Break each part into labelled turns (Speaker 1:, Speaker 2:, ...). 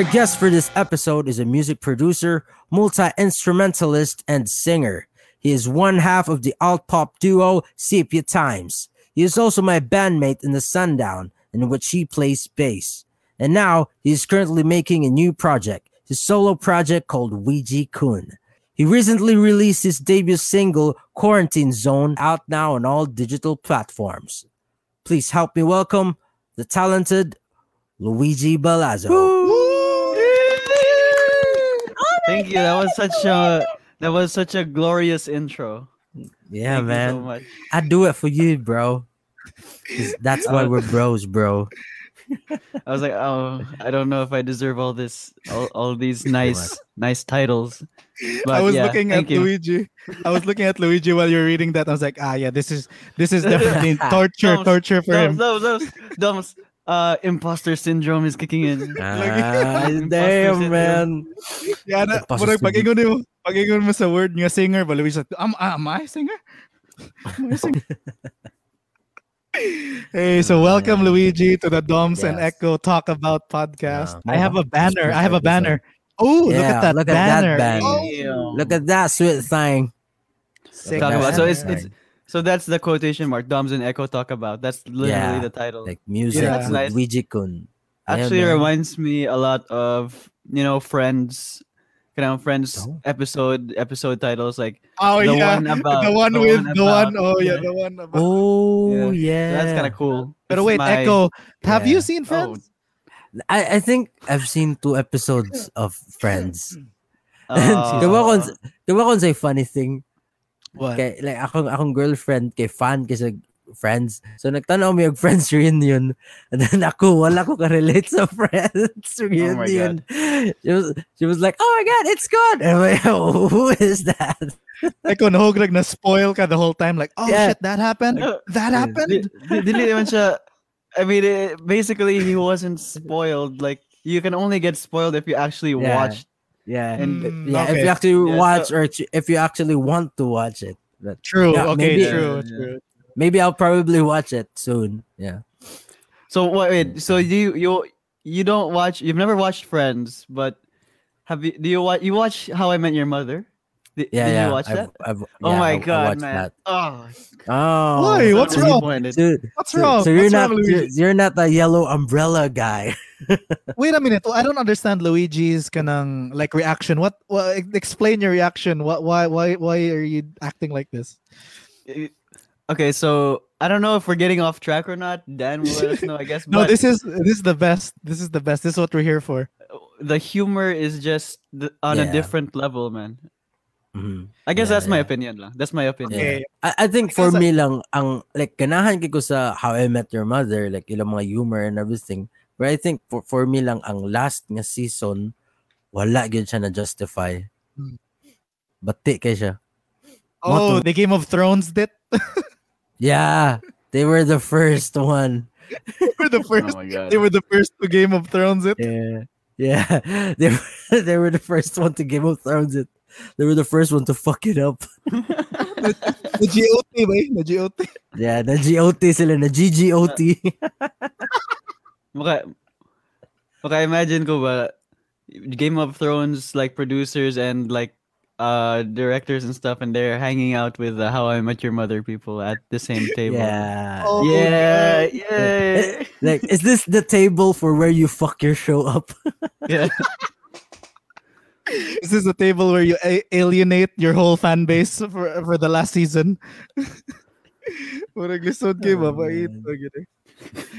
Speaker 1: Our guest for this episode is a music producer, multi instrumentalist, and singer. He is one half of the alt pop duo Sepia Times. He is also my bandmate in the Sundown, in which he plays bass. And now he is currently making a new project, his solo project called Ouija Kun. He recently released his debut single, Quarantine Zone, out now on all digital platforms. Please help me welcome the talented Luigi Balazzo.
Speaker 2: Thank you. That was such a that was such a glorious intro.
Speaker 1: Yeah,
Speaker 2: Thank
Speaker 1: man.
Speaker 2: You so much.
Speaker 1: I do it for you, bro. That's why we're bros, bro.
Speaker 2: I was like, oh, I don't know if I deserve all this, all, all these nice, nice titles. But
Speaker 3: I was
Speaker 2: yeah,
Speaker 3: looking at
Speaker 2: you.
Speaker 3: Luigi. I was looking at Luigi while you're reading that. I was like, ah, yeah, this is this is definitely torture,
Speaker 2: Doms,
Speaker 3: torture for
Speaker 2: Doms,
Speaker 3: him.
Speaker 2: Doms, Doms, Doms, uh, imposter syndrome is kicking in.
Speaker 1: Ah, damn,
Speaker 2: syndrome.
Speaker 1: man.
Speaker 3: Yeah, na,
Speaker 1: Imposter
Speaker 3: murag pag
Speaker 1: syndrome.
Speaker 3: ingon mo, pag ingon mo sa word nga singer, ba Luigi, am, am I a singer? Am I a singer? hey, so welcome Luigi to the Doms and Echo Talk About podcast.
Speaker 1: Yeah.
Speaker 3: I have a banner. I have a banner. Oh, look at that
Speaker 1: look at that
Speaker 3: banner.
Speaker 1: banner.
Speaker 3: Oh,
Speaker 1: Look at that sweet thing.
Speaker 3: sick
Speaker 2: Talk about so it's it's so that's the quotation mark. Doms and Echo talk about. That's literally
Speaker 1: Yeah,
Speaker 2: the title.
Speaker 1: Like music
Speaker 3: Yeah.
Speaker 1: with
Speaker 2: That's nice.
Speaker 1: Ouija Kun.
Speaker 2: Actually, reminds me a lot of you know Friends, kind of Friends
Speaker 1: Oh.
Speaker 2: episode episode titles like
Speaker 3: Oh
Speaker 2: the
Speaker 3: yeah,
Speaker 2: one about
Speaker 3: the one
Speaker 2: the
Speaker 3: with
Speaker 2: one
Speaker 3: the one.
Speaker 2: about-
Speaker 3: Oh yeah,
Speaker 2: yeah.
Speaker 3: the one about.
Speaker 1: Oh,
Speaker 2: Yeah.
Speaker 1: yeah.
Speaker 2: so that's kind of cool.
Speaker 3: But
Speaker 2: It's
Speaker 3: wait,
Speaker 2: my-
Speaker 3: Echo, have you seen oh. Friends?
Speaker 1: I, I think I've seen two episodes of Friends.
Speaker 2: Uh, oh.
Speaker 1: Diba kung, diba kung say funny thing?
Speaker 3: What?
Speaker 1: Kay, like, akong, akong girlfriend, kay fan kay sa Friends. So, nagtanaw mo yung Friends reunion. And then ako, wala ko ka-relate sa Friends
Speaker 2: Oh
Speaker 1: reunion. she, was, she was like, oh my God, it's good. And I'm like, oh, who is that?
Speaker 3: Echo, nahograg na spoil ka the whole time. Like, oh
Speaker 1: Yeah.
Speaker 3: shit, that happened.
Speaker 2: No,
Speaker 3: That happened.
Speaker 2: Di- di- Dili naman siya. I mean, it, basically, he wasn't spoiled. Like you can only get spoiled if you actually
Speaker 1: Yeah.
Speaker 2: watched.
Speaker 1: Yeah.
Speaker 2: And
Speaker 3: Mm,
Speaker 1: yeah, if you actually
Speaker 2: Yeah,
Speaker 1: watch
Speaker 2: so-
Speaker 1: or if you actually want to watch it. But
Speaker 3: True.
Speaker 1: Yeah,
Speaker 3: okay.
Speaker 1: maybe-
Speaker 3: true.
Speaker 2: Yeah,
Speaker 3: True.
Speaker 1: maybe I'll probably watch it soon. Yeah.
Speaker 2: So wait, wait, so you you you don't watch? You've never watched Friends, but have you? Do you watch? You watch How I Met Your Mother? Did,
Speaker 1: Yeah,
Speaker 2: did
Speaker 1: yeah.
Speaker 2: you watch
Speaker 1: I've-
Speaker 2: that?
Speaker 1: I've-
Speaker 2: oh
Speaker 1: yeah,
Speaker 2: my
Speaker 1: I- I
Speaker 2: god,
Speaker 1: watched
Speaker 2: man!
Speaker 1: that.
Speaker 2: Oh,
Speaker 1: Oh.
Speaker 3: Why? What's
Speaker 2: so
Speaker 3: wrong?
Speaker 2: disappointed.
Speaker 1: Dude,
Speaker 3: What's
Speaker 1: so,
Speaker 3: wrong?
Speaker 1: So you're
Speaker 3: What's
Speaker 1: not
Speaker 3: wrong,
Speaker 1: you're, you're not the yellow umbrella guy.
Speaker 3: Wait a minute. I don't understand Luigi's kanang like reaction. What? Well, explain your reaction. What? Why? Why? Why are you acting like this?
Speaker 2: Okay, so I don't know if we're getting off track or not. Dan will let us know, I guess.
Speaker 3: No,
Speaker 2: but
Speaker 3: this is this is the best. This is the best. This is what we're here for.
Speaker 2: the humor is just on
Speaker 1: Yeah.
Speaker 2: a different level, man.
Speaker 1: Mhm.
Speaker 2: I guess
Speaker 1: Yeah,
Speaker 2: that's my opinion lang. That's my opinion.
Speaker 3: Okay.
Speaker 1: I, I think for
Speaker 3: Because I-
Speaker 1: me lang ang like ganahan ko sa How I Met Your Mother like ilang mga humor and everything. But I think for, for me lang ang last nga season wala gyud siya na justify.
Speaker 3: Hmm.
Speaker 1: Bati kay siya.
Speaker 3: Oh,
Speaker 1: Moto-
Speaker 3: the Game of Thrones did.
Speaker 1: Yeah, they were the first one.
Speaker 3: they were the first.
Speaker 2: Oh.
Speaker 3: They were the first to Game of Thrones it.
Speaker 1: Yeah. Yeah. They were, they were the first one to Game of Thrones it. They were the first one to fuck it up.
Speaker 3: The GOT, ba? The GOT.
Speaker 1: Yeah, na GOT sila, na GGOT.
Speaker 2: Maka, maka imagine ko ba Game of Thrones like producers and like uh directors and stuff and they're hanging out with the How I Met Your Mother people at the same table.
Speaker 1: yeah.
Speaker 3: Oh,
Speaker 2: Yeah,
Speaker 3: okay.
Speaker 2: yeah.
Speaker 1: Like, is this the table for where you fuck your show up?
Speaker 2: yeah.
Speaker 3: This is a table where you a- alienate your whole fan base for for the last season. Murag lisod kay
Speaker 1: Oh,
Speaker 3: ba?
Speaker 1: man.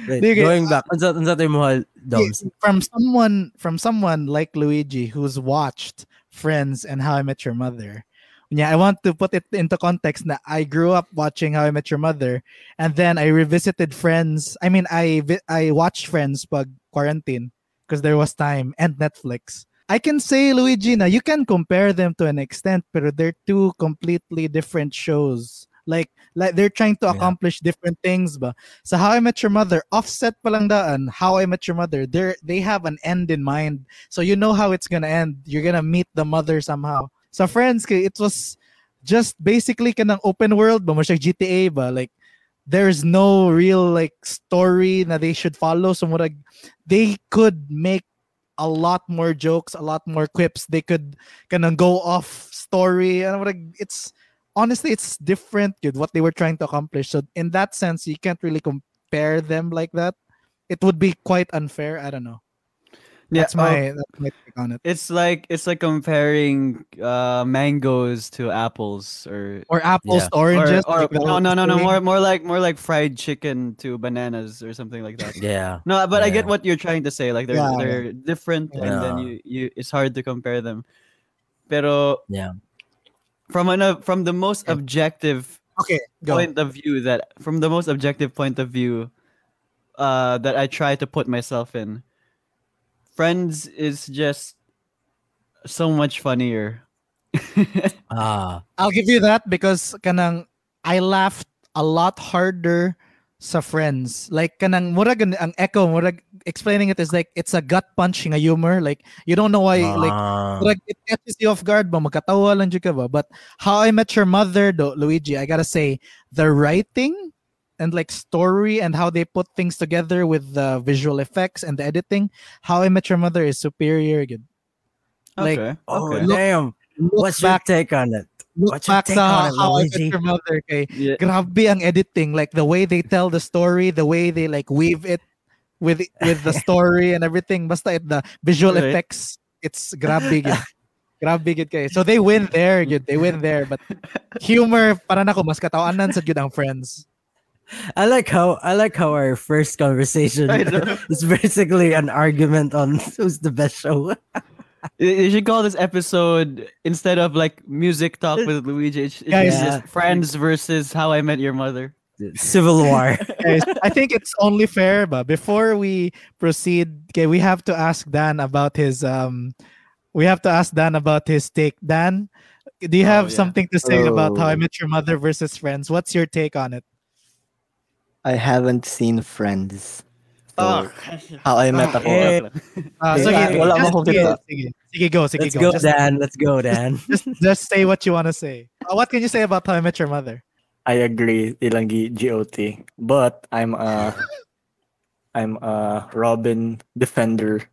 Speaker 1: Wait,
Speaker 3: Sige,
Speaker 1: going back, unsa unsa tayo mo Doms?
Speaker 3: From someone from someone like Luigi who's watched Friends and How I Met Your Mother. Yeah, I want to put it into context that I grew up watching How I Met Your Mother, and then I revisited Friends. I mean, I vi- I watched Friends pag quarantine because there was time and Netflix. I can say Luigi na you can compare them to an extent, but they're two completely different shows. Like like they're trying to
Speaker 1: Yeah.
Speaker 3: accomplish different things, ba. So How I Met Your Mother, offset pa lang daan. How I Met Your Mother, they they have an end in mind, so you know how it's gonna end. You're gonna meet the mother somehow. So Friends, it was just basically kanang open world, ba mo siya GTA ba like. There's no real like story that they should follow. So murag, they could make a lot more jokes, a lot more quips. They could kind of go off story, and it's honestly it's different with what they were trying to accomplish. So in that sense, you can't really compare them like that. It would be quite unfair. I don't know.
Speaker 2: Yeah,
Speaker 3: That's my
Speaker 2: oh,
Speaker 3: that's my take on it.
Speaker 2: it's like it's like comparing uh mangoes to apples or
Speaker 3: Or apples,
Speaker 1: Yeah.
Speaker 3: to oranges.
Speaker 2: or, or
Speaker 3: like
Speaker 2: no no no no more more like more like fried chicken to bananas or something like that.
Speaker 1: Yeah.
Speaker 2: No, but I get what you're trying to say. Like they're
Speaker 3: Yeah.
Speaker 2: they're different, and then you you it's hard to compare them. Pero
Speaker 1: Yeah.
Speaker 2: from an uh, from the most
Speaker 3: Okay.
Speaker 2: objective
Speaker 3: Okay, go.
Speaker 2: point of view that from the most objective point of view uh that I try to put myself in, Friends is just so much funnier.
Speaker 1: Ah.
Speaker 3: I'll give you that because kanang I laughed a lot harder sa friends. Like kanang murag an- ang echo murag explaining it is like it's a gut punching a humor. Like you don't know why like
Speaker 1: ah.
Speaker 3: murag it catches you off guard ba magkatawa lang jud ka ba. But how I met your mother though Luigi, I gotta say the writing and like story and how they put things together with the visual effects and the editing, how I met your mother is superior. Good. Like,
Speaker 2: okay.
Speaker 1: oh
Speaker 2: okay.
Speaker 1: damn.
Speaker 3: Look
Speaker 1: What's your take on it?
Speaker 3: look
Speaker 1: what's your take
Speaker 3: sa
Speaker 1: on it,
Speaker 3: how I met your mother kay
Speaker 2: Yeah.
Speaker 3: grabe ang editing like the way they tell the story the way they like weave it with with the story and everything basta it the visual
Speaker 2: Right.
Speaker 3: effects it's grabe gid grabe gid kay so they win there gid they win there but humor para nako mas katawanan sa gid ang friends
Speaker 1: I like how I like how our first conversation is basically an argument on who's the best show.
Speaker 2: You you should call this episode instead of like music talk with Luigi. It's, it's
Speaker 3: Guys,
Speaker 2: just Friends versus How I Met Your Mother.
Speaker 1: Civil War.
Speaker 3: Guys, i think it's only fair but before we proceed okay we have to ask dan about his um we have to ask dan about his take dan do you
Speaker 2: Oh,
Speaker 3: have
Speaker 2: yeah.
Speaker 3: something to say about how i
Speaker 4: Oh.
Speaker 3: met your mother versus friends what's your take on it
Speaker 4: I haven't seen Friends. So,
Speaker 2: Oh.
Speaker 4: how I met ako.
Speaker 1: Eh,
Speaker 3: Ah,
Speaker 4: Eh,
Speaker 3: sige,
Speaker 4: wala- wala
Speaker 3: just-
Speaker 4: akong
Speaker 3: sige, sige, sige, go, sige,
Speaker 1: Let's
Speaker 3: go.
Speaker 1: go,
Speaker 3: Just,
Speaker 1: Dan. Let's go, Dan.
Speaker 3: just, just say what you want to say. Uh, what can you say about How I Met Your Mother?
Speaker 4: I agree, ilangi GOT. But I'm a I'm a Robin defender.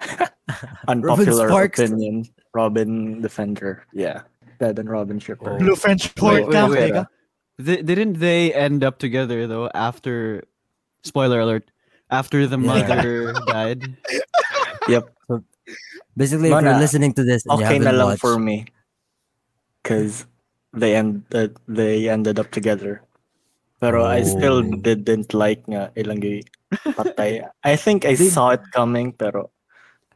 Speaker 4: Unpopular
Speaker 1: Sparks.
Speaker 4: opinion. Robin defender. Yeah. Ted and Robin shipper.
Speaker 3: Blue French
Speaker 2: Wait,
Speaker 3: Port
Speaker 2: wait,
Speaker 3: Camp,
Speaker 2: wait.
Speaker 3: Diga?
Speaker 2: Th- didn't they end up together though after? Spoiler alert! After the
Speaker 1: Yeah.
Speaker 2: mother died.
Speaker 4: Yep.
Speaker 1: Basically, if you're listening to this and
Speaker 4: Okay
Speaker 1: haven't
Speaker 4: na lang
Speaker 1: watched,
Speaker 4: for me. Cause they ended they ended up together. Pero I still
Speaker 1: Oh.
Speaker 4: didn't like nga ilangi patay. I think I saw it coming pero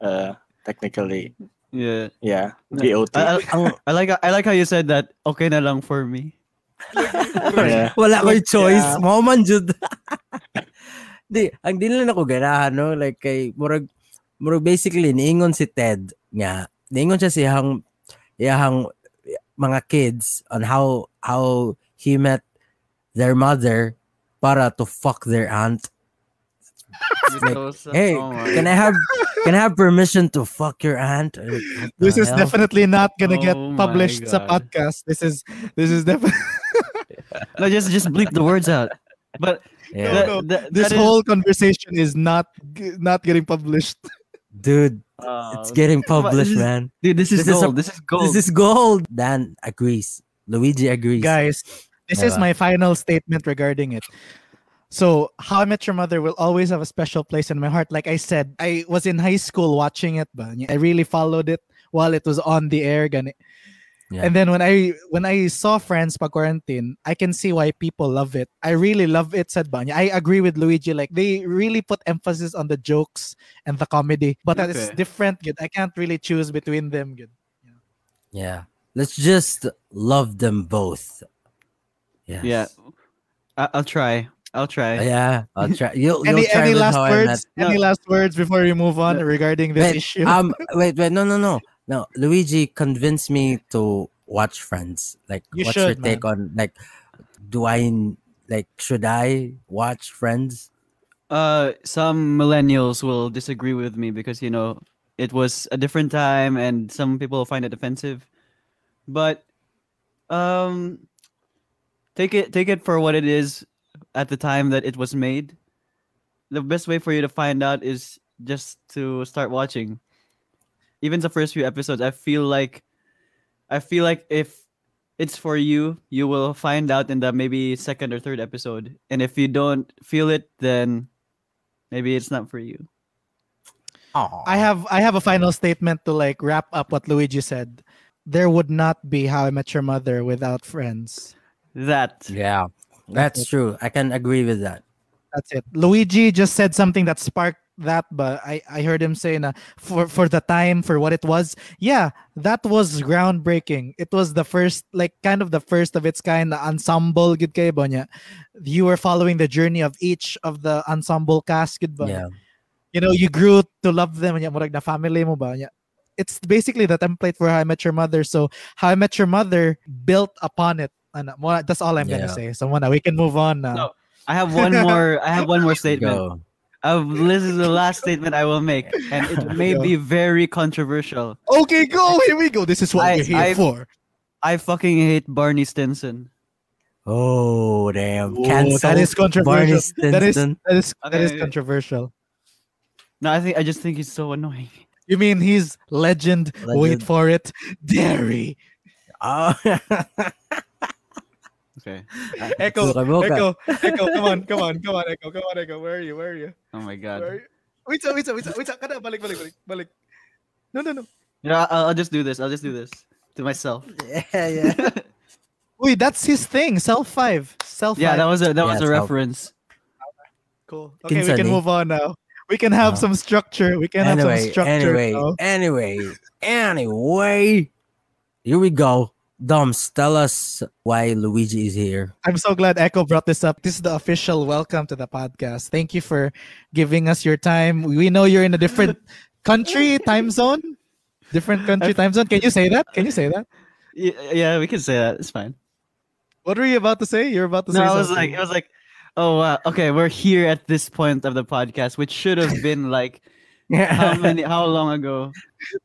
Speaker 4: uh technically
Speaker 2: Yeah.
Speaker 4: yeah,
Speaker 2: No, I, I, I like I like how you said that. Okay na lang for me.
Speaker 4: Yeah.
Speaker 1: wala ko choice.
Speaker 3: Yeah.
Speaker 1: Mao man jud. Di, ang di lang ako ganahan, no? Like, kay, murag, murag basically, niingon si Ted nga, niingon siya siyang, iyahang mga kids on how, how he met their mother para to fuck their aunt. like, oh Hey,
Speaker 2: Oh
Speaker 1: can I have, can I have permission to fuck your aunt? Like,
Speaker 3: This is
Speaker 1: hell?
Speaker 3: definitely not gonna get
Speaker 2: Oh my
Speaker 3: published sa
Speaker 2: God.
Speaker 3: podcast. This is this is definitely
Speaker 2: no, just just bleep the words out. But
Speaker 1: Yeah.
Speaker 2: that-
Speaker 3: no.
Speaker 2: that-
Speaker 3: this
Speaker 2: that is-
Speaker 3: whole conversation is not not getting published.
Speaker 1: Dude,
Speaker 2: uh,
Speaker 1: it's getting published,
Speaker 2: this
Speaker 1: man.
Speaker 2: dude, this is
Speaker 1: this is a-
Speaker 2: gold. this is gold.
Speaker 1: This is gold. Dan agrees. Luigi agrees.
Speaker 3: Guys, this is my final statement regarding it. So, How I Met Your Mother will always have a special place in my heart. Like I said, I was in high school watching it, but I really followed it while it was on the air. Gani.
Speaker 1: Yeah.
Speaker 3: And then when I when I saw Friends pa quarantine, I can see why people love it. I really love it, said Banya. I agree with Luigi. Like they really put emphasis on the jokes and the comedy, but that is different. Good. I can't really choose between them. Good.
Speaker 1: Yeah. Let's just love them both. Yes.
Speaker 2: yeah. I, I'll try. I'll try.
Speaker 1: Yeah. I'll try. You'll, you'll
Speaker 3: Any
Speaker 1: try
Speaker 3: any last words?
Speaker 1: met-
Speaker 3: Any last words before we move on
Speaker 2: No.
Speaker 3: regarding this
Speaker 1: Wait,
Speaker 3: issue?
Speaker 1: um, wait, wait, no, no, no, no. Luigi convinced me to watch Friends. Like,
Speaker 3: You
Speaker 1: what's your
Speaker 3: should,
Speaker 1: take on like? Do I like? Should I watch Friends?
Speaker 2: Uh, some millennials will disagree with me because you know it was a different time, and some people find it offensive. But um, take it take it for what it is at the time that it was made. The best way for you to find out is just to start watching. Even the first few episodes, I feel like, I feel like if it's for you, you will find out in the maybe second or third episode, and if you don't feel it, then maybe it's not for you.
Speaker 3: I have I have a final statement to like wrap up what Luigi said. There would not be How I Met Your Mother without Friends.
Speaker 2: That
Speaker 1: Yeah, that's true. I can agree with that.
Speaker 3: That's it. Luigi just said something that sparked that, but I, I heard him say na for for the time for what it was. Yeah, that was groundbreaking. It was the first like kind of the first of its kind na ensemble gid kay ba niya. You were following the journey of each of the ensemble cast gid ba.
Speaker 1: Yeah,
Speaker 3: You know, you grew to love them niya murag na family mo ba niya. It's basically the template for How I Met Your Mother. So How I Met Your Mother built upon it. Ano, mo- that's all I'm
Speaker 1: Yeah.
Speaker 3: gonna say. So muna, we can move on now.
Speaker 2: No. I have one more. I have one more statement.
Speaker 1: go.
Speaker 2: Uh, this is the last statement I will make, and it may
Speaker 3: Go.
Speaker 2: be very controversial.
Speaker 3: Okay, go. Here we go. This is what
Speaker 2: I-
Speaker 3: we're here
Speaker 2: I-
Speaker 3: for.
Speaker 2: I fucking hate Barney Stinson.
Speaker 1: Oh damn! Cancel
Speaker 3: that is controversial.
Speaker 1: Barney
Speaker 3: That is
Speaker 1: Stinson.
Speaker 3: that is that is controversial.
Speaker 2: No, I think I just think he's so annoying.
Speaker 3: You mean he's legend? Wait for it, Derry.
Speaker 1: Oh.
Speaker 2: Okay.
Speaker 3: Echo,
Speaker 1: Suka.
Speaker 3: Echo, Echo. Come on, come on, come on, Echo, come on, Echo. Where are you? Where are you?
Speaker 2: Oh my
Speaker 3: Where are
Speaker 2: god.
Speaker 3: you? Wait, wait, wait, wait, wait. Kada, balik, balik, balik, balik. No, no, no.
Speaker 2: You know, I'll, I'll just do this. I'll just do this to myself.
Speaker 1: yeah, yeah.
Speaker 3: Wait, that's his thing. Self five. Self
Speaker 2: yeah,
Speaker 3: five.
Speaker 2: that was a that was a
Speaker 1: so-
Speaker 2: reference.
Speaker 3: cool. Okay, we can move on now. We can have
Speaker 1: Oh.
Speaker 3: some structure. We can have some structure.
Speaker 1: anyway,
Speaker 3: now.
Speaker 1: anyway, anyway. Here we go. Doms, tell us why Luigi is here.
Speaker 3: I'm so glad Echo brought this up. This is the official welcome to the podcast. Thank you for giving us your time. We know you're in a different country, time zone, different country, time zone. Can you say that? Can you say that?
Speaker 2: Yeah, yeah, we can say that. It's fine.
Speaker 3: What were you about to say? You're about to
Speaker 2: No,
Speaker 3: say
Speaker 2: I was
Speaker 3: something.
Speaker 2: like, I was like, oh wow, okay, we're here at this point of the podcast, which should have been like how many, how long ago?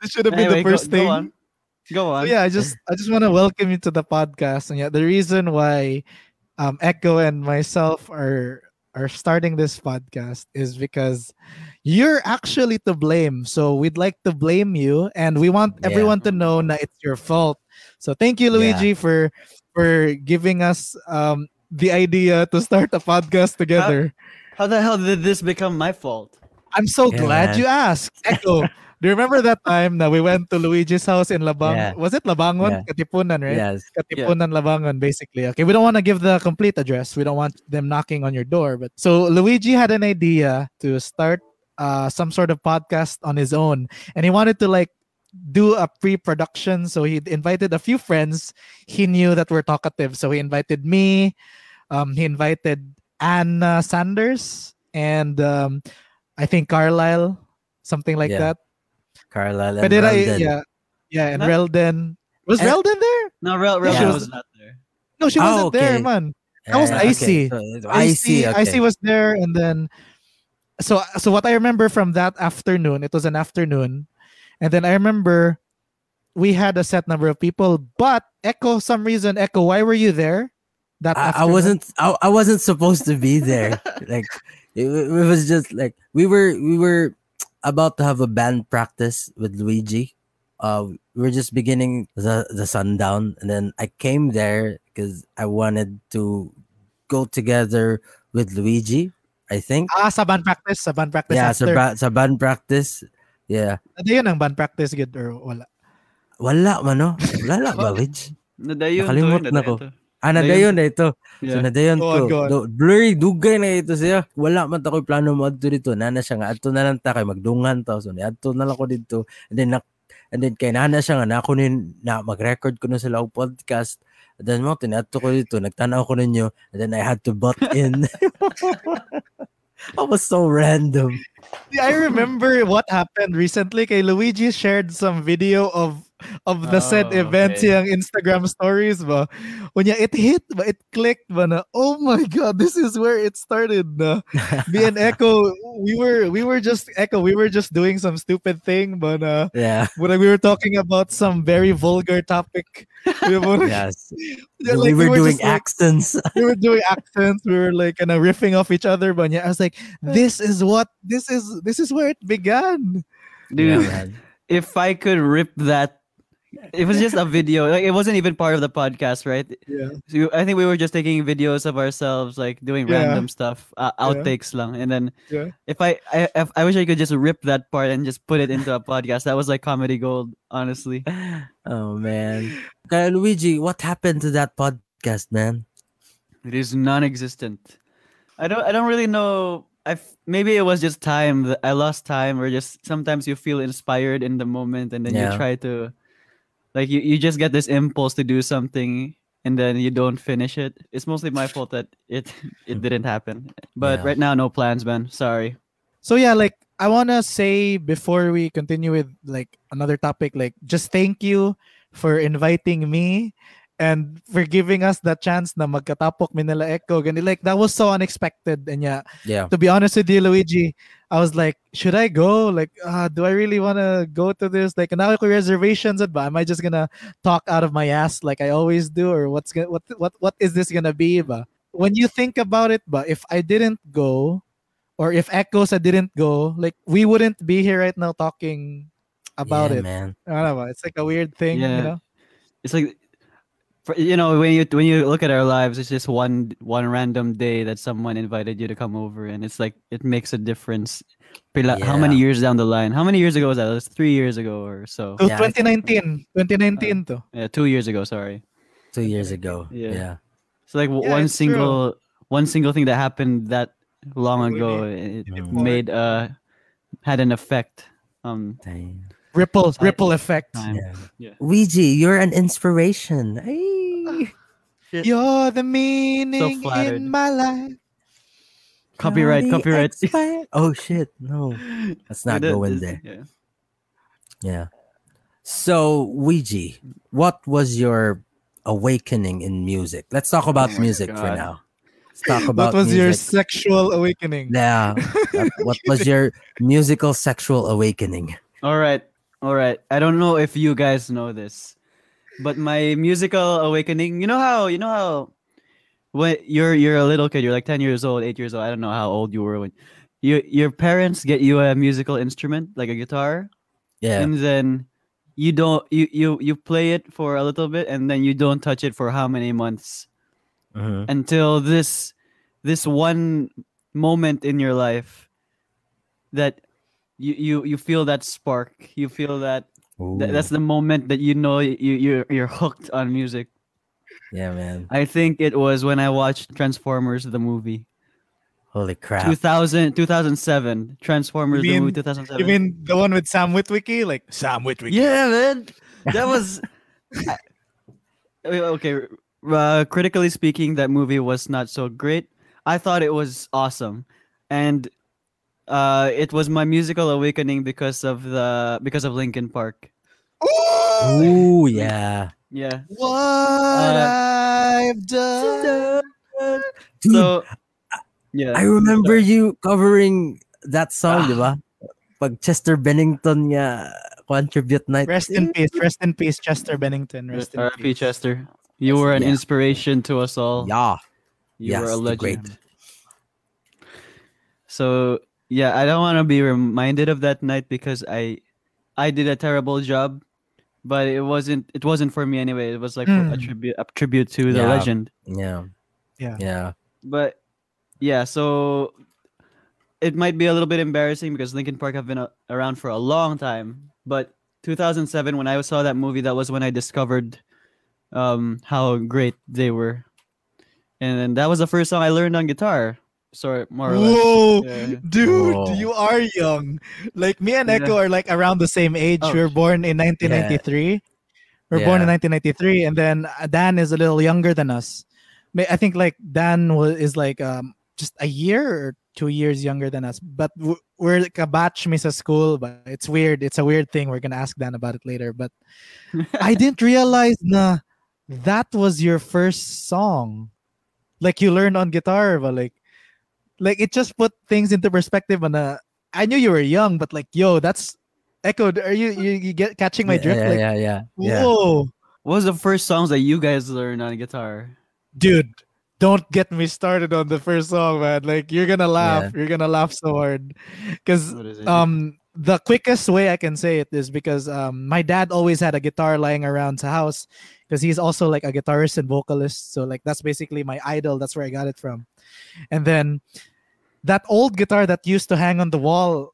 Speaker 3: this should have been
Speaker 2: Anyway,
Speaker 3: the first
Speaker 2: go,
Speaker 3: thing.
Speaker 2: Go on. Go
Speaker 3: So
Speaker 2: on.
Speaker 3: yeah, I just I just want to welcome you to the podcast. And yeah, the reason why um Echo and myself are are starting this podcast is because you're actually to blame. So we'd like to blame you and we want
Speaker 1: Yeah.
Speaker 3: everyone to know that it's your fault. So thank you Luigi for for giving us um the idea to start a podcast together.
Speaker 2: How the hell did this become my fault?
Speaker 3: I'm so
Speaker 1: Yeah,
Speaker 3: glad
Speaker 1: man.
Speaker 3: you asked. Echo, do you remember that time that we went to Luigi's house in Labang?
Speaker 1: Yeah.
Speaker 3: Was it Labangon?
Speaker 1: Yeah.
Speaker 3: Katipunan, right?
Speaker 1: Yes.
Speaker 3: Katipunan Labangon, basically. Okay, we don't want to give the complete address. We don't want them knocking on your door. But so Luigi had an idea to start uh, some sort of podcast on his own, and he wanted to like do a pre-production. So he invited a few friends he knew that were talkative. So he invited me. Um, he invited Anna Sanders and um, I think Carlisle, something like
Speaker 1: Yeah.
Speaker 3: that.
Speaker 1: Carlisle and
Speaker 3: But did I? Yeah, yeah, and
Speaker 2: Not-
Speaker 3: Relden. Was eh,
Speaker 1: And-
Speaker 3: Relden there?
Speaker 2: No, Rel, Rel
Speaker 1: Yeah.
Speaker 2: was not there.
Speaker 3: No, she
Speaker 1: Oh,
Speaker 3: wasn't there,
Speaker 1: okay.
Speaker 3: man. That was
Speaker 1: Yeah,
Speaker 3: Icy.
Speaker 1: so
Speaker 3: Icy,
Speaker 1: Icy. Okay.
Speaker 3: Icy was there, and then so so what I remember from that afternoon, it was an afternoon, and then I remember we had a set number of people, but Echo, some reason, Echo, why were you there? That
Speaker 1: I, I wasn't. I, I wasn't supposed to be there. like it, it was just like we were. We were about to have a band practice with Luigi. Uh, we are just beginning the the sundown, and then I came there because I wanted to go together with Luigi. I think.
Speaker 3: Ah, sa band practice, sa band practice
Speaker 1: yeah, sa,
Speaker 3: after.
Speaker 1: ba- sa band practice. Yeah.
Speaker 3: Ano yun ang band practice, good or wala?
Speaker 1: Wala mano. Wala ba, Luigi?
Speaker 2: Nadayon
Speaker 1: Nakalimot
Speaker 2: to,
Speaker 1: na ko.
Speaker 2: to.
Speaker 1: Ah, nadayon na ito. So
Speaker 2: Yeah.
Speaker 1: nadayon
Speaker 3: Go on,
Speaker 1: ko. Do- blurry dugay na ito siya. Wala man ta ko'y plano mo adto dito. Nana siya nga adto na lang ta kay magdungan ta. So adto na lang ko dito. And then nak and then kay nana siya nga na ako nin na mag-record ko na sila og podcast. And then mo tinadto ko dito, nagtanaw ko ninyo. And then I had to butt in. I was so random.
Speaker 3: I remember what happened recently. Kay Luigi shared some video of of the said
Speaker 2: Oh,
Speaker 3: event
Speaker 2: okay.
Speaker 3: yung Instagram stories ba. Unya, it hit ba? It clicked ba na, oh my God, this is where it started na. Me and Echo, we were, we were just, Echo, we were just doing some stupid thing ba na,
Speaker 1: Yeah.
Speaker 3: when we were talking about some very vulgar topic. We were,
Speaker 1: Yes.
Speaker 3: yeah,
Speaker 1: we
Speaker 3: like,
Speaker 1: were doing
Speaker 3: just, like,
Speaker 1: accents.
Speaker 3: we were doing accents. We were like kind of riffing off each other. But yeah, I was like, this is what this is. This is where it began.
Speaker 2: Dude,
Speaker 1: Yeah,
Speaker 2: if I could rip that, it was just a video. Like it wasn't even part of the podcast, right?
Speaker 3: Yeah.
Speaker 2: So I think we were just taking videos of ourselves, like doing
Speaker 3: Yeah.
Speaker 2: random stuff, uh,
Speaker 3: Yeah.
Speaker 2: outtakes lang. And then
Speaker 3: Yeah.
Speaker 2: if I, I, if, I wish I could just rip that part and just put it into a podcast. That was like comedy gold, honestly.
Speaker 1: Oh man. Kaya Luigi, what happened to that podcast, man?
Speaker 2: It is non-existent. I don't, I don't really know. I f- maybe it was just time. that I lost time, or just sometimes you feel inspired in the moment, and then
Speaker 1: Yeah.
Speaker 2: you try to, like, you, you just get this impulse to do something, and then you don't finish it. It's mostly my fault that it it didn't happen. But
Speaker 1: Yeah.
Speaker 2: right now, no plans, man. Sorry.
Speaker 3: So yeah, like I wanna say before we continue with like another topic, like just thank you for inviting me and for giving us the chance na magkatapok mi nila Echo. Gani like that was so unexpected. And yeah,
Speaker 1: Yeah.
Speaker 3: to be honest with you, Luigi, I was like, should I go? Like, uh, do I really want to go to this? Like, now ko reservations, but am I just gonna talk out of my ass like I always do, or what's gonna what what what is this gonna be? Ba? When you think about it, but if I didn't go, or if Echoes I didn't go, like we wouldn't be here right now talking about
Speaker 1: yeah,
Speaker 3: it.
Speaker 1: man.
Speaker 3: I don't know. It's like a weird thing,
Speaker 2: Yeah.
Speaker 3: you know.
Speaker 2: It's like, for, you know, when you when you look at our lives, it's just one one random day that someone invited you to come over, and it's like it makes a difference. Pila- How many years down the line? How many years ago was that? It was three years ago or so.
Speaker 3: So
Speaker 1: Yeah, I
Speaker 3: 2019, 2019 to.
Speaker 2: Yeah, two years ago. Sorry.
Speaker 1: Two years ago.
Speaker 2: Yeah.
Speaker 1: Yeah.
Speaker 2: So like
Speaker 3: Yeah,
Speaker 2: one
Speaker 3: it's true.
Speaker 2: single one single thing that happened that long ago, it, it made uh had an effect. Um,
Speaker 1: Dang.
Speaker 3: Ripple,
Speaker 2: I-
Speaker 3: ripple effect.
Speaker 2: time.
Speaker 1: Yeah. Ouija, you're an inspiration. Ay.
Speaker 3: You're the meaning
Speaker 2: flattered.
Speaker 3: in my life.
Speaker 2: Copyright, copyright.
Speaker 1: expired. Oh shit, no. Let's not
Speaker 2: That-
Speaker 1: go in there.
Speaker 2: Yeah.
Speaker 1: Yeah. So, Ouija, what was your awakening in music? Let's talk about
Speaker 2: Oh my
Speaker 1: music for now. Let's talk about
Speaker 3: What was your sexual awakening?
Speaker 1: Yeah. What- what was your musical sexual awakening?
Speaker 2: All right, all right. I don't know if you guys know this, but my musical awakening. You know how you know how when you're you're a little kid, you're like ten years old, eight years old. I don't know how old you were when you your parents get you a musical instrument like a guitar,
Speaker 1: Yeah.
Speaker 2: and then you don't you you you play it for a little bit, and then you don't touch it for how many months
Speaker 1: Mhm.
Speaker 2: until this this one moment in your life that you you you feel that spark. You feel that th- that's the moment that you know you you're, you're hooked on music.
Speaker 1: Yeah, man.
Speaker 2: i think it was when i watched transformers the movie.
Speaker 1: Holy crap.
Speaker 2: 2000 2007 transformers
Speaker 3: You
Speaker 2: the movie 2007
Speaker 3: You mean the one with Sam Witwicky? Like Sam Witwicky.
Speaker 2: yeah man. That was I- okay uh, critically speaking that movie was not so great. I thought it was awesome. And uh, it was my musical awakening because of the because of linkin park
Speaker 1: Ooh, yeah.
Speaker 2: yeah
Speaker 3: What
Speaker 2: Uh,
Speaker 3: I've done.
Speaker 1: Dude,
Speaker 2: so yeah
Speaker 1: I remember you covering that song,
Speaker 2: Ah.
Speaker 1: di ba? Pag Chester Bennington nga contribute night.
Speaker 3: Rest in peace. Rest in peace, Chester Bennington. Rest in
Speaker 2: R.I.P.
Speaker 3: peace.
Speaker 2: Chester. You were an
Speaker 1: Yeah.
Speaker 2: inspiration to us all.
Speaker 1: Yeah.
Speaker 2: You
Speaker 1: yes,
Speaker 2: were a legend.
Speaker 1: great.
Speaker 2: So yeah, I don't want to be reminded of that night because I, I did a terrible job, but it wasn't. It wasn't for me anyway. It was like for a
Speaker 3: Mm.
Speaker 2: tribute, a tribute to the
Speaker 1: Yeah.
Speaker 2: legend.
Speaker 1: Yeah.
Speaker 3: Yeah.
Speaker 1: Yeah.
Speaker 2: But yeah, so it might be a little bit embarrassing because Linkin Park have been a- around for a long time. But 2007, when I saw that movie, that was when I discovered um, how great they were, and then that was the first song I learned on guitar. Sorry, more or less.
Speaker 3: Whoa,
Speaker 2: Yeah.
Speaker 3: dude,
Speaker 1: Whoa.
Speaker 3: you are young. Like me and
Speaker 2: Yeah.
Speaker 3: Echo are like around the same age.
Speaker 2: Oh,
Speaker 3: we were born in 1993. We were born in 1993, and then uh, Dan is a little younger than us. I think like Dan was is like um just a year or two years younger than us. But we're like a batch miss a school. But it's weird. It's a weird thing. We're gonna ask Dan about it later. But I didn't realize na that was your first song. Like you learned on guitar, but like like it just put things into perspective and uh I knew you were young, but like yo, that's echoed. are you you, you get catching my drift?
Speaker 1: yeah,
Speaker 3: like
Speaker 1: yeah, yeah, yeah.
Speaker 3: whoa.
Speaker 2: What was the first songs that you guys learned on guitar?
Speaker 3: Dude, don't get me started on the first song, man. Like you're gonna laugh. You're gonna laugh so hard. Cause
Speaker 2: What is it?
Speaker 3: um the quickest way I can say it is because um my dad always had a guitar lying around the house because he's also like a guitarist and vocalist. So like that's basically my idol. That's where I got it from. And then that old guitar that used to hang on the wall,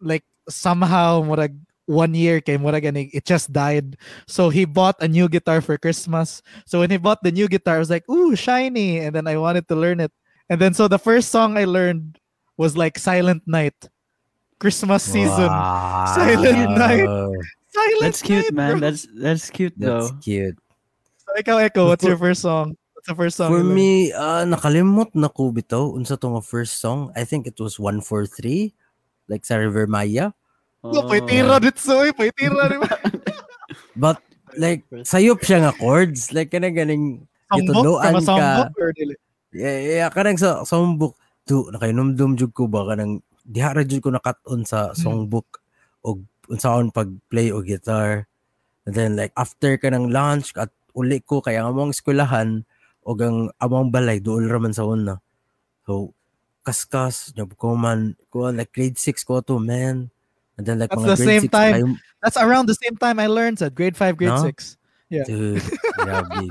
Speaker 3: like somehow what one year came what again it just died. So he bought a new guitar for Christmas. So when he bought the new guitar, I was like, ooh, shiny. And then I wanted to learn it. And then so the first song I learned was like Silent Night. Christmas season.
Speaker 1: Wow.
Speaker 3: Silent Night. Silent
Speaker 2: That's cute,
Speaker 3: Night,
Speaker 2: man.
Speaker 3: bro.
Speaker 2: That's that's cute
Speaker 1: That's
Speaker 2: though.
Speaker 1: cute.
Speaker 3: So, ikaw, Echo, what's your first song? What's the first song?
Speaker 1: For me, uh, nakalimot na ko bitaw unsa to nga first song. I think it was 143 like sa River Maya.
Speaker 3: No, paitira
Speaker 2: Oh.
Speaker 3: dito, eh. Paitira, di ba?
Speaker 1: But like sayop siya nga chords. Like kana ganing
Speaker 3: a
Speaker 1: ka. yeah, yeah kanang sa songbook do nakainomdom jud ko ba kanang diha ra jud ko nakat-on sa songbook og unsaon pag-play og guitar. And then like after ka ng lunch at uli ko kaya ang among eskwelahan og ang among balay duol ra man sa una. So kaskas nyab ko man ko like grade 6 ko to man. And then like
Speaker 3: That's
Speaker 1: mga
Speaker 3: the
Speaker 1: grade
Speaker 3: same
Speaker 1: 6
Speaker 3: time.
Speaker 1: kayo-
Speaker 3: That's around the same time I learned at grade 5, grade
Speaker 1: No?
Speaker 3: 6. Yeah.
Speaker 1: Dude, grabe.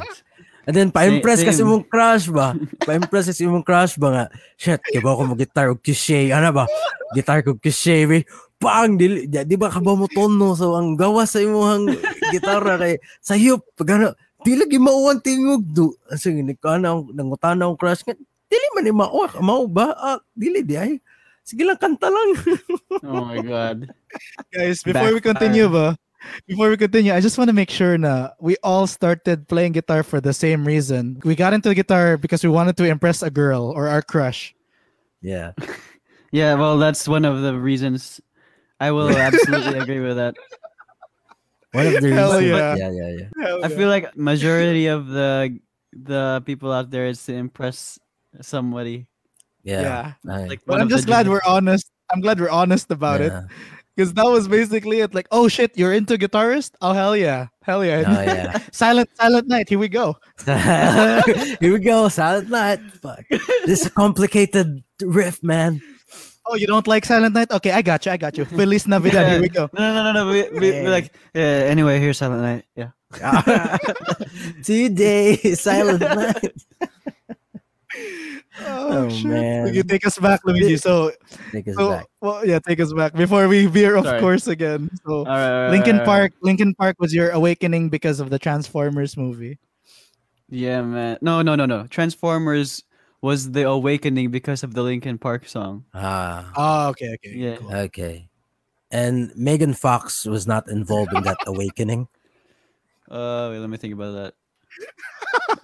Speaker 1: And then, pa-impress kasi mong crush ba? Pa-impress kasi mong crush ba nga? Shit, kaya ba ako mag-guitar og cliche? Ano ba? Guitar ko cliche, be. Pang, di, di, di ba ka ba mo tono? So, ang gawa sa imong gitara kay sayop. Pag ano, di lagi mauwan tingog do. Sige, nagkana akong nangutana akong crush nga. Dili man ni mao, mao ba? Ah, dili di ay. Sige lang, kanta lang.
Speaker 2: Oh my god.
Speaker 3: Guys, before we continue, ba, before we continue, I just want to make sure na we all started playing guitar for the same reason. We got into guitar because we wanted to impress a girl or our crush.
Speaker 1: Yeah.
Speaker 2: Yeah, well, that's one of the reasons. I will absolutely agree with that.
Speaker 1: One of the
Speaker 3: Hell
Speaker 1: reasons.
Speaker 3: yeah.
Speaker 1: yeah, yeah, yeah.
Speaker 2: I feel like majority of the the people out there is to impress somebody.
Speaker 1: Yeah. Ay.
Speaker 2: Like,
Speaker 3: But I'm just glad we're honest. I'm glad we're honest about it because that was basically it. Like, oh shit, you're into guitarist? Oh hell yeah, hell yeah.
Speaker 1: Oh, yeah.
Speaker 3: Silent Silent Night. Here we go.
Speaker 1: Here we go, Silent Night. Fuck. This is a complicated riff, man.
Speaker 3: Oh, you don't like Silent Night? Okay, I got you. I got you. Feliz Navidad. Here we go.
Speaker 2: No, no, no, no. We, we, we like, yeah. Anyway, here's Silent Night. Yeah.
Speaker 1: Today, Silent Night.
Speaker 3: Oh,
Speaker 1: Oh,
Speaker 3: shit.
Speaker 1: man.
Speaker 3: You take us back, Luigi. So,
Speaker 1: Take us
Speaker 3: so
Speaker 1: back.
Speaker 3: well, yeah, take us back before we veer off
Speaker 2: Sorry.
Speaker 3: course again. So,
Speaker 2: All right. all right,
Speaker 3: Linkin
Speaker 2: all right.
Speaker 3: Park. Linkin Park was your awakening because of the Transformers movie.
Speaker 2: Yeah, man. No, no, no, no. Transformers was the awakening because of the Linkin Park song.
Speaker 1: Ah,
Speaker 3: Oh, okay, okay.
Speaker 2: Yeah.
Speaker 3: cool.
Speaker 1: okay. And Megan Fox was not involved in that awakening.
Speaker 2: Uh, wait, let me think about that.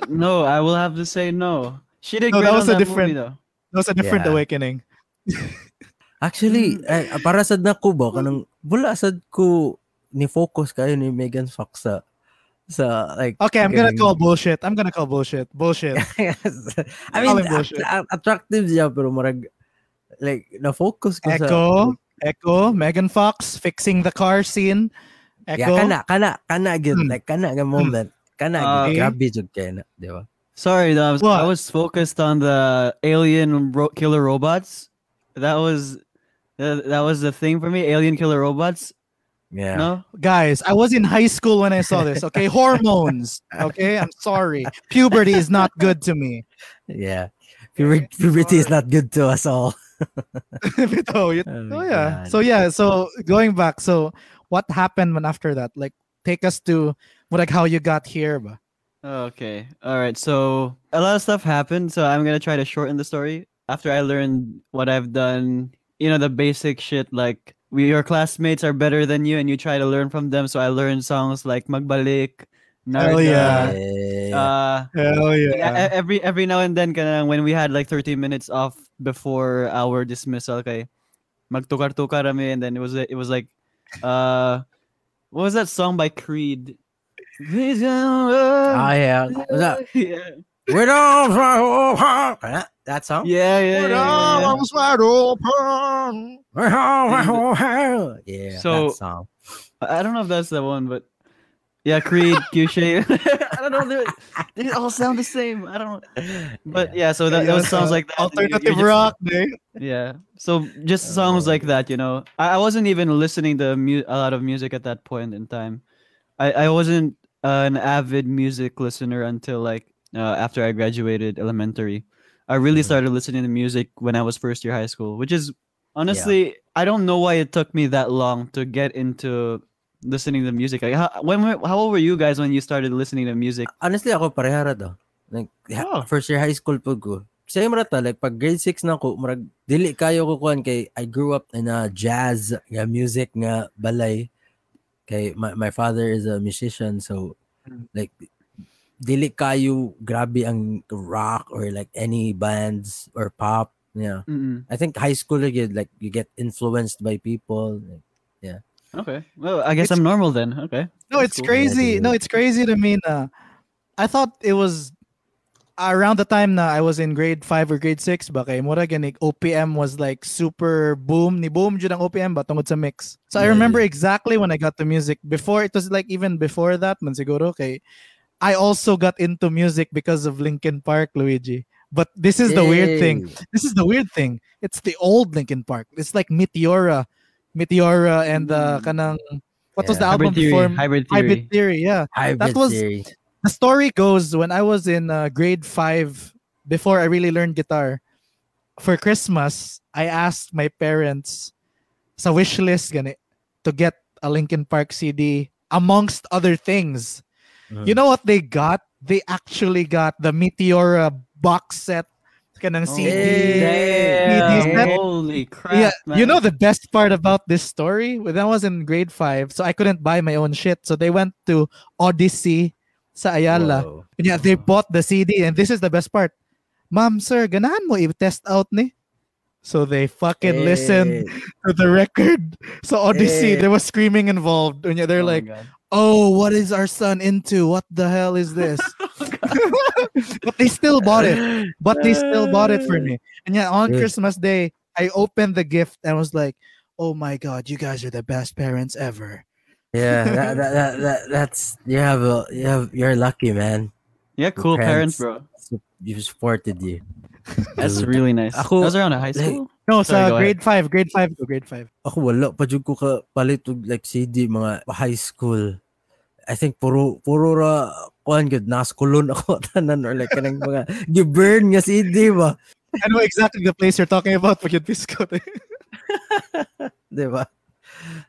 Speaker 2: no, I will have to say no. She did
Speaker 3: No,
Speaker 2: great
Speaker 3: that
Speaker 2: on
Speaker 3: was a
Speaker 2: that
Speaker 3: different-
Speaker 2: movie, though.
Speaker 3: That was a different
Speaker 1: Yeah.
Speaker 3: awakening.
Speaker 1: Actually, eh, para sad na ko ba kanang wala sad ko ni focus kayo ni Megan Fox sa sa like
Speaker 3: Okay, I'm gonna call bullshit. I'm gonna call bullshit. Bullshit.
Speaker 1: I mean,
Speaker 3: him bullshit.
Speaker 1: att- attractive siya pero marag like na focus ko sa
Speaker 3: Echo, Echo, Megan Fox fixing the car scene.
Speaker 1: Yeah,
Speaker 3: Echo.
Speaker 1: kana kana kana gid
Speaker 3: Hmm.
Speaker 1: like kana nga moment. Kana
Speaker 2: Ah,
Speaker 1: gid
Speaker 3: okay.
Speaker 1: grabe jud kay na, di ba?
Speaker 2: Sorry, though, I was,
Speaker 3: What?
Speaker 2: I was focused on the alien ro- killer robots. That was that, that was the thing for me. Alien killer robots.
Speaker 1: Yeah.
Speaker 2: No.
Speaker 3: Guys, I was in high school when I saw this. Okay, hormones. Okay, I'm sorry. Puberty is not good to me.
Speaker 1: Yeah. Puber- Puberty is not good to us all.
Speaker 3: oh,
Speaker 1: Oh
Speaker 3: oh yeah.
Speaker 1: God.
Speaker 3: So yeah. So going back. So what happened when after that? Like, take us to what like how you got here. Ba?
Speaker 2: Okay. All right. So a lot of stuff happened. So I'm gonna try to shorten the story. After I learned what I've done, you know, the basic shit like we, your classmates are better than you, and you try to learn from them. So I learned songs like Magbalik,
Speaker 3: Hell
Speaker 2: Narda,
Speaker 3: yeah.
Speaker 1: Yeah.
Speaker 2: Uh,
Speaker 3: Hell yeah.
Speaker 2: every every now and then kana, when we had like 30 minutes off before our dismissal okay, magtukar-tukar kami and then it was it was like uh what was that song by Creed? Please,
Speaker 1: Ah, yeah. Was that
Speaker 2: yeah.
Speaker 1: We don't that, that song?
Speaker 2: Yeah, yeah, yeah, yeah, yeah.
Speaker 3: wide open.
Speaker 1: yeah.
Speaker 2: So-
Speaker 1: that song.
Speaker 2: I I don't know if that's the one, but yeah, Creed, Cueshé. I don't know. They they all sound the same. I don't. But yeah, so that,
Speaker 3: Yeah,
Speaker 2: those
Speaker 3: so
Speaker 2: songs like that.
Speaker 3: Alternative
Speaker 2: just-
Speaker 3: rock, eh?
Speaker 2: Yeah. So just songs like that, you know. I, I wasn't even listening to mu- a lot of music at that point in time. I, I wasn't an avid music listener until like uh, after I graduated elementary. I really
Speaker 1: Mhm.
Speaker 2: started listening to music when I was first year high school, which is honestly I don't know why it took me that long to get into listening to music. Like, how, when how old were you guys when you started listening to music?
Speaker 1: Honestly, ako parehara daw. Like,
Speaker 2: Oh.
Speaker 1: first year high school ko. Same ra ta, like pag grade 6 na ako, murag dili kayo ko kuan kay I grew up in a jazz nga music nga balay. Kay my, my father is a musician so
Speaker 3: Mm.
Speaker 1: like dili kayo grabe ang rock or like any bands or pop. Yeah.
Speaker 2: Mm-mm.
Speaker 1: I think high school you get like you get influenced by people. Like,
Speaker 2: Okay. Well, I guess
Speaker 3: It's-
Speaker 2: I'm normal then. Okay.
Speaker 3: No,
Speaker 2: That's
Speaker 3: it's
Speaker 2: cool.
Speaker 3: crazy. No, it's crazy to me. Na, I thought it was around the time na I was in grade 5 or grade 6 ba kay eh, mura ganig OPM was like super boom ni boom jud ang OPM ba tungod sa mix. So I remember
Speaker 1: yeah.
Speaker 3: exactly when I got the music before it was like even before that man siguro kay I also got into music because of Linkin Park Luigi. But this is the weird thing. This is the weird thing. It's the old Linkin Park. It's like Meteora, Meteora and uh,
Speaker 2: Mm.
Speaker 3: kanang what was
Speaker 1: Yeah.
Speaker 3: the album
Speaker 2: Hybrid theory.
Speaker 3: before
Speaker 2: Hybrid theory.
Speaker 3: Hybrid Theory? Yeah.
Speaker 1: Hybrid
Speaker 3: was-
Speaker 1: theory.
Speaker 3: The story goes when I was in uh, grade five, before I really learned guitar, for Christmas, I asked my parents sa wish list gani, to get a Linkin Park CD amongst other things. You mm. know what they got? They actually got the Meteora uh, box set kanang
Speaker 2: Oh,
Speaker 3: CD.
Speaker 2: damn.
Speaker 3: set.
Speaker 2: Holy crap.
Speaker 3: Yeah, you know the best part about this story? When I was in grade five, so I couldn't buy my own shit. So they went to Odyssey sa Ayala.
Speaker 1: Whoa.
Speaker 3: Yeah, they bought the CD, and this is the best part. Mom, sir, ganahan mo i-test out ni? So they fucking listened
Speaker 1: eh.
Speaker 3: to the record. So Odyssey,
Speaker 1: Hey.
Speaker 3: there was screaming involved. And they're
Speaker 2: Oh
Speaker 3: like,
Speaker 2: God.
Speaker 3: Oh, what is our son into? What the hell is this? Oh, but they still bought it. But they still bought it for me. And yeah, on
Speaker 1: Good.
Speaker 3: Christmas Day, I opened the gift and was like, oh my God, you guys are the best parents ever.
Speaker 1: Yeah, that, that, that, that, that's you have a you have you're lucky, man.
Speaker 2: Yeah, cool parents,
Speaker 1: parents.
Speaker 2: bro.
Speaker 1: So you supported you.
Speaker 2: That's really nice.
Speaker 1: Ako,
Speaker 2: that was around high
Speaker 1: like,
Speaker 2: school?
Speaker 3: No,
Speaker 2: Sorry,
Speaker 3: sa grade five, grade five to grade five.
Speaker 1: Ako wala pa jud ko ka palit og like CD mga high school. I think puro puro ra kuan gud naskulon ako tanan or like kanang mga gi-burn nga CD ba.
Speaker 3: I know exactly the place you're talking about pag yung disco.
Speaker 1: Di ba?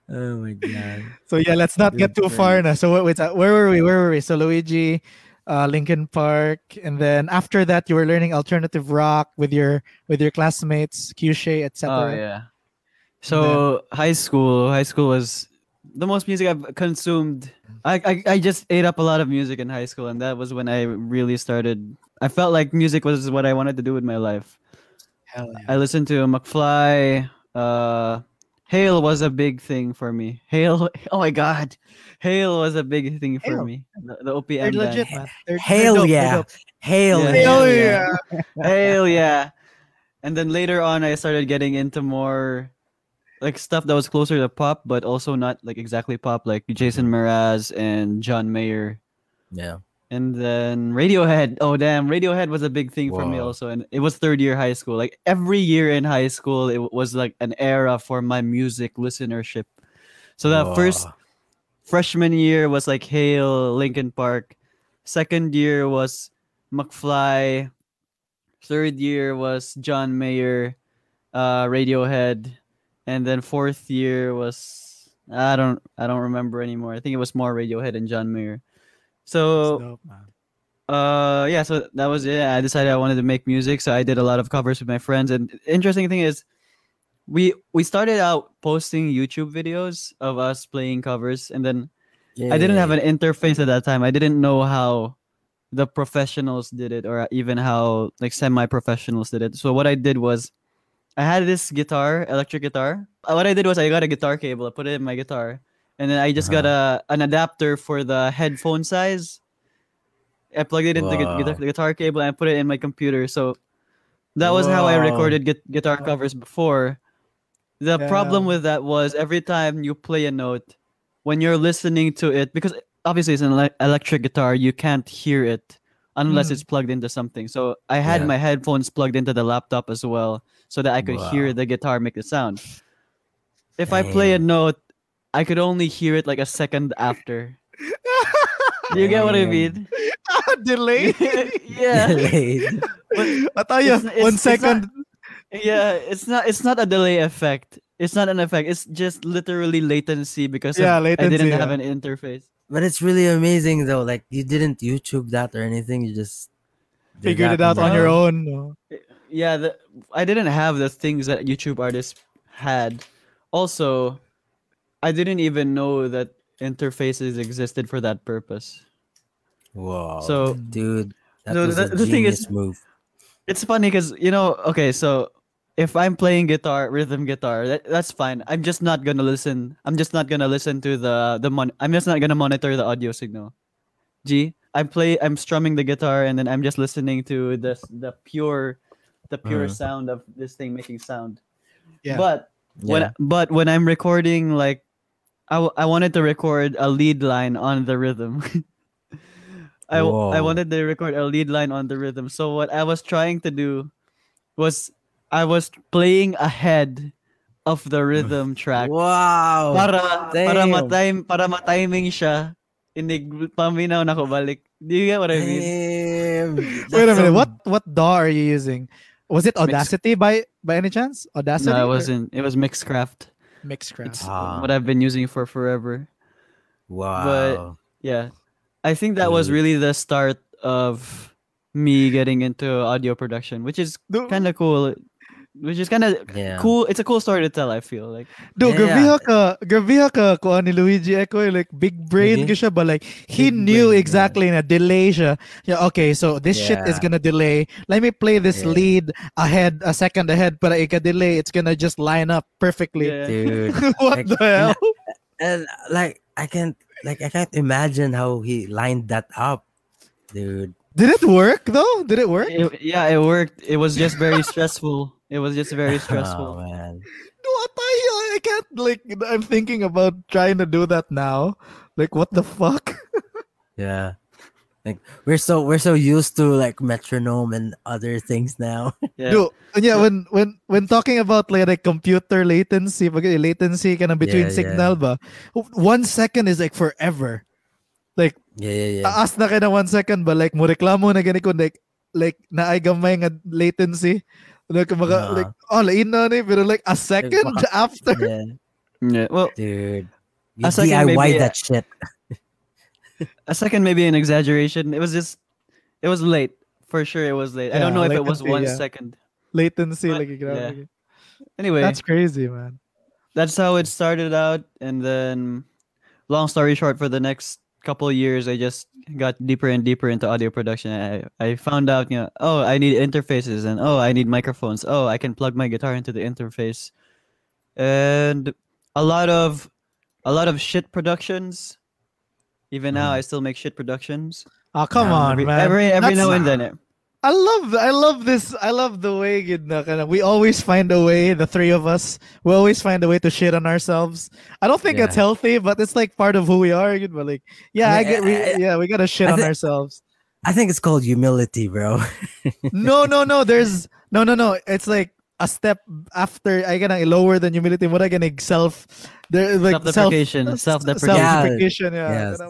Speaker 1: Oh my god.
Speaker 3: so yeah, let's not get too far na. So wait, wait, where were we? Where were we? So Luigi, uh, Linkin Park, and then after that, you were learning alternative rock with your with your classmates, Cueshé, etc.
Speaker 2: Oh yeah. So high school, high school was the most music I've consumed. I, I I just ate up a lot of music in high school, and that was when I really started. I felt like music was what I wanted to do with my life.
Speaker 3: Hell yeah.
Speaker 2: I listened to McFly. Uh, Hale was a big thing for me. Hale, oh my god, Hale was a big thing for
Speaker 3: Hale.
Speaker 2: me. The, the OPM
Speaker 3: They're legit, man. They're,
Speaker 1: Hell
Speaker 3: they're dope, they're
Speaker 1: yeah. Hail
Speaker 2: Yeah.
Speaker 3: Hail
Speaker 2: yeah.
Speaker 3: yeah.
Speaker 2: Hell yeah. And then later on, I started getting into more like stuff that was closer to pop, but also not like exactly pop, like Jason Mraz and John Mayer.
Speaker 1: Yeah.
Speaker 2: And then Radiohead. Oh damn, Radiohead was a big thing for me also, and it was third year high school. Like every year in high school, it was like an era for my music listenership. So that first freshman year was like Hale, Linkin Park. Second year was McFly. Third year was John Mayer, uh, Radiohead, and then fourth year was I don't I don't remember anymore. I think it was more Radiohead and John Mayer. So
Speaker 3: dope, man.
Speaker 2: uh yeah so that was it i decided i wanted to make music so i did a lot of covers with my friends and interesting thing is we we started out posting youtube videos of us playing covers and then I didn't have an interface at that time. I didn't know how the professionals did it or even how like semi-professionals did it. So what I did was I had this guitar, electric guitar. What I did was I got a guitar cable, I put it in my guitar, and then I just got a an adapter for the headphone size. I plugged it into the, guitar,
Speaker 1: Wow.
Speaker 2: the guitar cable and I put it in my computer. So that was how I recorded gui- guitar covers before. The problem with that was every time you play a note, when you're listening to it, because obviously it's an ele- electric guitar, you can't hear it unless
Speaker 3: Mm.
Speaker 2: it's plugged into something. So I had
Speaker 1: Yeah.
Speaker 2: my headphones plugged into the laptop as well, so that I could hear the guitar make the sound. If I play a note, I could only hear it like a second after. Do you get what I
Speaker 1: Damn.
Speaker 2: mean?
Speaker 3: Ah, delay.
Speaker 2: yeah.
Speaker 1: Delayed.
Speaker 3: I thought you
Speaker 2: It's- it's-
Speaker 3: one
Speaker 2: it's not- Yeah, it's not it's not a delay effect. It's not an effect. It's just literally latency because of-
Speaker 3: Yeah,
Speaker 2: I didn't
Speaker 3: latency,
Speaker 2: have an interface.
Speaker 1: But it's really amazing though. Like you didn't YouTube that or anything. You just
Speaker 3: Figured it out on your
Speaker 1: own.
Speaker 3: own. no?
Speaker 2: Yeah, the, I didn't have the things that YouTube artists had. Also, I didn't even know that interfaces existed for that purpose.
Speaker 1: Whoa.
Speaker 2: So
Speaker 1: dude, that
Speaker 2: So
Speaker 1: was
Speaker 2: the-
Speaker 1: a
Speaker 2: the thing is-
Speaker 1: genius move.
Speaker 2: it's funny because you know, okay, so if I'm playing guitar, rhythm guitar, that, that's fine. I'm just not gonna listen. I'm just not gonna listen to the the mon. I'm just not gonna monitor the audio signal. G. I play. I'm strumming the guitar, and then I'm just listening to the the pure, the pure
Speaker 1: Uh-huh.
Speaker 2: sound of this thing making sound.
Speaker 3: Yeah.
Speaker 2: But when
Speaker 1: Yeah.
Speaker 2: but when I'm recording, like, I, w- I wanted to record a lead line on the rhythm. I, w- I
Speaker 1: Whoa.
Speaker 2: wanted to record a lead line on the rhythm. So what I was trying to do was I was playing ahead of the rhythm track
Speaker 1: Wow.
Speaker 2: para para
Speaker 1: damn.
Speaker 2: matime para matiming siya. Inig paminaw na ko balik. Do you get what I mean?
Speaker 1: Damn.
Speaker 3: Wait a minute. What what DAW are you using? Was it Audacity by by any chance? Audacity?
Speaker 2: No, it
Speaker 3: or
Speaker 2: wasn't. It was Mixcraft.
Speaker 3: Mixcraft.
Speaker 2: It's
Speaker 1: Ah.
Speaker 2: what I've been using for forever.
Speaker 1: Wow.
Speaker 2: But yeah. I think that was really the start of me getting into audio production, which is kind of cool. Which is kind of
Speaker 1: yeah.
Speaker 2: cool. It's a cool story to tell, I feel like.
Speaker 3: dude,
Speaker 1: Yeah,
Speaker 3: grabiha ka, grabiha ka kuha ni Luigi Echo, like big brain
Speaker 1: Really?
Speaker 3: ka siya, but like he
Speaker 1: Big
Speaker 3: knew
Speaker 1: brain,
Speaker 3: exactly na delay siya. Yeah, okay, so this shit is gonna delay. Let me play this
Speaker 1: Yeah.
Speaker 3: lead ahead, a second ahead, para ika delay. It's gonna just line up perfectly.
Speaker 2: Yeah.
Speaker 1: Dude.
Speaker 3: what
Speaker 1: Like,
Speaker 3: the hell?
Speaker 1: and like I can't like I can't imagine how he lined that up, dude.
Speaker 3: Did it work though? Did it work?
Speaker 2: It- yeah, it worked. It was just very stressful. It was just very stressful.
Speaker 1: Oh
Speaker 2: stressful.
Speaker 1: man.
Speaker 3: What the hell? I can't like. I'm thinking about trying to do that now. Like, what the fuck?
Speaker 1: Yeah. Like we're so we're so used to like metronome and other things now.
Speaker 2: Yeah.
Speaker 3: Dude, yeah, when when when talking about like, like computer latency, pag latency kind of between
Speaker 1: Yeah, yeah.
Speaker 3: signal ba, one second is like forever. Like
Speaker 1: yeah, yeah, yeah.
Speaker 3: Ask na kaya na one second but like mo reklamo na gani ko like like naay gamay nga latency. Like mga
Speaker 1: Ah.
Speaker 3: like oh lain na ni pero like a second
Speaker 1: baka-
Speaker 3: after.
Speaker 1: yeah.
Speaker 2: Yeah. Well,
Speaker 1: Dude. You
Speaker 2: A second,
Speaker 1: DIY
Speaker 2: maybe,
Speaker 1: that shit.
Speaker 2: a second maybe an exaggeration. It was just, it was late for sure. It was late. I don't
Speaker 3: Yeah,
Speaker 2: know if it was
Speaker 3: latency,
Speaker 2: one
Speaker 3: yeah.
Speaker 2: second.
Speaker 3: Latency
Speaker 2: But-
Speaker 3: like
Speaker 2: yeah.
Speaker 3: grabe.
Speaker 2: Anyway,
Speaker 3: That's crazy, man.
Speaker 2: that's how it started out and then long story short for the next couple of years i just got deeper and deeper into audio production. I, I found out you know oh i need interfaces and oh i need microphones. Oh i can plug my guitar into the interface. And a lot of a lot of shit productions. Even now mm-hmm. i still make shit productions.
Speaker 3: Oh, come
Speaker 1: Yeah,
Speaker 3: on,
Speaker 2: every
Speaker 3: man.
Speaker 2: every, every
Speaker 3: That's-
Speaker 2: now and then.
Speaker 3: I love I love this I love the way yun na kinda- we always find a way the three of us we always find a way to shit on ourselves I don't think
Speaker 1: Yeah.
Speaker 3: it's healthy but it's like part of who we are but like yeah I
Speaker 1: Yeah,
Speaker 3: get we, yeah we gotta shit
Speaker 1: I
Speaker 3: on ourselves
Speaker 1: I think it's called humility, bro.
Speaker 3: no no no there's no no no it's like a step after I gonna lower than humility what I gonna self there like self
Speaker 2: Self-deprecation, self-deprecation.
Speaker 3: self-deprecation yeah,
Speaker 1: Yes.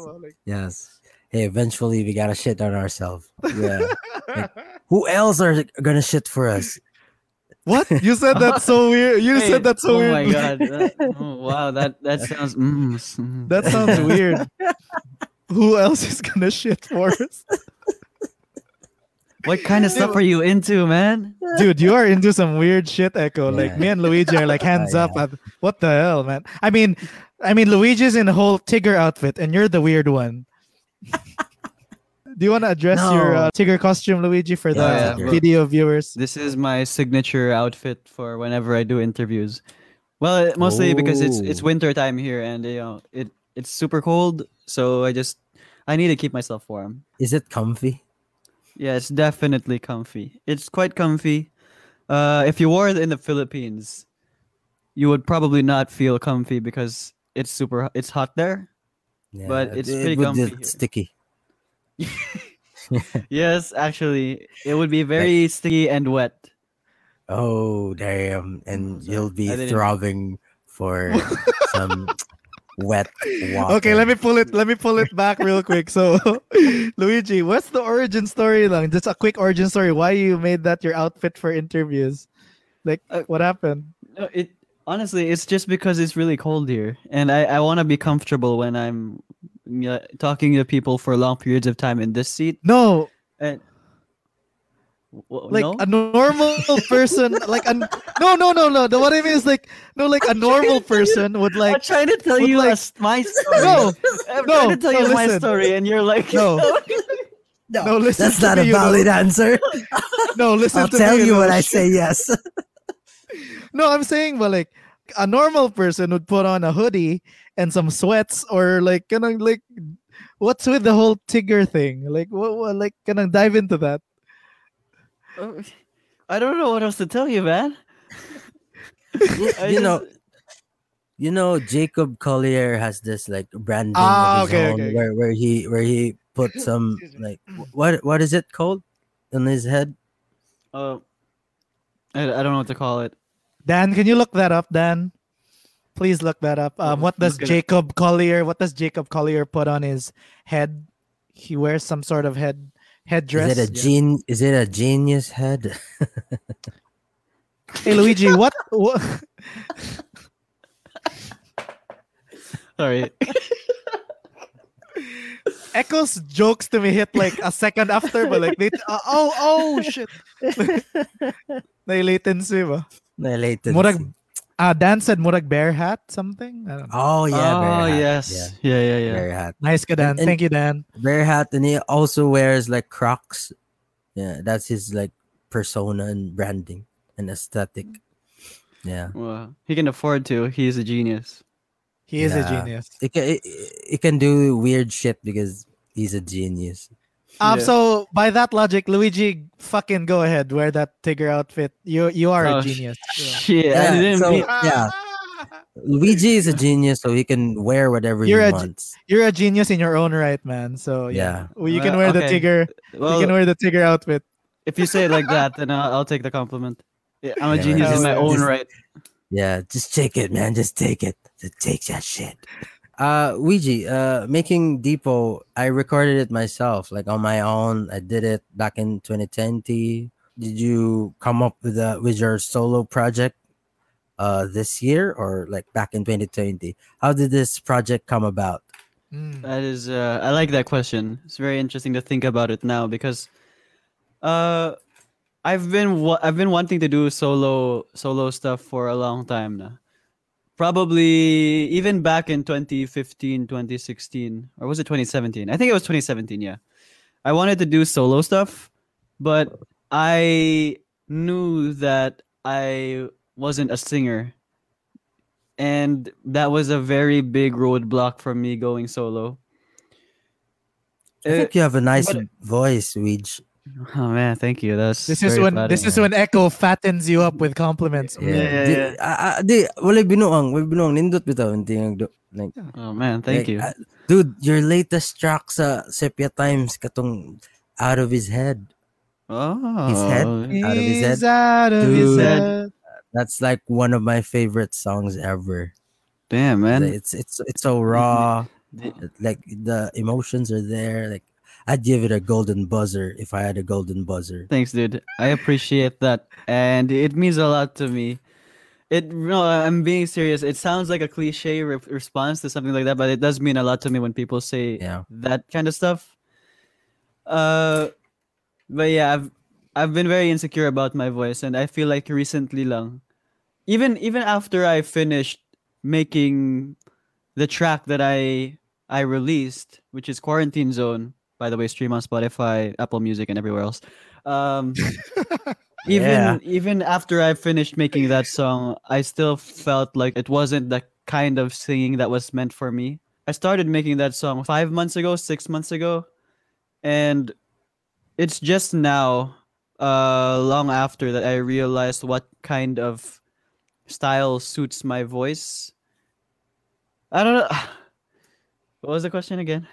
Speaker 1: yes. Hey, eventually we gotta shit on ourselves. Yeah. Who else are gonna shit for us?
Speaker 3: what you said that so weird you
Speaker 2: Hey,
Speaker 3: said that so
Speaker 2: oh
Speaker 3: weird Oh
Speaker 2: my god that- oh, wow that that sounds mm, mm.
Speaker 3: That sounds weird. Who else is gonna shit for us?
Speaker 2: What kind of stuff are you into, man?
Speaker 3: Dude, you are into some weird shit, Echo. Like me and Luigi are like hands
Speaker 1: Oh,
Speaker 3: up. At, what the hell, man? I mean, I mean, Luigi's in a whole Tigger outfit, and you're the weird one. Do you want to address your
Speaker 1: No.
Speaker 3: uh, Tigger costume, Luigi, for the
Speaker 1: Yeah,
Speaker 2: yeah.
Speaker 3: video viewers?
Speaker 2: This is my signature outfit for whenever I do interviews. Well, it- mostly because it's it's
Speaker 1: Ooh.
Speaker 2: winter time here, and you know it it's super cold, so I just I need to keep myself warm.
Speaker 1: Is it comfy?
Speaker 2: Yeah, it's definitely comfy. It's quite comfy. Uh, if you wore it in the Philippines, you would probably not feel comfy because it's super it's hot there.
Speaker 1: Yeah,
Speaker 2: But it's
Speaker 1: it
Speaker 2: pretty
Speaker 1: would
Speaker 2: comfy here.
Speaker 1: sticky.
Speaker 2: Yes, actually, it would be very sticky and wet.
Speaker 1: Oh damn! And you'll be
Speaker 2: I
Speaker 1: throbbing for some wet water.
Speaker 3: Okay, let me pull it. Let me pull it back real quick. So, Luigi, what's the origin story? Lang? Just a quick origin story. Why you made that your outfit for interviews? Like,
Speaker 2: Uh,
Speaker 3: what happened?
Speaker 2: No, it honestly, it's just because it's really cold here, and I, I want to be comfortable when I'm yeah, talking to people for long periods of time in this seat.
Speaker 3: No,
Speaker 2: And w-
Speaker 3: like
Speaker 2: no?
Speaker 3: a normal person, like a no, no, no, no. The, what I mean is like no, like a normal person would like.
Speaker 2: I'm
Speaker 3: like
Speaker 2: trying to tell you
Speaker 3: like-
Speaker 2: a s- my story.
Speaker 3: no,
Speaker 2: I'm
Speaker 3: no,
Speaker 2: trying to tell
Speaker 3: no,
Speaker 2: you my story, and you're like,
Speaker 3: No.
Speaker 1: No,
Speaker 3: No, listen
Speaker 1: that's
Speaker 3: to
Speaker 1: not
Speaker 3: me,
Speaker 1: a
Speaker 3: you know.
Speaker 1: valid answer.
Speaker 3: no. Listen
Speaker 1: I'll
Speaker 3: to
Speaker 1: tell
Speaker 3: me,
Speaker 1: you
Speaker 3: know,
Speaker 1: when I say yes.
Speaker 3: No, I'm saying, but like a normal person would put on a hoodie and some sweats, or like kind of like what's with the whole Tigger thing? Like what? what like kind of dive into that.
Speaker 2: Oh, I don't know what else to tell you, man. I
Speaker 1: you know, you know, Jacob Collier has this like branding
Speaker 3: Ah,
Speaker 1: of his
Speaker 3: okay,
Speaker 1: own,
Speaker 3: okay, okay.
Speaker 1: where where he where he put some like what what is it called on his head?
Speaker 2: uh, I, I don't know what to call it.
Speaker 3: Dan, can you look that up, Dan? Please look that up. Um, what does
Speaker 2: look it.
Speaker 3: Jacob Collier? What does Jacob Collier put on his head? He wears some sort of head headdress.
Speaker 1: Is it a gen? Is it a genius head?
Speaker 3: hey, Luigi, what? what?
Speaker 2: Sorry.
Speaker 3: Echo's jokes to me hit like a second after, but like they uh, oh oh shit. May latency ba?
Speaker 1: Na latency.
Speaker 3: Murag uh, Dan said murag bear hat something. I don't know.
Speaker 1: Oh yeah,
Speaker 2: oh yes.
Speaker 1: yeah,
Speaker 2: Yeah, yeah, yeah.
Speaker 1: bear hat.
Speaker 3: Nice ka Dan.
Speaker 1: and-
Speaker 3: Thank you, Dan.
Speaker 1: Bear hat, and he also wears like Crocs. Yeah, that's his like persona and branding and aesthetic. Yeah,
Speaker 2: Well, he can afford to. He's a genius.
Speaker 3: He is a genius.
Speaker 1: it can it, it can do weird shit because he's a genius.
Speaker 3: Um,
Speaker 2: Yeah.
Speaker 3: so by that logic, Luigi, fucking go ahead, wear that Tigger outfit. You you are
Speaker 2: Oh,
Speaker 3: a
Speaker 2: sh-
Speaker 3: genius. Yeah.
Speaker 2: Shit, I
Speaker 1: Yeah, so-
Speaker 2: mean-
Speaker 1: Yeah. Luigi is a genius, so he can wear whatever
Speaker 3: You're
Speaker 1: he
Speaker 3: a
Speaker 1: wants.
Speaker 3: You're a genius in your own right, man. So yeah, Well, you can
Speaker 2: Uh,
Speaker 3: wear the
Speaker 2: okay.
Speaker 3: Tigger.
Speaker 2: Well,
Speaker 3: you can wear the Tigger outfit.
Speaker 2: if you say it like that, then I'll, I'll take the compliment. Yeah, I'm a
Speaker 1: Yeah,
Speaker 2: genius in my own
Speaker 1: Just-
Speaker 2: right.
Speaker 1: Yeah, just take it, man. Just take it. Just take that shit. Uh, Ouija, uh, making Depot, I recorded it myself, like on my own. I did it back in 2020. Did you come up with a with your solo project, uh, this year or like back in 2020? How did this project come about?
Speaker 3: Mm.
Speaker 2: That is, uh, I like that question. It's very interesting to think about it now because, uh, I've been wa- I've been wanting to do solo solo stuff for a long time now. Probably even back in 2015, 2016, or was it 2017? I think it was 2017. Yeah, I wanted to do solo stuff, but I knew that I wasn't a singer, and that was a very big roadblock for me going solo.
Speaker 1: I think you have a nice
Speaker 2: but-
Speaker 1: voice, Ouija.
Speaker 2: Oh man, thank you. That's
Speaker 3: This is
Speaker 2: very
Speaker 3: when this
Speaker 2: flattering.
Speaker 3: is when Echo fattens you up with compliments.
Speaker 1: Yeah,
Speaker 2: yeah,
Speaker 1: di,
Speaker 2: yeah.
Speaker 1: ah, ah, di, wala binuang, wala binuang, nindot bitaw, hindi nagdo- like,
Speaker 2: Oh man, thank
Speaker 1: like,
Speaker 2: you.
Speaker 1: ah, dude, your latest track sa Sepia Times, katong out of his head.
Speaker 2: oh,
Speaker 1: his head. out of his head.
Speaker 3: out of his
Speaker 1: Dude.
Speaker 3: head.
Speaker 1: That's like one of my favorite songs ever.
Speaker 2: Damn man.
Speaker 1: It's it's it's so raw. like the emotions are there. Like I'd give it a golden buzzer if I had a golden buzzer.
Speaker 2: Thanks, dude. I appreciate that, and it means a lot to me. It no, I'm being serious. It sounds like a cliche re- response to something like that, but it does mean a lot to me when people say
Speaker 1: Yeah.
Speaker 2: that kind of stuff. Uh, but yeah, I've I've been very insecure about my voice, and I feel like recently lang, even even after I finished making the track that I I released, which is Quarantine Zone. By the way, stream on Spotify, Apple Music, and everywhere else. Um, even
Speaker 1: Yeah.
Speaker 2: even after I finished making that song, I still felt like it wasn't the kind of singing that was meant for me. I started making that song five months ago, six months ago, and it's just now, uh, long after that I realized what kind of style suits my voice. I don't know. What was the question again?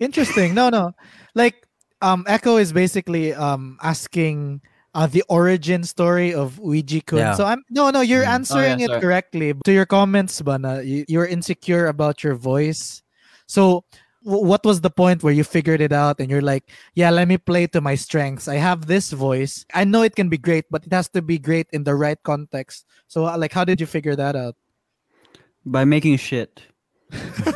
Speaker 3: Interesting. No, no. Like um Echo is basically um asking uh, the origin story of Ouija Kun.
Speaker 1: Yeah.
Speaker 3: So I'm no no you're
Speaker 1: Mm.
Speaker 3: answering it correctly. To your comments, Bana, you, you're insecure about your voice. So w- what was the point where you figured it out and you're like, yeah, let me play to my strengths. I have this voice. I know it can be great, but it has to be great in the right context. So uh, like how did you figure that out?
Speaker 2: By making shit.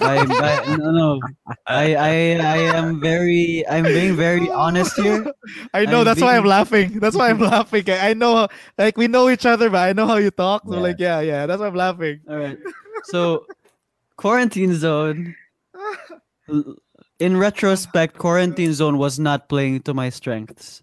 Speaker 2: By, by, no, no. I, I, I am very, I'm being very honest here.
Speaker 3: I know
Speaker 2: I'm
Speaker 3: that's why I'm laughing. That's why I'm laughing. I I know like we know each other, but I know how you talk. So
Speaker 1: Yeah.
Speaker 3: like yeah, yeah, that's why I'm laughing.
Speaker 2: All right. So, quarantine zone. In retrospect, quarantine zone was not playing to my strengths.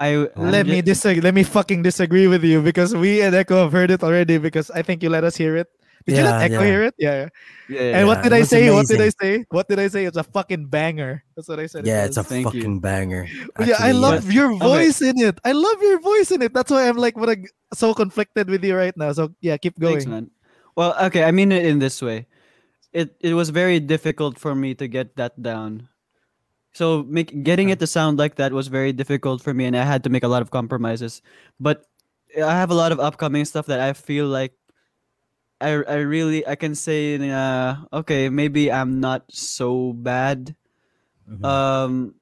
Speaker 2: I
Speaker 3: let me disagree. Let me fucking disagree with you because we and Echo have heard it already. Because I think you let us hear it. Did you let Echo
Speaker 1: yeah.
Speaker 3: hear it? Yeah. yeah.
Speaker 2: Yeah,
Speaker 3: And what did I
Speaker 1: was
Speaker 3: say? What did I say? What did I say? It's a fucking banger. That's what I said.
Speaker 1: Yeah,
Speaker 3: was.
Speaker 1: it's a
Speaker 2: Thank you.
Speaker 1: fucking banger.
Speaker 3: But yeah, I love
Speaker 2: yeah.
Speaker 3: your
Speaker 2: Okay.
Speaker 3: voice in it. I love your voice in it. That's why I'm like, what a, so conflicted with you right now. So yeah, keep going.
Speaker 2: Thanks, man. Well, okay, I mean it in this way. It it was very difficult for me to get that down. So make getting it to sound like that was very difficult for me, and I had to make a lot of compromises. But I have a lot of upcoming stuff that I feel like I I really I can say uh, okay maybe I'm not so bad.
Speaker 1: Mhm.
Speaker 2: Um,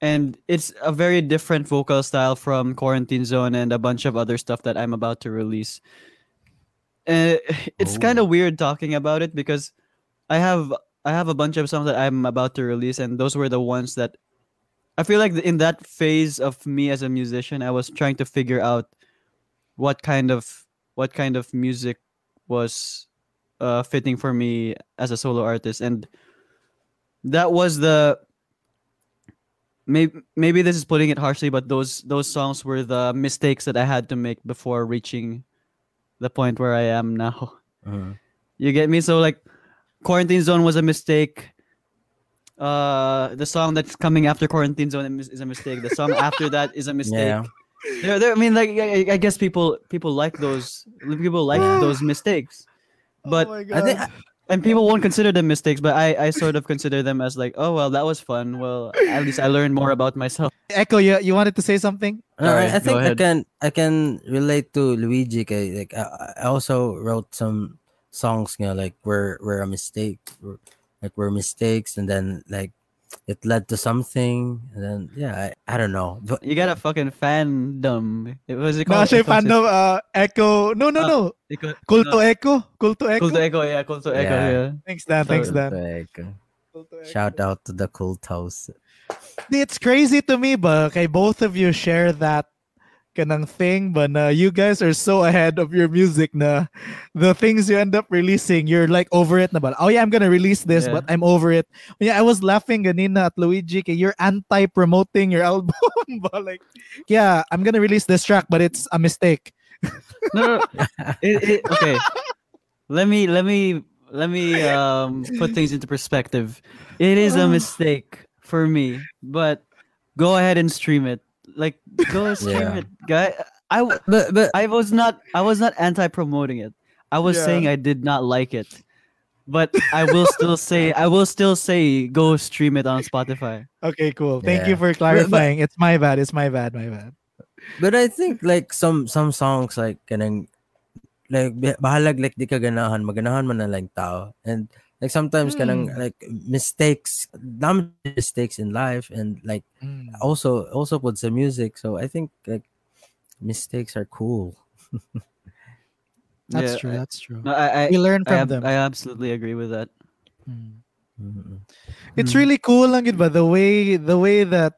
Speaker 2: and it's a very different vocal style from Quarantine Zone and a bunch of other stuff that I'm about to release. Uh, it's kind
Speaker 1: Oh.
Speaker 2: of weird talking about it because I have I have a bunch of songs that I'm about to release, and those were the ones that I feel like in that phase of me as a musician, I was trying to figure out what kind of what kind of music was uh, fitting for me as a solo artist, and that was the maybe maybe this is putting it harshly, but those those songs were the mistakes that I had to make before reaching the point where I am now.
Speaker 1: Mhm.
Speaker 2: You get me? So like Quarantine Zone was a mistake. Uh the song that's coming after Quarantine Zone is is a mistake. The song after that is a mistake.
Speaker 1: Yeah.
Speaker 2: There, there, I mean like I, I guess people people like those people like those mistakes. But
Speaker 3: oh
Speaker 1: I think
Speaker 2: and people won't consider them mistakes, but I, I sort of consider them as like, oh well, that was fun. Well, at least I learned more about myself.
Speaker 3: Echo, you, you wanted to say something?
Speaker 1: Uh,
Speaker 2: Sorry,
Speaker 1: I, I
Speaker 2: go
Speaker 1: think I can I can relate to Luigi. kay, Like I, I also wrote some songs, you know, like were were a mistake, were- like were mistakes, and then like it led to something, and then yeah, I, I don't know. But
Speaker 2: You got a fucking fandom. It was it
Speaker 3: No,
Speaker 2: called?
Speaker 3: siya
Speaker 2: It was-
Speaker 3: fandom, uh, Echo. No, no,
Speaker 2: Ah,
Speaker 3: no.
Speaker 2: it called-
Speaker 3: Culto
Speaker 2: no,
Speaker 3: Echo. Culto Echo.
Speaker 2: Culto Echo, yeah, Culto Echo,
Speaker 1: Yeah.
Speaker 2: yeah.
Speaker 3: Thanks, Dan. Thanks,
Speaker 2: So-
Speaker 3: Dan.
Speaker 1: like, uh,
Speaker 3: Culto Echo.
Speaker 1: shout out to the cult house.
Speaker 3: It's crazy to me, but okay, both of you share that kanang thing, but uh, you guys are so ahead of your music na the things you end up releasing, you're like over it na ba? Oh yeah, I'm gonna release this,
Speaker 2: Yeah.
Speaker 3: but I'm over it. Yeah, I was laughing ganina at Luigi, kay you're anti-promoting your album, but like, yeah, I'm gonna release this track, but it's a mistake.
Speaker 2: No, no, it, it, okay. Let me let me let me um put things into perspective. It is a mistake for me, but go ahead and stream it. Like go stream
Speaker 1: Yeah.
Speaker 2: it, guy. I
Speaker 1: But but
Speaker 2: I was not I was not anti promoting it. I was
Speaker 3: Yeah.
Speaker 2: saying I did not like it. But I will still say I will still say go stream it on Spotify.
Speaker 3: Okay, cool. Thank you for clarifying. it's my bad. It's my bad. My bad.
Speaker 1: But I think like some some songs like kanang like bi- bahalag like di ka ganahan maganahan man na lang tao and like sometimes kanang
Speaker 3: Hmm.
Speaker 1: like mistakes dami mistakes in life and like
Speaker 3: Mm.
Speaker 1: also also with the music so I think like mistakes are cool
Speaker 3: That's
Speaker 2: Yeah,
Speaker 3: true.
Speaker 2: I-
Speaker 3: That's true.
Speaker 2: No, I I,
Speaker 3: we learn
Speaker 2: I,
Speaker 3: from
Speaker 2: ab-
Speaker 3: them.
Speaker 2: I absolutely agree with that.
Speaker 3: Mm. It's
Speaker 2: Mm.
Speaker 3: really cool lang yun ba the way the way that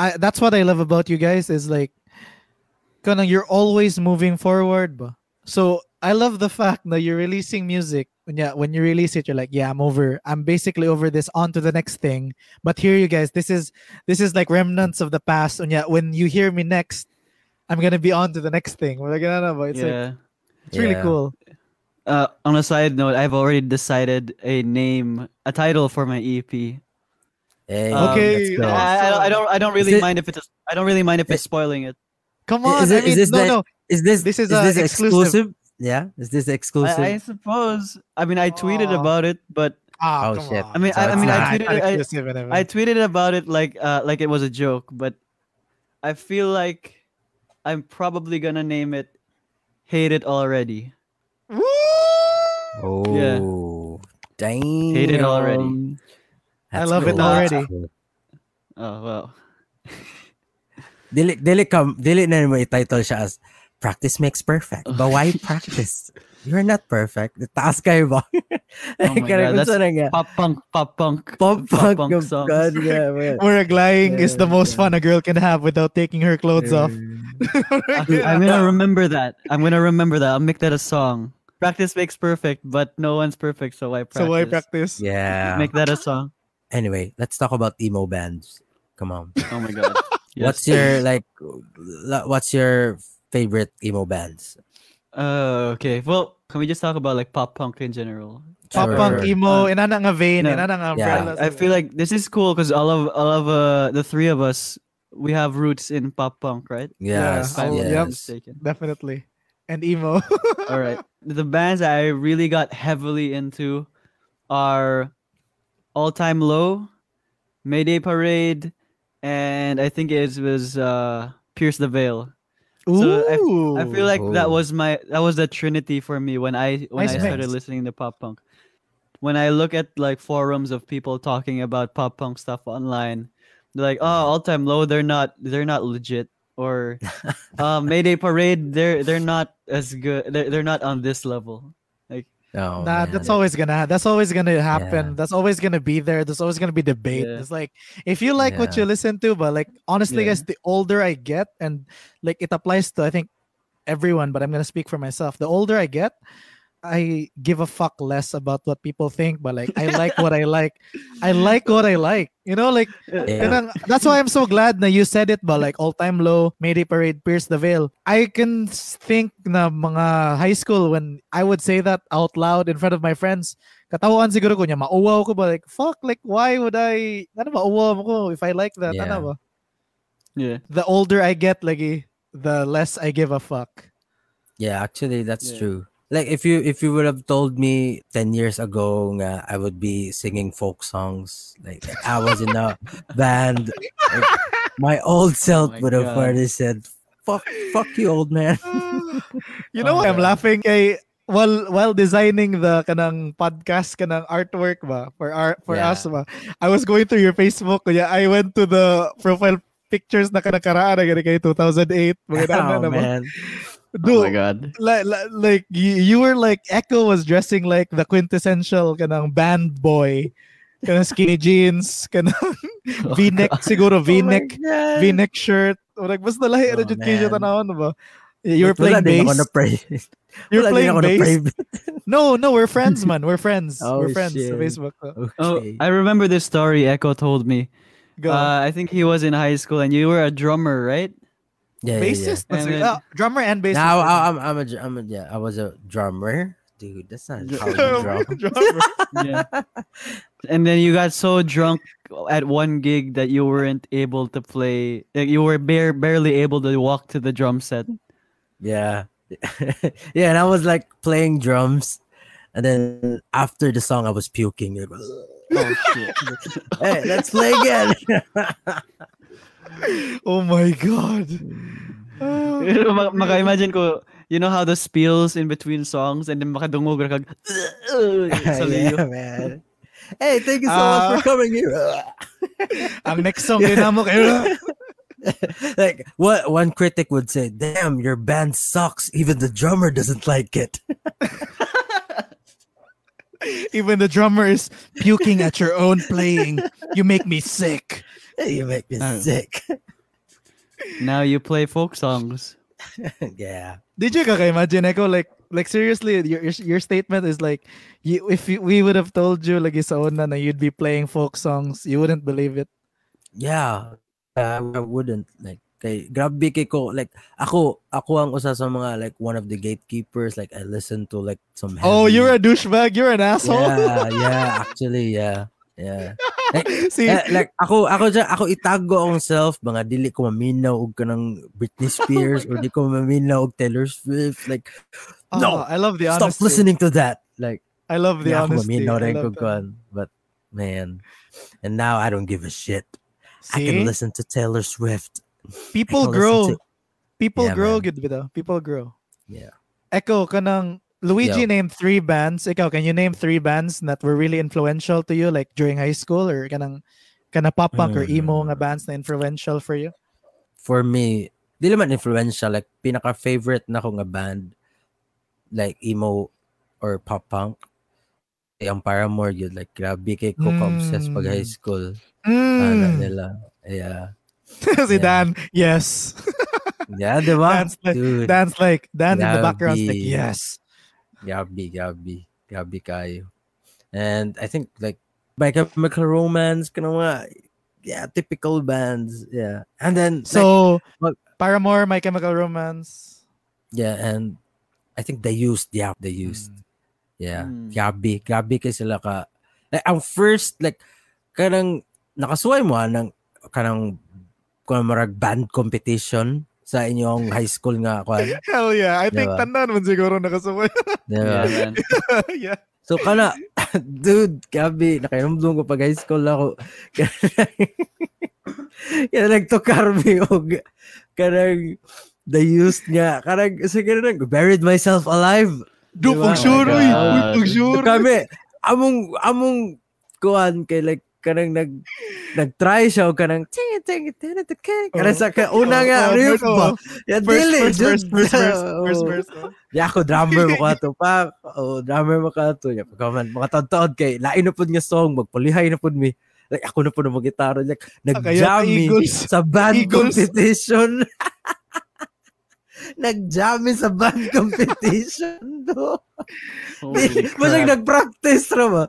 Speaker 3: I that's what I love about you guys is like kanang you're always moving forward ba. So I love the fact that you're releasing music when yeah when you release it you're like yeah I'm over I'm basically over this on to the next thing but here you guys this is this is like remnants of the past and yeah when you hear me next I'm gonna be on to the next thing Like, I don't know, but it's like it's really
Speaker 1: Yeah.
Speaker 3: cool
Speaker 2: Uh, on a side note, I've already decided a name, a title for my EP.
Speaker 1: Hey,
Speaker 2: Um,
Speaker 3: Okay,
Speaker 1: let's
Speaker 2: I, I, I don't. I don't really
Speaker 1: it-
Speaker 2: mind if it's. I don't really mind if it's spoiling it.
Speaker 3: come on
Speaker 1: is
Speaker 3: I
Speaker 1: it- is
Speaker 3: mean,
Speaker 1: this
Speaker 3: no
Speaker 1: the-
Speaker 3: no
Speaker 1: Is this
Speaker 3: This is,
Speaker 1: is this
Speaker 3: exclusive.
Speaker 1: exclusive? Yeah, is this exclusive?
Speaker 2: I, I suppose. I mean, I tweeted
Speaker 3: Aw.
Speaker 2: about it, but
Speaker 3: ah
Speaker 1: Oh, shit.
Speaker 3: on.
Speaker 2: I mean,
Speaker 1: So
Speaker 2: I, I
Speaker 1: it's
Speaker 2: mean, I tweeted. I, I tweeted about it like uh like it was a joke, but I feel like I'm probably gonna name it "Hate It Already."
Speaker 3: Woo!
Speaker 1: oh, dang!
Speaker 2: Hate it already.
Speaker 3: I love it already.
Speaker 2: Oh well.
Speaker 1: Dili, dili, kam, dili na mo i-title siya as practice makes perfect. But why practice? You're not perfect. Taas kayo ba?
Speaker 2: Oh my God, that's
Speaker 1: nga.
Speaker 2: Pop punk, pop punk,
Speaker 1: Pop punk.
Speaker 2: punk songs.
Speaker 1: God, yeah, man.
Speaker 3: Where gliding is the most
Speaker 1: yeah.
Speaker 3: fun a girl can have without taking her clothes off.
Speaker 2: I'm gonna remember that. I'm gonna remember that. I'll make that a song. Practice makes perfect, but no one's perfect, so why practice?
Speaker 3: so why practice?
Speaker 1: Yeah.
Speaker 2: Make that a song.
Speaker 1: Anyway, let's talk about emo bands. Come on.
Speaker 2: Oh my god.
Speaker 1: What's your like? What's your favorite emo bands?
Speaker 2: Uh, okay. Well, can we just talk about like pop punk in general?
Speaker 3: Pop
Speaker 1: Sure.
Speaker 3: punk emo,
Speaker 2: Uh,
Speaker 3: inana nga vein,
Speaker 2: no.
Speaker 3: inana nga
Speaker 1: Yeah.
Speaker 2: I feel like this is cool because all of all of uh the three of us we have roots in pop punk, right?
Speaker 1: Yes,
Speaker 3: Yeah,
Speaker 2: If I'm not
Speaker 3: yep. definitely. And emo.
Speaker 2: All right. The bands I really got heavily into are All Time Low, Mayday Parade, and I think it was uh Pierce the Veil. So
Speaker 3: Ooh.
Speaker 2: I feel like that
Speaker 1: Oh.
Speaker 2: was my that was the trinity for me when I when
Speaker 3: Nice
Speaker 2: I started listening to pop punk. When I look at like forums of people talking about pop punk stuff online, they're like, "Oh, all time low, they're not they're not legit." Or uh, Mayday Parade, they're they're not as good. They're, they're not on this level.
Speaker 1: Oh,
Speaker 3: Nah,
Speaker 1: man.
Speaker 3: that's always gonna that's always gonna happen.
Speaker 1: Yeah.
Speaker 3: That's always gonna be there. There's always gonna be debate.
Speaker 2: Yeah.
Speaker 3: It's like if you like what you listen to, but like honestly,
Speaker 2: Yeah.
Speaker 3: guys, the older I get, and like it applies to I think everyone, but I'm gonna speak for myself. The older I get, I give a fuck less about what people think, but like I like what I like. I like what I like. You know, like
Speaker 1: Yeah.
Speaker 3: Ganun. that's why I'm so glad that you said it but like all time low, Mayday Parade, Pierce the Veil. I can think na mga high school when I would say that out loud in front of my friends. Katawaan siguro ko niya, mauwaw ko ba like fuck like why would I ano mauwaw ko if I like that
Speaker 1: Yeah.
Speaker 3: ano ba?
Speaker 2: Yeah.
Speaker 3: The older I get lagi, the less I give a fuck.
Speaker 1: Yeah, actually, that's
Speaker 2: Yeah.
Speaker 1: true. Like if you if you would have told me ten years ago nga I would be singing folk songs, like I was in a band, like, my old oh self
Speaker 2: my
Speaker 1: would have already said, "Fuck, fuck you, old man."
Speaker 3: you oh know
Speaker 2: Oh,
Speaker 3: why I'm
Speaker 2: yeah.
Speaker 3: laughing kay while while designing the kanang podcast kanang artwork ba for art for
Speaker 1: Yeah.
Speaker 3: us ba I was going through your Facebook kuya I went to the profile pictures na kanakaraan na gani kay 2008 mga
Speaker 1: oh,
Speaker 3: na ba
Speaker 1: man.
Speaker 2: Oh my god.
Speaker 3: like, like, like you, you were like Echo was dressing like the quintessential kanang band boy kanang skinny jeans kanang
Speaker 2: Oh,
Speaker 3: v-neck siguro v-neck
Speaker 1: Oh
Speaker 3: v-neck shirt o like basta lahi
Speaker 1: Oh,
Speaker 3: oh, kay siya
Speaker 1: man.
Speaker 3: tanawon ba you were playing
Speaker 1: din ako
Speaker 3: bass
Speaker 1: na pray.
Speaker 3: you're
Speaker 1: wala din
Speaker 3: playing
Speaker 1: ako na
Speaker 3: bass. No, no, we're friends, man. We're friends.
Speaker 1: Oh,
Speaker 3: we're friends
Speaker 1: shit.
Speaker 3: sa Facebook. ko.
Speaker 2: Oh, I remember this story Echo told me.
Speaker 3: Go.
Speaker 2: Uh, I think he was in high school and you were a drummer, right?
Speaker 1: Yeah, yeah, yeah.
Speaker 3: bassist.
Speaker 2: And
Speaker 3: That's
Speaker 2: then-
Speaker 3: ah, drummer and bassist.
Speaker 1: Now I, I'm I'm a dr- I'm a yeah I was a drummer, dude. That's not how you drum.
Speaker 3: drummer.
Speaker 2: Yeah. and then you got so drunk at one gig that you weren't able to play. Like you were bare, barely able to walk to the drum set.
Speaker 1: Yeah. yeah, and I was like playing drums. And then after the song I was puking. Like,
Speaker 2: Oh shit!
Speaker 1: hey, let's play again.
Speaker 3: Oh my god. Ah.
Speaker 2: Ma- Maka-imagine ko, you know how the spills in between songs and then makadungog ka kag sa liyo.
Speaker 1: yeah, man. Hey, thank you so
Speaker 3: Ah.
Speaker 1: much for coming here.
Speaker 3: Ang next song din mo kayo.
Speaker 1: like what one critic would say, "Damn, your band sucks. Even the drummer doesn't like it."
Speaker 3: Even the drummer is puking at your own playing. You make me sick.
Speaker 1: You make me
Speaker 2: Uh.
Speaker 1: sick.
Speaker 2: Now you play folk songs.
Speaker 1: yeah.
Speaker 3: Did you imagine Echo like like seriously your your, your statement is like you if you, we would have told you like sa una na you'd be playing folk songs you wouldn't believe it.
Speaker 1: Yeah. I, I wouldn't like kay grabe kay ko like ako ako ang usa sa mga like one of the gatekeepers like I listen to like some
Speaker 3: Oh, you're a douchebag. You're an asshole.
Speaker 1: Yeah, yeah, actually, yeah. Yeah.
Speaker 3: See,
Speaker 1: Eh, like ako ako dyan, ako itago akong self mga dili ko maminaw og kanang Britney Spears or di ko maminaw og Taylor Swift like
Speaker 3: oh,
Speaker 1: no,
Speaker 3: I love the
Speaker 1: stop
Speaker 3: honesty.
Speaker 1: listening to that like
Speaker 3: I love the
Speaker 1: yeah, ako
Speaker 3: honesty.
Speaker 1: maminaw
Speaker 3: I
Speaker 1: rin ko kuan. but man and now I don't give a shit I
Speaker 3: See,
Speaker 1: can listen to Taylor Swift
Speaker 3: people
Speaker 1: I
Speaker 3: grow.
Speaker 1: to-
Speaker 3: People
Speaker 1: Yeah,
Speaker 3: grow,
Speaker 1: man.
Speaker 3: good bitaw. People grow.
Speaker 1: yeah
Speaker 3: Echo, kanang Luigi
Speaker 1: Yo.
Speaker 3: named three bands. Ikaw, can you name three bands that were really influential to you, like during high school, or kanang kana pop punk or emo
Speaker 1: Mm.
Speaker 3: nga bands na influential for you?
Speaker 1: for me dili man influential like pinaka favorite na ko nga band like emo or pop punk eh, ang Paramore yun like grabe kay ko ka-obsessed pag high
Speaker 3: Mm.
Speaker 1: school Ano
Speaker 3: Mm.
Speaker 1: nila yeah
Speaker 3: si
Speaker 1: Yeah.
Speaker 3: Dan, yes.
Speaker 1: yeah di ba
Speaker 3: Dance like,
Speaker 1: dude
Speaker 3: Dan's like, Dan in the background, like,
Speaker 1: Grabe.
Speaker 3: yes.
Speaker 1: Grabe grabe grabe kayo and I think like My Chemical Romance kana mga yeah typical bands yeah and then like,
Speaker 3: So,
Speaker 1: wag-
Speaker 3: Paramore, My Chemical Romance.
Speaker 1: yeah and I think they used yeah they used Yeah.
Speaker 2: Mm.
Speaker 1: Grabe. Grabe kay sila ka. Like, ang first, like, kanang, nakasuway mo ah, ng, kanang, band competition sa inyong high school nga, kwan.
Speaker 3: Hell yeah. I think
Speaker 1: Diba?
Speaker 3: tandaan mo siguro nakasabay.
Speaker 1: Diba?
Speaker 2: Yeah, man.
Speaker 3: yeah.
Speaker 1: So, kana, dude, grabe, nakainomdom ko pag high school ako. Kaya nagtukar mi og kanang the used nga kanang sa kanang buried myself alive
Speaker 3: Do
Speaker 1: Diba?
Speaker 3: pag sure,
Speaker 2: Oh
Speaker 3: uy. Pag sure.
Speaker 1: Kami, among, among, kuhan, kay like, kanang nag, nag-try siya o kanang, ting, ting, ting, ting, ting, kanang sa kauna nga,
Speaker 3: Oh,
Speaker 1: riff
Speaker 3: oh,
Speaker 1: ba?
Speaker 3: oh.
Speaker 1: Ya, dili,
Speaker 3: first, first, first, first, oh.
Speaker 1: Ya, ako, drummer mo ka to, pa. Oh, drummer mo ka to. Ya, pagkaman, mga taon-taon kay, lain na po niya song, magpulihay na po mi. Like, ako na po na mag-gitara. Like, nag-jam sa band competition. nag-jam mi sa band competition, do. Masang nag-practice ra ba?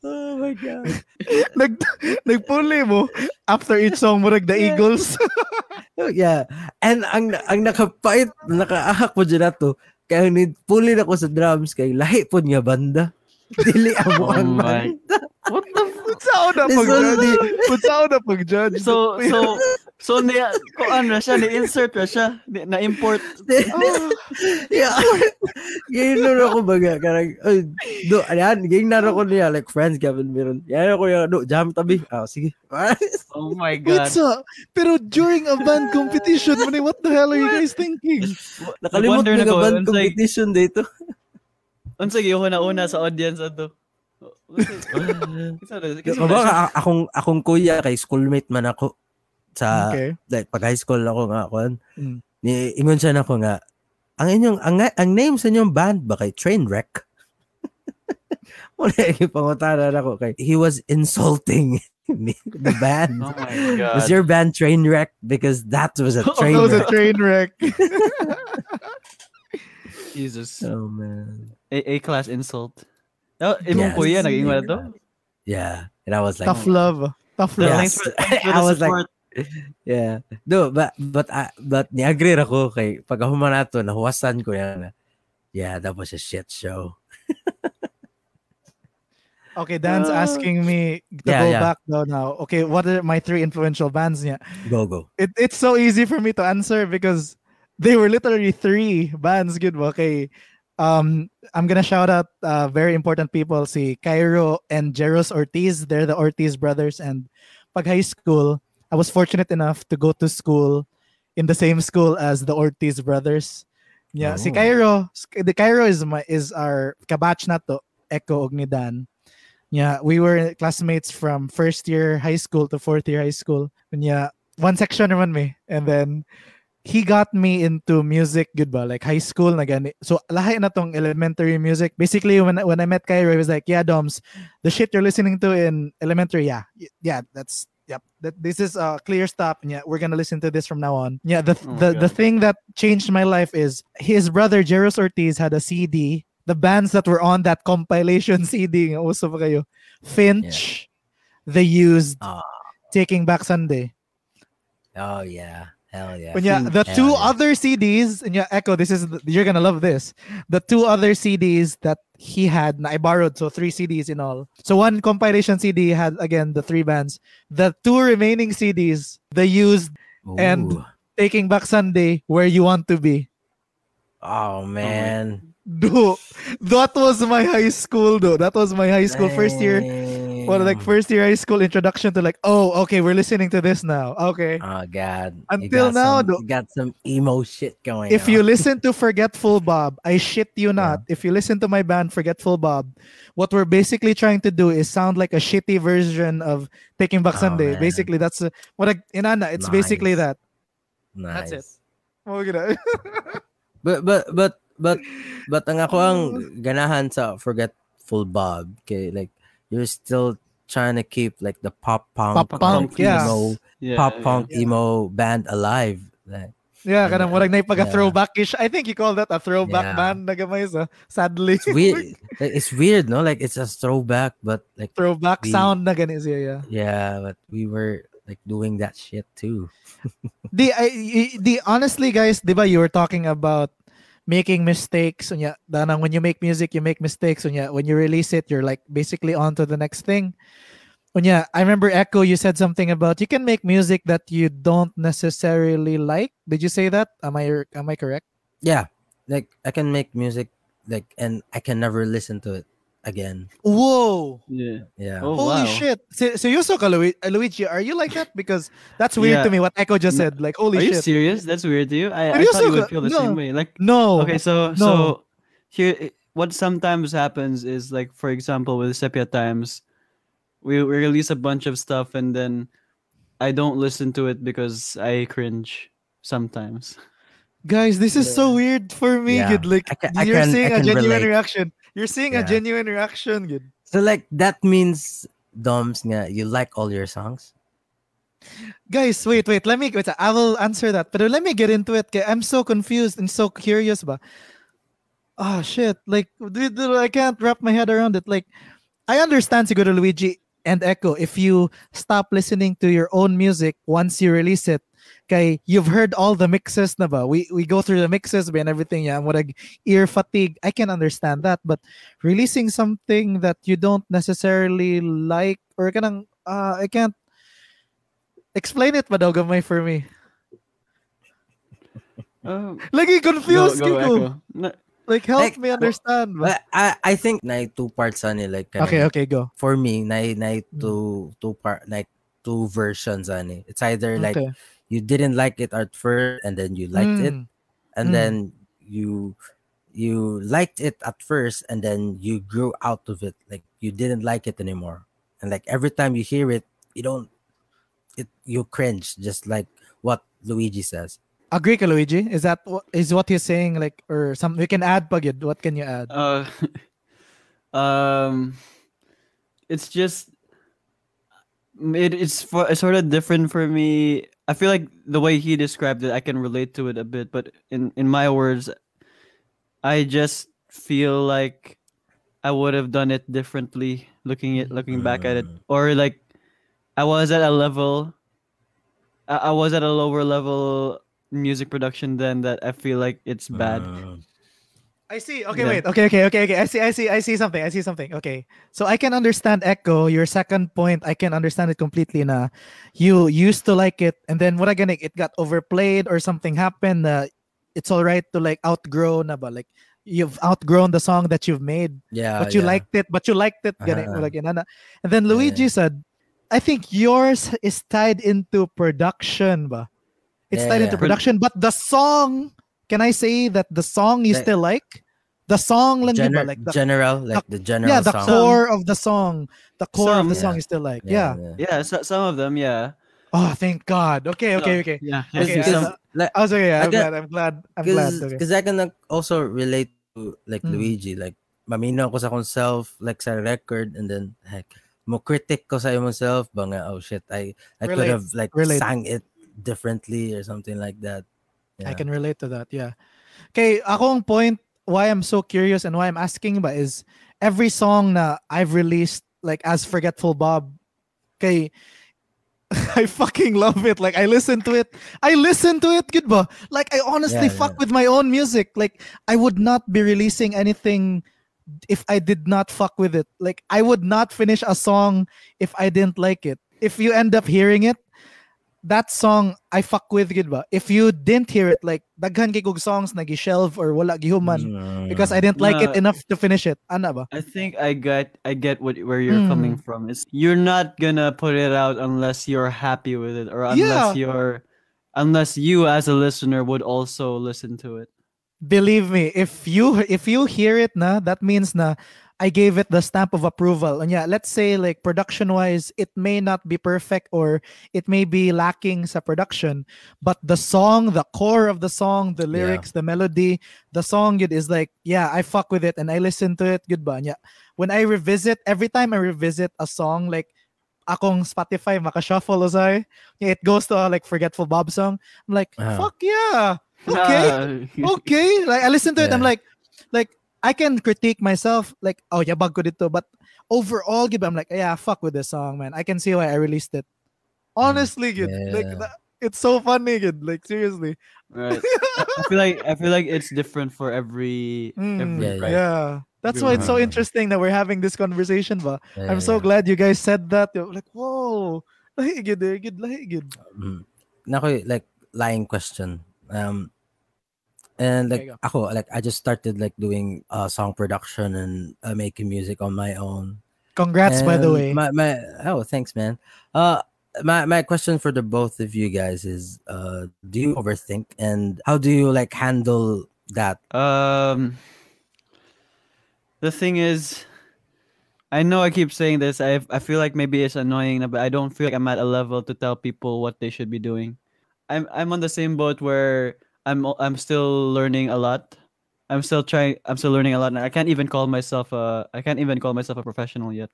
Speaker 1: Oh my God.
Speaker 3: Nag, nagpuli mo after each song mo, like the
Speaker 1: Yeah.
Speaker 3: Eagles.
Speaker 1: yeah. And ang ang nakapait, nakaahak po dyan na to, kaya ni puli na ko sa drums kay lahi po niya banda. Dili amo
Speaker 2: Oh
Speaker 1: ang
Speaker 2: my-
Speaker 1: banda.
Speaker 2: What the
Speaker 3: Putsao na pag-judge. Putsao na pag-judge.
Speaker 2: So, so, so, ni, kung ano siya, ni-insert na siya, ni- na-import.
Speaker 1: yeah. Ngayon na ako baga, karang, ay, do, ayan, ngayon na ako niya, like, friends, Gavin, meron. Yan ako yung, do, jam tabi. Ah, sige.
Speaker 2: Oh my God.
Speaker 3: Putsa. Pero during a band competition, man, what the hell are you guys thinking?
Speaker 1: Nakalimot na
Speaker 2: na
Speaker 1: band competition dito.
Speaker 2: Unsay yung una sa audience ato. Na, kasi
Speaker 1: Kaba,
Speaker 2: wala siya-
Speaker 1: a- akong, akong kuya, kay schoolmate man ako. Sa,
Speaker 3: Okay.
Speaker 1: like, pag high school ako nga, kon,
Speaker 3: Mm.
Speaker 1: ni, ingon siya na ako nga, ang inyong, ang, ang name sa inyong band ba kay Trainwreck? Wala yung pangutanan ako kay, he was insulting me, the band.
Speaker 2: Oh my God.
Speaker 1: Was your band Trainwreck? Because that was a
Speaker 2: Oh,
Speaker 1: train
Speaker 3: That was a train wreck.
Speaker 2: Jesus.
Speaker 1: Oh, man.
Speaker 2: A, A-class insult. Oh, imong
Speaker 1: Yes.
Speaker 2: kuya, naging wala to?
Speaker 1: Yeah. And I was like,
Speaker 3: Tough love. Tough
Speaker 1: Yeah.
Speaker 3: love.
Speaker 2: Thanks for, thanks for
Speaker 1: I
Speaker 2: the
Speaker 1: was like, yeah. No, but, but, uh, but ni-agree ako kay, pag human na to, nahuwasan ko yan. na, Yeah, that was a shit show.
Speaker 3: Okay, Dan's
Speaker 1: Ah.
Speaker 3: asking me to
Speaker 1: Yeah,
Speaker 3: go
Speaker 1: yeah.
Speaker 3: back though now. Okay, what are my three influential bands? Yeah,
Speaker 1: Go, go.
Speaker 3: it, it's so easy for me to answer because they were literally three bands. Good, ba? okay. Um, I'm gonna shout out uh, very important people. See, Cairo and Jeros Ortiz. They're the Ortiz brothers. And pag high school, I was fortunate enough to go to school in the same school as the Ortiz brothers. Yeah, si
Speaker 1: Oh.
Speaker 3: Cairo, the Cairo is my is our kabatch na to, Echo og ni Yeah, we were classmates from first year high school to fourth year high school. And yeah, one section naman me. And then he got me into music, good ba? Like high school na gani. So lahi na tong elementary music. Basically when when I met Cairo, he was like, "Yeah, Doms, the shit you're listening to in elementary, yeah. Yeah, that's yep, that this is a clear stop. And yeah, we're gonna listen to this from now on. Yeah, the
Speaker 2: Oh
Speaker 3: the, the thing that changed my life is his brother Jeros Ortiz had a CD. The bands that were on that compilation CD, nga uso pa kayo. Finch, The Used,
Speaker 1: Ah.
Speaker 3: Taking Back Sunday.
Speaker 1: Oh yeah. Hell yeah.
Speaker 3: But yeah,
Speaker 2: Finch.
Speaker 3: the
Speaker 1: Hell
Speaker 3: two
Speaker 1: yeah.
Speaker 3: other CDs, and yeah, Echo, this is you're gonna love this. The two other CDs that he had, na I borrowed, so three CDs in all. So one compilation CD had again the three bands. The two remaining CDs, the used and- Taking Back Sunday, Where You Want to Be.
Speaker 1: Oh, oh man.
Speaker 3: Dude, that was my high school, though. That was my high school first year. Well, like first year high school introduction to like, oh, okay, we're listening to this now. Okay.
Speaker 1: Oh god.
Speaker 3: Until now,
Speaker 1: some, got some emo shit going.
Speaker 3: if
Speaker 1: on.
Speaker 3: you listen to Forgetful Bob, I shit you not. If you listen to my band Forgetful Bob, what we're basically trying to do is sound like a shitty version of Taking Back
Speaker 1: Oh,
Speaker 3: Sunday.
Speaker 1: man.
Speaker 3: Basically, that's uh, what I, inana. It's basically that.
Speaker 1: nice.
Speaker 3: That's it. Oh,
Speaker 1: But but but but but ang ako ang ganahan sa Forgetful Bob, okay, like you're still trying to keep like the pop punk,
Speaker 3: Pop punk, yeah.
Speaker 1: emo,
Speaker 2: Yeah,
Speaker 1: pop punk
Speaker 3: Yeah.
Speaker 1: emo band alive. Like,
Speaker 3: yeah, kanang
Speaker 1: Yeah.
Speaker 3: murag na pagka
Speaker 1: Yeah.
Speaker 3: throwback-ish. I think you call that a throwback
Speaker 1: Yeah.
Speaker 3: band na gamay sa. Sadly.
Speaker 1: it's weird. like, it's weird, no? Like it's a throwback, but like
Speaker 3: throwback
Speaker 1: We-
Speaker 3: sound na gani siya, yeah.
Speaker 1: yeah, but we were like doing that shit too.
Speaker 3: the I, y- the honestly guys diba you were talking about making mistakes unya danang when you make music you make mistakes unya. When you release it you're like basically on to the next thing. Unya i remember echo you said something about you can make music that you don't necessarily like. Did you say that? Am i am i correct?
Speaker 1: Yeah, like I can make music like and I can never listen to it again.
Speaker 3: whoa
Speaker 2: Yeah.
Speaker 1: Yeah.
Speaker 2: Oh,
Speaker 3: holy
Speaker 2: wow.
Speaker 3: shit Se- seryoso ka Lu- luigi are you like that because that's weird
Speaker 2: Yeah.
Speaker 3: to me what echo just said like holy
Speaker 2: Are you
Speaker 3: shit
Speaker 2: serious? That's weird to you. I, I
Speaker 3: Seryoso
Speaker 2: thought you would feel the
Speaker 3: No.
Speaker 2: same way. Like
Speaker 3: no
Speaker 2: okay, so
Speaker 3: no.
Speaker 2: so here what sometimes happens is like for example with Sepia Times, we, we release a bunch of stuff and then I don't listen to it because I cringe sometimes.
Speaker 3: Guys, this is so weird for me.
Speaker 1: Yeah.
Speaker 3: Good, like
Speaker 1: I ca- I
Speaker 3: you're
Speaker 1: can- I
Speaker 3: seeing a genuine
Speaker 1: relate.
Speaker 3: reaction. You're seeing a genuine reaction. Good.
Speaker 1: So like that means Doms nga you like all your songs?
Speaker 3: Guys, wait, wait. Let me. Wait, I will answer that. But let me get into it. I'm so confused and so curious. Ba? Oh shit! Like, I can't wrap my head around it. Like, I understand siguro Luigi and Echo. If you stop listening to your own music once you release it, kay you've heard all the mixes na ba? We we go through the mixes and everything. Yeah, what ear fatigue. I can understand that, but releasing something that you don't necessarily like or kanang uh, I can't explain it ba daw gamay for me.
Speaker 2: Oh,
Speaker 3: Lagi confused
Speaker 2: go, go,
Speaker 3: ko.
Speaker 2: Echo. No,
Speaker 3: Like help
Speaker 1: Like,
Speaker 3: me understand. ba?
Speaker 1: But I I think na two parts ani like kanang-
Speaker 3: Okay, okay, go.
Speaker 1: For me, na na
Speaker 3: Mm.
Speaker 1: two two part like two versions ani. It's either like
Speaker 3: Okay.
Speaker 1: You didn't like it at first and then you liked it
Speaker 3: Mm.
Speaker 1: and
Speaker 3: Mm.
Speaker 1: then you you liked it at first and then you grew out of it like you didn't like it anymore and like every time you hear it you don't it you cringe just like what luigi says
Speaker 3: Agree ka, Luigi? Is that what is what he's saying? Like, or some we can add pagid. What can you add?
Speaker 2: Uh, um, it's just it, it's for, it's sort of different for me. I feel like the way he described it, I can relate to it a bit. But in in my words, I just feel like I would have done it differently. Looking at looking back at it,
Speaker 1: Mm.
Speaker 2: or like I was at a level. I, I was at a lower level music production then that I feel like it's bad.
Speaker 1: Mm.
Speaker 3: I see. Okay,
Speaker 2: Yeah.
Speaker 3: wait. Okay, okay, okay, okay. I see. I see. I see something. I see something. Okay. So I can understand Echo. Your second point, I can understand it completely. Na you used to like it, and then what gonna it got overplayed or something happened. Uh, it's all right to like outgrow na ba? Like you've outgrown the song that you've made.
Speaker 1: yeah
Speaker 3: but you
Speaker 1: yeah.
Speaker 3: liked it but you liked it
Speaker 1: Uh-huh.
Speaker 3: like, and then luigi said i think yours is tied into production ba it's
Speaker 1: Yeah,
Speaker 3: tied
Speaker 1: yeah.
Speaker 3: into production but the song can i say that the song you
Speaker 1: Like-
Speaker 3: still like the song lang?
Speaker 1: Gener-
Speaker 3: like the,
Speaker 1: general like the general
Speaker 3: yeah the
Speaker 1: song
Speaker 3: core of the song the core of
Speaker 2: Some,
Speaker 3: the song
Speaker 1: yeah.
Speaker 3: you still like yeah,
Speaker 2: Yeah, so, some of them, yeah.
Speaker 3: oh thank god okay okay okay
Speaker 2: Yeah.
Speaker 3: Okay,
Speaker 1: because,
Speaker 3: uh,
Speaker 1: like
Speaker 3: I was okay yeah,
Speaker 1: I
Speaker 3: i'm glad i'm glad i'm glad okay.
Speaker 1: because I can also relate to like
Speaker 3: Mm.
Speaker 1: Luigi like mamino ko sa akong self like sa record and then heck, mo critic ko sa imong self ba oh shit I I could have like
Speaker 3: Relate.
Speaker 1: sang it differently or something like that.
Speaker 3: I can relate to that. Yeah. Okay, akong point why I'm so curious and why I'm asking ba is every song na I've released like as Forgetful Bob. Okay, I fucking love it. Like I listen to it. I listen to it, good ba? Like I honestly
Speaker 1: Yeah,
Speaker 3: fuck
Speaker 1: yeah.
Speaker 3: with my own music. Like I would not be releasing anything if I did not fuck with it. Like I would not finish a song if I didn't like it. If you end up hearing it, that song I fuck with good ba? If you didn't hear it, like daghan kay kog songs na gi-shelve or wala gihuman because I didn't like it enough to finish it. Ana ba?
Speaker 2: I think I get I get what where you're coming
Speaker 3: Mm.
Speaker 2: from. Is you're not gonna put it out unless you're happy with it or unless
Speaker 3: Yeah.
Speaker 2: you're unless you as a listener would also listen to it.
Speaker 3: Believe me, if you if you hear it na, that means na I gave it the stamp of approval. And yeah, let's say like production wise, it may not be perfect or it may be lacking sa production, but the song, the core of the song, the lyrics, the melody, the song it is like, yeah, I fuck with it and I listen to it. Good ba? Yeah. When I revisit, every time I revisit a song, like akong Spotify makashuffle usay, yeah, it goes to a like forgetful Bob song. I'm like,
Speaker 1: Ah.
Speaker 3: fuck yeah. Okay okay. Like I listen to it, I'm like, like I can critique myself, like, oh yabag ko dito. But overall, give I'm like, yeah, fuck with this song, man. I can see why I released it. Honestly, good. Like that, it's so funny, good. Like seriously.
Speaker 2: right. I I feel like I feel like it's different for every
Speaker 3: Mm,
Speaker 2: every
Speaker 1: Yeah,
Speaker 2: right?
Speaker 3: yeah. That's why it's so interesting that we're having this conversation, ba.
Speaker 1: Yeah,
Speaker 3: I'm so glad you guys said that. You're like, whoa, lahi good, eh, good, lahi good.
Speaker 1: Mm. Nako, like lying question. Um and like ako like I just started like doing uh song production and uh, making music on my own.
Speaker 3: Congrats, by the way.
Speaker 1: My my oh thanks man. Uh my my question for the both of you guys is uh do you overthink and how do you like handle that?
Speaker 2: Um, the thing is, I know I keep saying this. I I feel like maybe it's annoying, but I don't feel like I'm at a level to tell people what they should be doing. I'm I'm on the same boat where I'm I'm still learning a lot. I'm still trying. I'm still learning a lot, and I can't even call myself a. I can't even call myself a professional yet.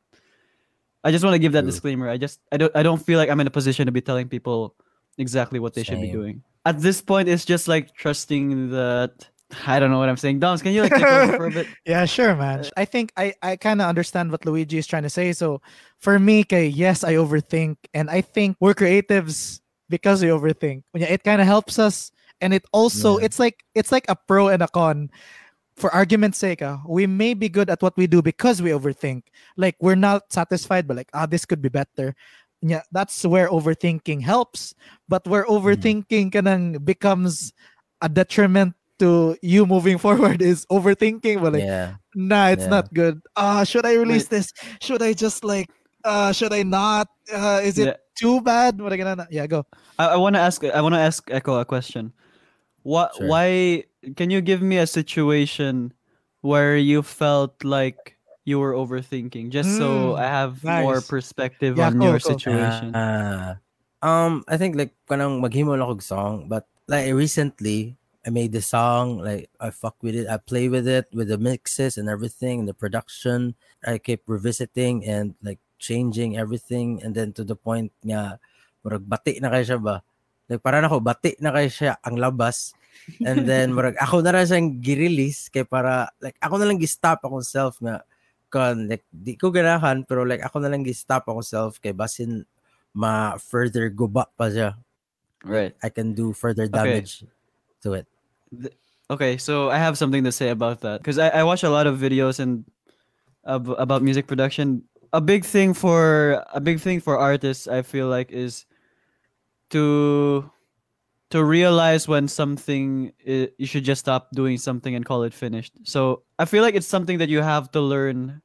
Speaker 2: I just want to give that
Speaker 1: True.
Speaker 2: disclaimer. I just I don't I don't feel like I'm in a position to be telling people exactly what they should be doing. At this point, it's just like trusting that. I don't know what I'm saying. Doms, can you like take over for a bit?
Speaker 3: Yeah, sure, man. Uh, I think I, I kind of understand what Luigi is trying to say. So for me, kay, yes, I overthink. And I think we're creatives because we overthink. It kind of helps us. And it also,
Speaker 1: Yeah.
Speaker 3: it's like it's like a pro and a con. For argument's sake, ah, we may be good at what we do because we overthink. Like we're not satisfied, but like, ah, this could be better. Yeah, that's where overthinking helps. But where overthinking kanang becomes a detriment to you moving forward is overthinking. But like,
Speaker 1: yeah.
Speaker 3: nah, it's
Speaker 1: Yeah.
Speaker 3: not good. Ah, should I release this? Should I just like uh should I not? Uh is it
Speaker 2: Yeah.
Speaker 3: too bad? What I gonna yeah, go.
Speaker 2: I, I want to ask. I want to ask Echo a question. What?
Speaker 1: Sure.
Speaker 2: Why? Can you give me a situation where you felt like you were overthinking? Just so
Speaker 3: Mm,
Speaker 2: I have more perspective
Speaker 3: Yeah,
Speaker 2: on
Speaker 3: go,
Speaker 2: your
Speaker 3: go.
Speaker 2: situation.
Speaker 1: Ah. um, I think like kanang maghimo lang kog song, but like recently I made the song, like I fuck with it, I play with it with the mixes and everything, the production. I keep revisiting and like changing everything and then to the point nga murag bati na kay siya ba. Like para nako bati na kay siya ang labas. And then murag ako na ra siyang gi-release kay para like ako na lang gi-stop akong self nga kon like di ko ganahan pero like ako na lang gi-stop akong self kay basin ma further guba pa siya.
Speaker 2: right.
Speaker 1: I can do further damage to it.
Speaker 2: Okay. So I have something to say about that because I, I watch a lot of videos and ab- about music production. A big thing for a big thing for artists, I feel like, is to to realize when something you should just stop doing something and call it finished. So I feel like it's something that you have to learn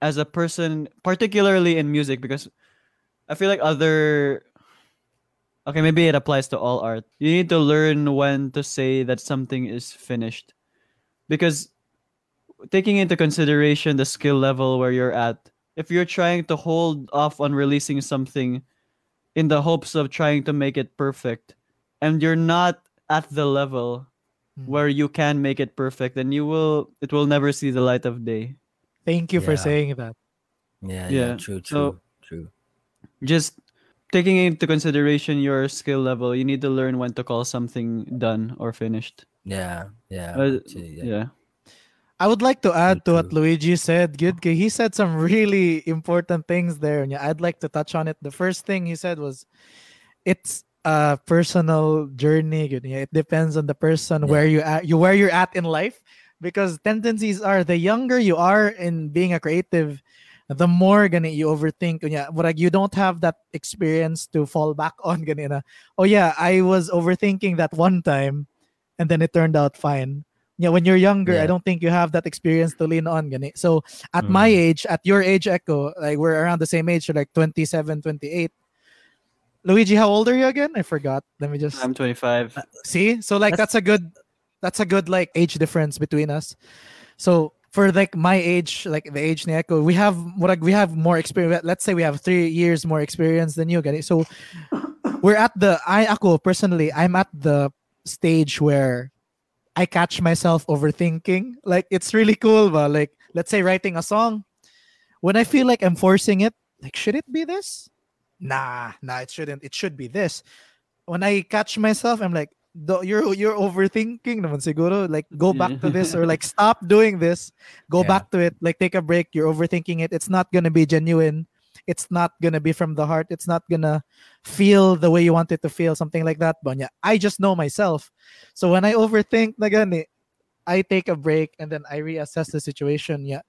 Speaker 2: as a person, particularly in music, because I feel like other okay, maybe it applies to all art. You need to learn when to say that something is finished, because taking into consideration the skill level where you're at, if you're trying to hold off on releasing something in the hopes of trying to make it perfect and you're not at the level
Speaker 3: Mm.
Speaker 2: where you can make it perfect then you will it will never see the light of day
Speaker 3: Thank you for saying that.
Speaker 1: Yeah, yeah,
Speaker 2: Yeah,
Speaker 1: true,
Speaker 2: so-
Speaker 1: true, true.
Speaker 2: just taking into consideration your skill level, you need to learn when to call something done or finished.
Speaker 1: Yeah, yeah.
Speaker 2: Uh,
Speaker 1: actually,
Speaker 2: yeah.
Speaker 3: I would like to add to what. Luigi said. Good, he said some really important things there, and I'd like to touch on it. The first thing he said was, "It's a personal journey. It depends on the person
Speaker 1: Yeah.
Speaker 3: where you at, you where you're at in life, because tendencies are the younger you are in being a creative, the more gonna you overthink. Yeah, but like you don't have that experience to fall back on. Ganina. Oh yeah, I was overthinking that one time, and then it turned out fine yeah when you're younger i don't think you have that experience to lean on gani. so at my
Speaker 1: Mm.
Speaker 3: age at your age echo like we're around the same age so like 27 28 luigi how old are you again i forgot let me just
Speaker 2: I'm 25.
Speaker 3: see so like that's, a good that's a good like age difference between us so for like my age like the age ni echo we have what like, we have more experience let's say we have three years more experience than you gani. so we're at the i Echo personally i'm at the stage where I catch myself overthinking. Like it's really cool, but like let's say writing a song, when I feel like I'm forcing it, like should it be this? Nah, nah, it shouldn't. It should be this. When I catch myself, I'm like, you're you're overthinking naman siguro. Like go back to this or like stop doing this. Go
Speaker 1: Yeah.
Speaker 3: back to it. Like take a break. You're overthinking it. It's not gonna be genuine. It's not gonna be from the heart. It's not gonna feel the way you want it to feel. Something like that. But yeah, I just know myself. So when I overthink na gani, I take a break and then I reassess the situation. Yeah.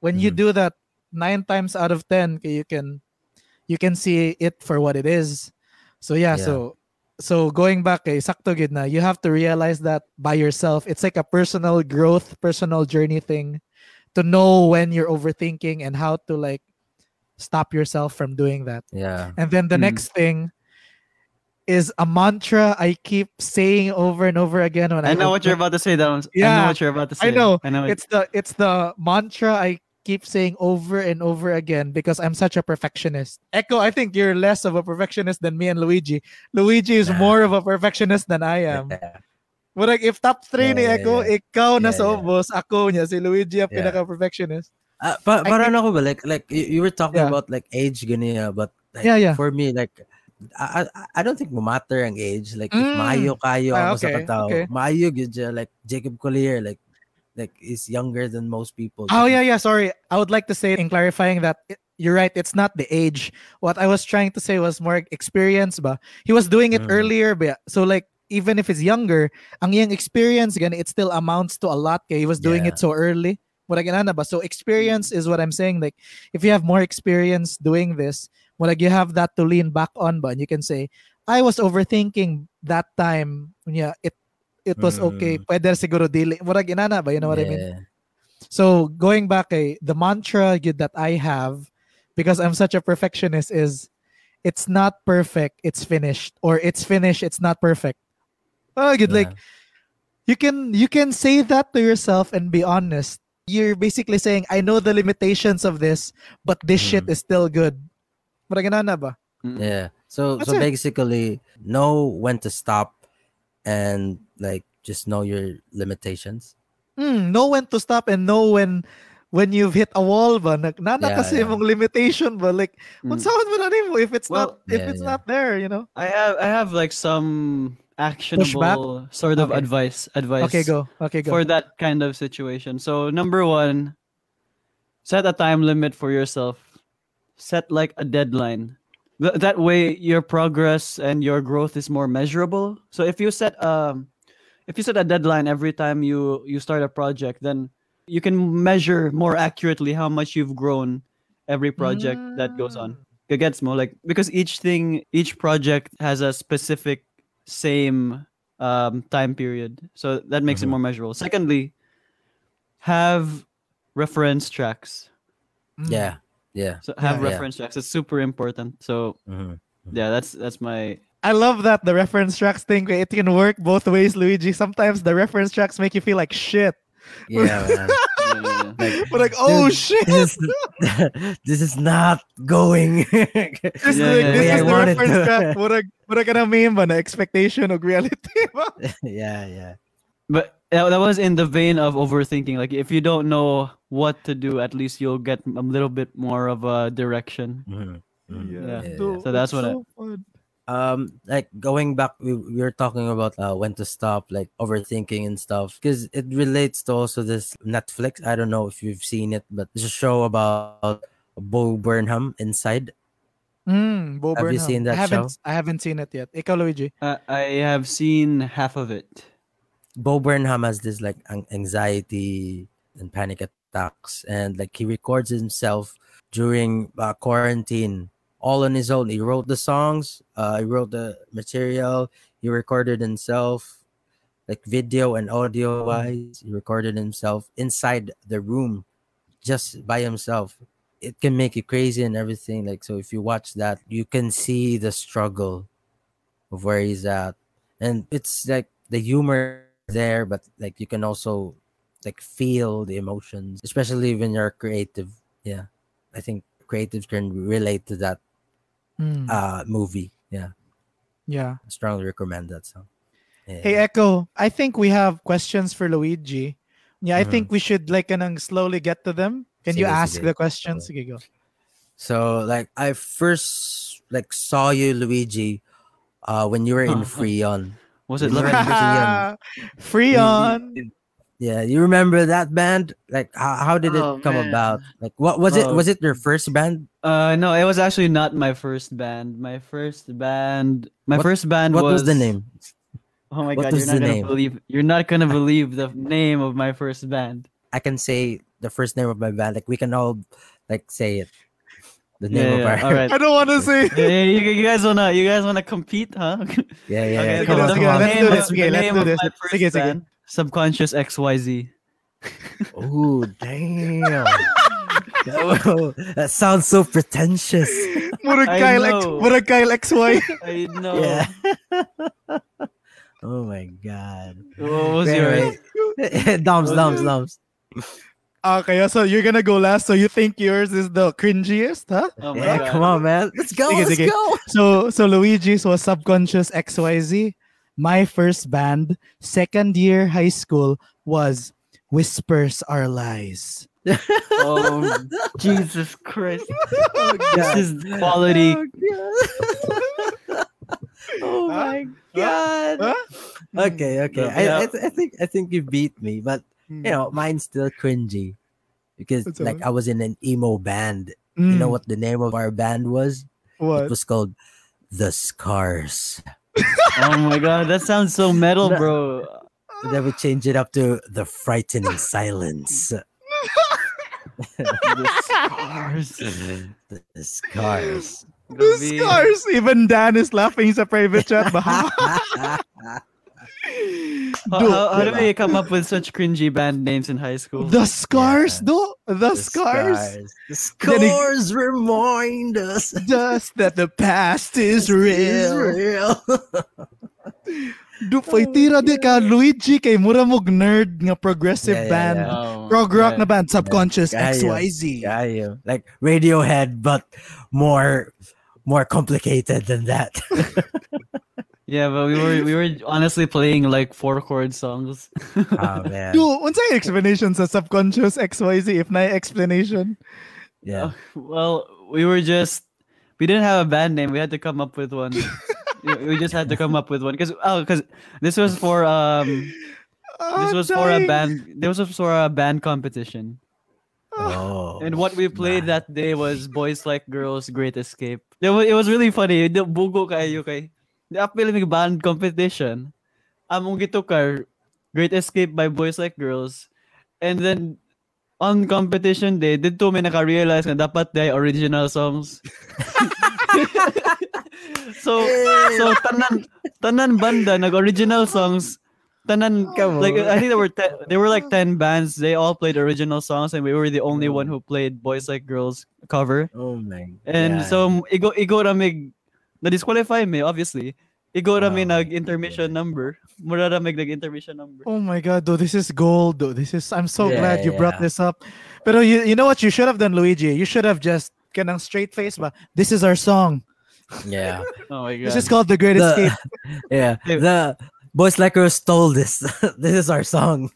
Speaker 3: When you
Speaker 1: Mhm.
Speaker 3: do that nine times out of ten, you can you can see it for what it is. So yeah,
Speaker 1: Yeah.
Speaker 3: so so going back kay sakto gid na, you have to realize that by yourself. It's like a personal growth, personal journey thing to know when you're overthinking and how to like stop yourself from doing that.
Speaker 1: Yeah.
Speaker 3: And then the
Speaker 2: Mm.
Speaker 3: next thing is a mantra I keep saying over and over again when I,
Speaker 2: I know what you're about to say, Doms. I
Speaker 3: Yeah,
Speaker 2: know what you're about to say.
Speaker 3: I know.
Speaker 2: I know.
Speaker 3: It's the it's the mantra I keep saying over and over again because I'm such a perfectionist. Echo, I think you're less of a perfectionist than me and Luigi. Luigi is
Speaker 1: Nah.
Speaker 3: more of a perfectionist than I am.
Speaker 1: Yeah.
Speaker 3: But like if top 3 ni
Speaker 1: Yeah, yeah,
Speaker 3: Echo,
Speaker 1: yeah.
Speaker 3: ikaw na
Speaker 1: Yeah,
Speaker 3: sa
Speaker 1: yeah.
Speaker 3: ubos, ako niya si Luigi ang
Speaker 1: Yeah.
Speaker 3: pinaka-perfectionist.
Speaker 1: Uh, but
Speaker 3: I
Speaker 1: but
Speaker 3: think-
Speaker 1: ano ko ba like like you, you were talking
Speaker 3: Yeah.
Speaker 1: about like age ganyan but like,
Speaker 3: Yeah, yeah.
Speaker 1: for me like I, I I don't think matter ang age like if
Speaker 3: Mm.
Speaker 1: maayo kayo
Speaker 3: Ah,
Speaker 1: ako sa
Speaker 3: okay,
Speaker 1: katao
Speaker 3: okay.
Speaker 1: maayo like Jacob Collier like like is younger than most people
Speaker 3: Oh yeah, yeah. Sorry, I would like to say in clarifying that it- you're right. It's not the age. What I was trying to say was more experience. But he was doing it
Speaker 1: Mm.
Speaker 3: earlier. But so like even if it's younger, ang iyang experience again, it still amounts to a lot. Kaya he was doing it so early. What again, ba? So experience is what I'm saying. Like if you have more experience doing this, like you have that to lean back on, but you can say, I was overthinking that time. Yeah, it it was okay.
Speaker 1: Mm.
Speaker 3: Pwede siguro dili. What inana ba? You know what I mean? So going back, eh, the mantra that I have, because I'm such a perfectionist, is it's not perfect, it's finished, or it's finished, it's not perfect. Oh, good. Like you can you can say that to yourself and be honest. You're basically saying, I know the limitations of this, but this shit
Speaker 1: Mhm.
Speaker 3: is still good. But na ba?
Speaker 2: Mm.
Speaker 1: Yeah. So
Speaker 3: That's
Speaker 1: so
Speaker 3: it.
Speaker 1: basically know when to stop and like just know your limitations.
Speaker 3: Mm, know when to stop and know when when you've hit a wall ba nag nana
Speaker 1: Yeah,
Speaker 3: kasi
Speaker 1: yeah.
Speaker 3: mong limitation ba like
Speaker 2: Mm.
Speaker 3: what's mo na mo if it's
Speaker 2: Well,
Speaker 3: not if
Speaker 1: yeah,
Speaker 3: it's
Speaker 1: yeah.
Speaker 3: not there you know
Speaker 2: I have I have like some actionable sort of
Speaker 3: Okay.
Speaker 2: advice advice
Speaker 3: okay go okay go
Speaker 2: for that kind of situation. So number one, set a time limit for yourself. Set like a deadline. Th- that way your progress and your growth is more measurable. So if you set um if you set a deadline every time you you start a project, then you can measure more accurately how much you've grown every project that goes on. It gets more like because each thing each project has a specific same um time period. So that makes it
Speaker 1: Mhm.
Speaker 2: more measurable. Secondly, have reference tracks.
Speaker 3: Mm.
Speaker 1: Yeah. Yeah.
Speaker 2: So have
Speaker 3: Yeah.
Speaker 1: Yeah.
Speaker 2: reference tracks. It's super important. So
Speaker 1: Mhm.
Speaker 2: yeah, that's that's my
Speaker 3: I love that the reference tracks thing it can work both ways Luigi sometimes the reference tracks make you feel like shit
Speaker 1: Yeah, man.
Speaker 2: yeah, yeah, yeah.
Speaker 3: we're like oh
Speaker 1: Dude,
Speaker 3: shit
Speaker 1: this is this is not going.
Speaker 3: this,
Speaker 2: Yeah,
Speaker 3: is,
Speaker 2: yeah,
Speaker 3: this
Speaker 2: yeah.
Speaker 3: is
Speaker 1: I
Speaker 3: the
Speaker 1: wanted
Speaker 3: reference
Speaker 1: to.
Speaker 3: track what a what a gonna mean ba na expectation of reality ba?
Speaker 1: yeah, yeah.
Speaker 2: But that, that was in the vein of overthinking. Like if you don't know what to do, at least you'll get a little bit more of a direction.
Speaker 1: Mhm. Mhm.
Speaker 2: Yeah.
Speaker 1: Yeah.
Speaker 2: So that's what I-
Speaker 3: so fun.
Speaker 1: Um like going back we, we were talking about uh when to stop like overthinking and stuff because it relates to also this netflix i don't know if you've seen it but it's a show about bo burnham inside
Speaker 3: Mm, Bo
Speaker 1: Have you
Speaker 3: Burnham.
Speaker 1: seen that
Speaker 3: I haven't,
Speaker 1: show?
Speaker 3: I haven't seen it yet. Ikaw, Luigi.
Speaker 2: Uh, I have seen half of it.
Speaker 1: bo burnham has this like anxiety and panic attacks and like he records himself during uh, quarantine all on his own. He wrote the songs uh he wrote the material he recorded himself like video and audio wise he recorded himself inside the room just by himself. It can make you crazy and everything like so if you watch that you can see the struggle of where he's at. And it's like the humor there but like you can also like feel the emotions especially when you're creative. Yeah i think creatives can relate to that
Speaker 3: Mm,
Speaker 1: uh movie yeah
Speaker 3: yeah.
Speaker 1: I strongly recommend that song yeah.
Speaker 3: Hey, Echo, I think we have questions for Luigi. Yeah, I
Speaker 1: Mhm.
Speaker 3: think we should like kanang slowly get to them. Can you ask
Speaker 1: sige.
Speaker 3: the questions? Sige, go.
Speaker 1: so like i first like saw you luigi uh when you were in freon
Speaker 2: Was it
Speaker 1: You're
Speaker 2: Love
Speaker 1: right.
Speaker 2: and
Speaker 3: Free
Speaker 1: You-
Speaker 3: on.
Speaker 1: you- yeah you remember that band like how, how did it
Speaker 2: Oh,
Speaker 1: come
Speaker 2: man.
Speaker 1: about like what was it
Speaker 2: Oh.
Speaker 1: was it your first band
Speaker 2: Uh, no, it was actually not my first band. My first band, my
Speaker 1: What-
Speaker 2: first band
Speaker 1: what was,
Speaker 2: was,
Speaker 1: the name
Speaker 2: Oh my
Speaker 1: What
Speaker 2: god, you're not gonna
Speaker 1: name?
Speaker 2: believe. You're not gonna believe the name of my first band.
Speaker 1: i can say the first name of my band like we can all like say it the name
Speaker 2: Yeah,
Speaker 1: of
Speaker 2: yeah,
Speaker 1: our
Speaker 2: all right.
Speaker 3: I don't want to say.
Speaker 2: Yeah, yeah, you, you guys wanna, you guys wanna compete, huh?
Speaker 1: yeah yeah,
Speaker 2: Okay,
Speaker 1: yeah. Come on,
Speaker 3: let's
Speaker 1: come on.
Speaker 3: let's do this. Okay, let's do this.
Speaker 2: my first
Speaker 3: Sige, sige.
Speaker 2: band, Subconscious XYZ.
Speaker 1: Oh damn! That sounds so pretentious.
Speaker 3: Murag
Speaker 2: I
Speaker 3: Kyle, X,
Speaker 2: know.
Speaker 3: murag Kyle XY.
Speaker 2: I know.
Speaker 1: Yeah. oh my god.
Speaker 2: What was
Speaker 1: Wait,
Speaker 2: yours?
Speaker 1: wait. Doms, doms, doms.
Speaker 3: Okay, so you're gonna go last. So you think yours is the cringiest, huh?
Speaker 2: Oh my
Speaker 1: Yeah,
Speaker 2: god.
Speaker 1: come on, man. Let's go.
Speaker 3: Sige,
Speaker 1: let's
Speaker 3: sige.
Speaker 1: go.
Speaker 3: So so Luigi's was subconscious XYZ. My first band, second year high school, was Whispers Are Lies.
Speaker 2: Oh Jesus Christ!
Speaker 1: Oh,
Speaker 2: This is quality.
Speaker 1: Oh, my god.
Speaker 3: Huh?
Speaker 1: Okay, okay. I, I, th- I think I think you beat me, but you know, mine's still cringy because
Speaker 3: It's
Speaker 1: like
Speaker 3: alright.
Speaker 1: I was in an emo band. You know
Speaker 3: Mm,
Speaker 1: what the name of our band was?
Speaker 3: What?
Speaker 1: It was called The Scars.
Speaker 2: Oh my god, that sounds so metal, bro.
Speaker 1: And then we changed it up to The Frightening Silence.
Speaker 2: The scars.
Speaker 1: the Scars.
Speaker 3: The scars. Even Dan is laughing sa private chat.
Speaker 2: How, how, how do we come up with such cringy band names in high school?
Speaker 3: the scars,
Speaker 1: Yeah.
Speaker 3: though. The, scars.
Speaker 1: The
Speaker 3: Then it-
Speaker 1: scars remind us
Speaker 3: Just that the past is
Speaker 1: is
Speaker 3: real.
Speaker 1: real.
Speaker 3: Do pay tira di ka Luigi kay mura mog nerd nga progressive
Speaker 1: Yeah, yeah,
Speaker 3: band.
Speaker 1: yeah.
Speaker 2: Oh,
Speaker 3: Prog rock
Speaker 2: yeah.
Speaker 3: na band, subconscious
Speaker 1: Kaya.
Speaker 3: XYZ.
Speaker 1: Yeah, yeah. Like Radiohead, but more more complicated than that.
Speaker 2: Yeah, but we were we were honestly playing like four chord songs.
Speaker 1: oh man.
Speaker 3: Do unsay explanation sa subconscious XYZ if na explanation?
Speaker 1: Yeah.
Speaker 2: Well, we were just we didn't have a band name. We had to come up with one. we we just had to come up with one because oh, because this was for um this was for a band. This was for a band competition.
Speaker 1: Oh.
Speaker 2: And what we played
Speaker 1: man.
Speaker 2: that day was Boys Like Girls Great Escape. It was, it was really funny. The bugo kayo kay. The appeal ng band competition. Among gitukar Great Escape by Boys Like Girls. And then on competition day, dito may naka-realize na dapat day original songs. so so tanan tanan banda nag-original songs. Tanan
Speaker 1: Come
Speaker 2: like. I think there were te- there were like 10 bands. They all played original songs and we were the only oh. one who played Boys Like Girls cover.
Speaker 1: Oh my.
Speaker 2: And so igo igo ra mig na disqualify me obviously. Igo ra mi
Speaker 1: Oh,
Speaker 2: nag intermission number. Mura ra mig nag intermission number.
Speaker 3: Oh my god, though this is gold though. This is I'm so
Speaker 1: Yeah,
Speaker 3: glad you brought this up. But you you know what you should have done, Luigi? You should have just kanang straight face ba. This is our song.
Speaker 1: yeah.
Speaker 2: Oh my god.
Speaker 3: This is called The Great
Speaker 1: The-
Speaker 3: Escape.
Speaker 1: Yeah. The Boys Like Us stole this. this is our song.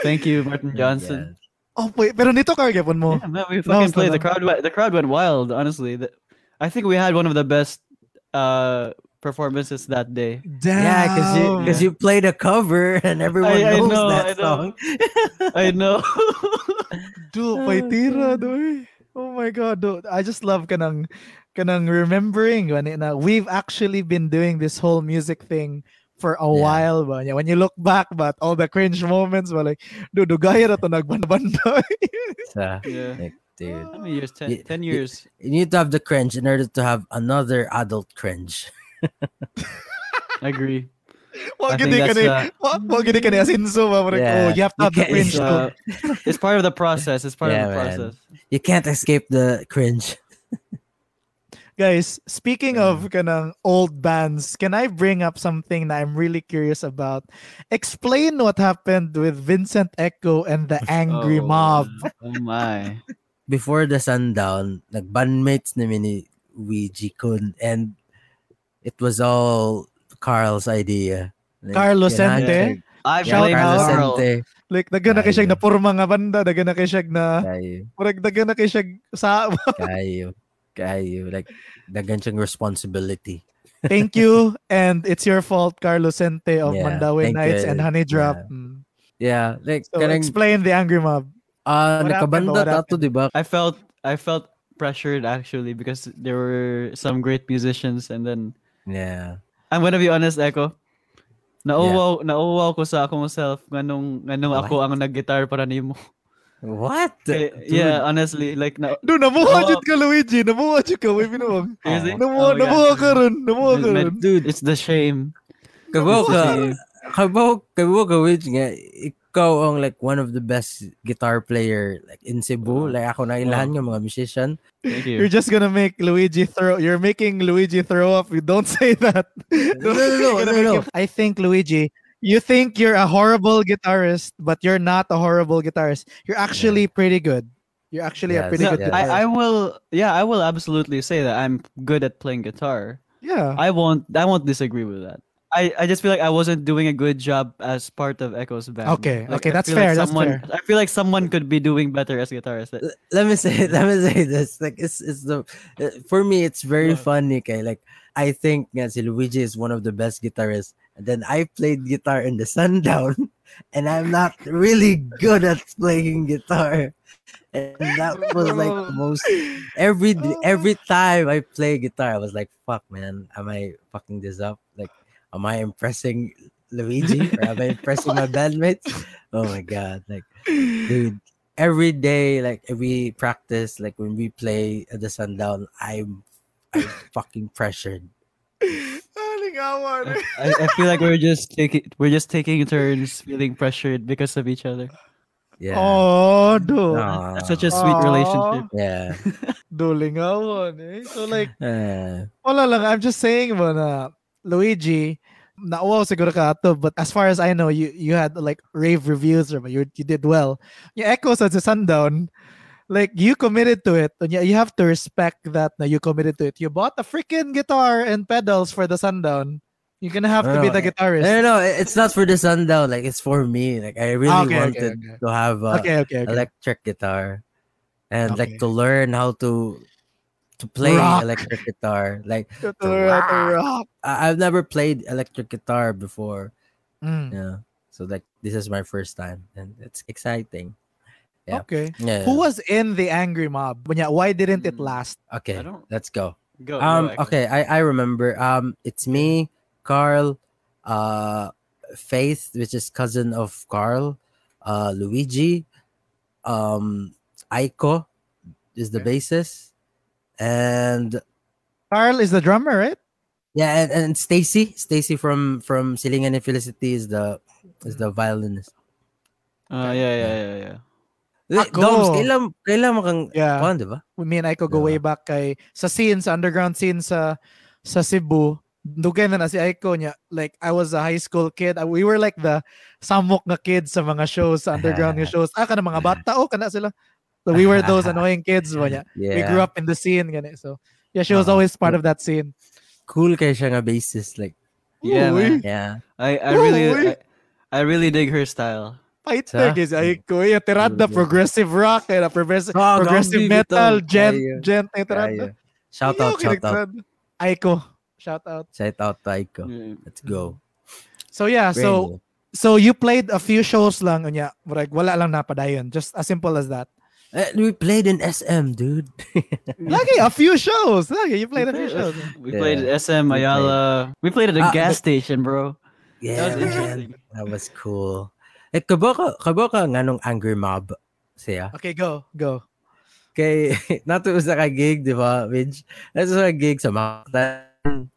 Speaker 2: Thank you, Martin Johnson.
Speaker 3: Oh, wait, pero nito ka gyapon mo.
Speaker 2: Yeah, man, we
Speaker 3: No,
Speaker 2: fucking
Speaker 3: so
Speaker 2: played. The crowd, went, the crowd went wild. Honestly, The- I think we had one of the best uh performances that day.
Speaker 3: Damn.
Speaker 1: Yeah, because you because you played a cover and everyone
Speaker 2: I
Speaker 1: knows
Speaker 2: know,
Speaker 1: that
Speaker 2: I know.
Speaker 1: song.
Speaker 2: I know.
Speaker 3: Dude, may tira, doy. Oh my god, dude. I just love kanang kanang remembering when na we've actually been doing this whole music thing for a
Speaker 1: Yeah.
Speaker 3: while ba. Yeah, when you look back but all the cringe moments ba like dude, dugaya na to nagbanda-banda.
Speaker 2: Yeah.
Speaker 1: like, dude,
Speaker 2: How many years? Ten,
Speaker 1: Yeah,
Speaker 2: ten
Speaker 1: yeah.
Speaker 2: years.
Speaker 1: you need to have the cringe in order to have another adult cringe.
Speaker 2: I agree.
Speaker 3: Wa
Speaker 2: I think
Speaker 3: gidi ka
Speaker 2: that's
Speaker 3: ni, wa wa gidi ka ni asinso
Speaker 1: Yeah,
Speaker 3: oh, you have to
Speaker 1: you
Speaker 3: have the cringe
Speaker 2: It's, uh, it's part of the process. It's part
Speaker 1: Yeah,
Speaker 2: of the
Speaker 1: man.
Speaker 2: process.
Speaker 1: You can't escape the cringe.
Speaker 3: Guys, speaking of kanang old bands, can I bring up something that I'm really curious about? Explain what happened with Vincent Echo and the Angry
Speaker 2: Oh,
Speaker 3: Mob.
Speaker 2: Oh my.
Speaker 1: Before the sundown, nag-bandmates namin ni Ouija Kun and it was all Carl's idea. Like,
Speaker 3: Carlos Sente?
Speaker 2: I
Speaker 3: Shout
Speaker 2: blame
Speaker 3: out.
Speaker 2: Carl.
Speaker 1: Sente.
Speaker 3: Like dagan na kay siya
Speaker 1: Ayo.
Speaker 3: na purma nga banda, dagan na kay siya na
Speaker 1: Kayo,
Speaker 3: murag dagan na kay siya sa
Speaker 1: kayo, kayo. Like, dagan siyang responsibility.
Speaker 3: Thank you and it's your fault Carlos Sente of
Speaker 1: Yeah, Mandaue
Speaker 3: Nights
Speaker 1: you.
Speaker 3: and Honey Drop.
Speaker 1: Yeah.
Speaker 3: Mm.
Speaker 1: Yeah, like,
Speaker 3: So
Speaker 1: kanang,
Speaker 3: explain the Angry Mob.
Speaker 1: ah,
Speaker 3: what
Speaker 1: nakabanda tato, di ba?
Speaker 2: I felt I felt pressured actually because there were some great musicians and then
Speaker 1: Yeah.
Speaker 2: I'm gonna be honest, Echo. Nauwaw, nauwaw ko sa akong self nganong nganong
Speaker 1: What?
Speaker 2: ako ang nag-guitar para nimo.
Speaker 1: What?
Speaker 2: Eh, yeah, honestly, like na
Speaker 3: Do namuha jud ka Luigi, namuha jud ka way binuwag.
Speaker 2: Seriously?
Speaker 3: Namuha,
Speaker 2: Oh my
Speaker 3: namuha
Speaker 2: God.
Speaker 3: ka ron, namuha ka ron.
Speaker 2: dude, it's the shame.
Speaker 1: Kabaw ka, kabaw, kabaw ka, which nga, ikaw ang like one of the best guitar player like in Cebu. Like ako na ilahan nga mga musician.
Speaker 2: Thank
Speaker 3: You're just gonna make Luigi throw. You're making Luigi throw up. You don't say that.
Speaker 1: No, no, no,
Speaker 3: You're
Speaker 1: no, no.
Speaker 3: I think Luigi, you think you're a horrible guitarist, but you're not a horrible guitarist. You're actually pretty good. You're actually a pretty
Speaker 2: No,
Speaker 3: good
Speaker 1: yeah.
Speaker 2: I, I will yeah, I will absolutely say that I'm good at playing guitar.
Speaker 3: yeah.
Speaker 2: I won't I won't disagree with that. I, I just feel like I wasn't doing a good job as part of Echo's band.
Speaker 3: Okay,
Speaker 2: Like,
Speaker 3: okay, that's
Speaker 2: feel like
Speaker 3: fair, that's fair.
Speaker 2: I feel like someone could be doing better as guitarist.
Speaker 1: L- let me say let me say this like it's it's the uh, for me it's very
Speaker 2: What?
Speaker 1: funny kay like I think nga si Luigi is one of the best guitarists and then I played guitar in the sundown and I'm not really good at playing guitar and that was like the most every every time I play guitar I was like fuck man am I fucking this up like am I impressing Luigi or am I impressing my bandmates oh my god like dude every day like every practice like when we play at the sundown i'm i'm fucking pressured
Speaker 3: Alingawan.
Speaker 2: I, I feel like we're just taking we're just taking turns feeling pressured because of each other.
Speaker 1: yeah
Speaker 3: Oh, do.
Speaker 1: Aw.
Speaker 2: Such a sweet
Speaker 3: Aw.
Speaker 2: relationship.
Speaker 1: yeah
Speaker 3: Dulingawan eh. So like,
Speaker 1: Uh,
Speaker 3: wala lang. I'm just saying mo na Luigi, nauwaw siguro ka ato, but as far as I know, you you had like rave reviews or you you did well. Yung Echoes at the Sundown, like you committed to it. And you, have to respect that na you committed to it. You bought a freaking guitar and pedals for the Sundown. You're gonna have to be the guitarist.
Speaker 1: no no it's not for the sundown like it's for me like i really
Speaker 3: Okay, okay,
Speaker 1: wanted
Speaker 3: okay.
Speaker 1: to have a
Speaker 3: okay, okay, okay.
Speaker 1: electric guitar and
Speaker 3: Okay.
Speaker 1: like to learn how to to play
Speaker 3: Rock.
Speaker 1: electric guitar like rock.
Speaker 3: rock.
Speaker 1: I- i've never played electric guitar before
Speaker 3: Mm,
Speaker 1: yeah so like this is my first time and it's exciting Yeah.
Speaker 3: Okay.
Speaker 1: yeah
Speaker 3: Who was in the angry mob? Why didn't it
Speaker 2: Mm.
Speaker 3: last?
Speaker 1: okay
Speaker 2: I don't-
Speaker 1: let's go
Speaker 2: Go,
Speaker 1: Um.
Speaker 2: go,
Speaker 1: Okay. I I remember. Um. It's me, Carl, uh, Faith, which is cousin of Carl, uh, Luigi, um, Aiko is the bassist, and
Speaker 3: Carl is the drummer, right?
Speaker 1: yeah, and, and Stacy, Stacy from from Silingan and Felicity is the is the violinist.
Speaker 2: Uh, yeah, yeah, yeah, yeah.
Speaker 1: Wait,
Speaker 3: Ako.
Speaker 1: Doms, kailan kailan mo kang
Speaker 3: Yeah.
Speaker 1: kuwan, di ba?
Speaker 3: Me and Aiko go
Speaker 1: Yeah.
Speaker 3: way back kay sa scene, sa underground scene sa sa Cebu. Dugay na na si Aiko niya. Like, I was a high school kid. We were like the samok nga kids sa mga shows, sa underground nga shows. Ah, kana mga bata. Oh, kana sila. So we were those annoying kids mo niya.
Speaker 1: Yeah.
Speaker 3: We grew up in the scene. Gani. So, yeah, she was
Speaker 1: Uh-huh.
Speaker 3: always part of that scene.
Speaker 1: Cool kay siya nga bassist like
Speaker 2: Yeah,
Speaker 3: Uy.
Speaker 2: man.
Speaker 1: Yeah.
Speaker 2: I I really I, I really dig her style.
Speaker 3: Fighter
Speaker 1: Sa?
Speaker 3: guys, ay ko yung tirada
Speaker 1: Mm.
Speaker 3: progressive rock eh, na progressive,
Speaker 1: Ah,
Speaker 3: progressive metal,
Speaker 1: bitaw.
Speaker 3: djent,
Speaker 1: Kayo.
Speaker 3: djent na tirada.
Speaker 1: Kayo. Shout out, shout out.
Speaker 3: Aiko, shout out.
Speaker 1: Shout out to Aiko.
Speaker 2: Yeah.
Speaker 1: Let's go.
Speaker 3: So yeah, so so you played a few shows lang unya, Like, wala lang napadayon. Just as simple as that.
Speaker 1: New. Eh, we played in SM, dude.
Speaker 3: Lucky a few shows. Lucky you played a few shows.
Speaker 2: We
Speaker 1: Yeah.
Speaker 2: played SM
Speaker 1: We
Speaker 2: Ayala. We played at a
Speaker 1: Ah,
Speaker 2: gas
Speaker 1: but-
Speaker 2: station, bro.
Speaker 1: yeah,
Speaker 2: was
Speaker 1: man. That was cool. Eh, kabo ka, kabo ka nga nung Angry Mob siya.
Speaker 3: Okay, go, go.
Speaker 1: Kay, nato sa ka gig, di ba, Midge? Nato sa gig sa Mactan.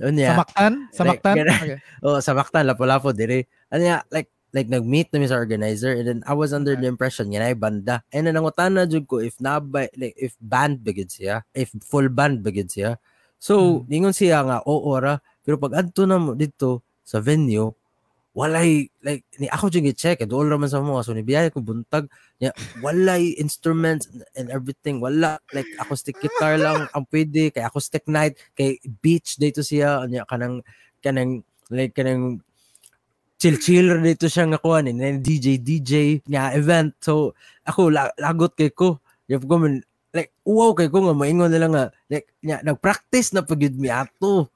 Speaker 1: Ano
Speaker 3: Sa
Speaker 1: niya?
Speaker 3: Mactan? Sa Mactan?
Speaker 1: ganun.
Speaker 3: Okay.
Speaker 1: Oh, sa Mactan, lapu-lapu, dire. Ano niya, like, like nag-meet namin sa organizer and then I was under the impression nga na banda. And then nangutan na jud ko if na ba, like if band bagid siya, if full band bagid siya. So, ningon siya nga oo ra, pero pag adto na mo dito sa venue, walay like ni ako jud gi-check and all raman sa mga so ni biyaya ko buntag niya walay instruments and everything wala like acoustic guitar lang ang pwede kay acoustic night kay beach dito siya niya kanang kanang like kanang chill chill dito siya nga kuan ni DJ DJ nga event. So ako la, lagot kay ko. Yung ko man like wow kay ko nga maingon nila nga like nya nagpractice na pagid mi ato.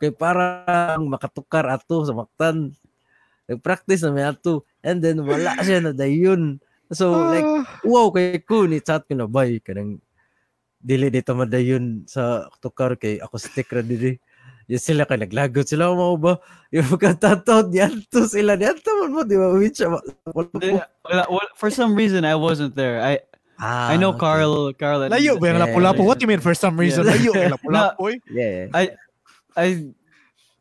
Speaker 1: Kay parang makatukar ato sa maktan. Nagpractice na mi ato. And then wala siya na dayon. So like
Speaker 3: Ah,
Speaker 1: wow kay ko ni chat ko na bay kanang dili dito madayon sa tukar kay ako stick ra diri yung sila kay naglagot sila mo ba yung pagkatatot niyanto sila niyanto man mo di ba which wala
Speaker 2: Hindi, wala- wala- for some reason, I wasn't there. I
Speaker 1: ah,
Speaker 2: I know
Speaker 1: okay.
Speaker 2: Carl. Carl. and-
Speaker 3: layo ba yung
Speaker 1: Yeah,
Speaker 3: lapu-lapu?
Speaker 1: yeah.
Speaker 3: What you mean for some reason?
Speaker 2: Yeah.
Speaker 3: Layo yung lapu-lapu. eh.
Speaker 1: yeah
Speaker 2: I I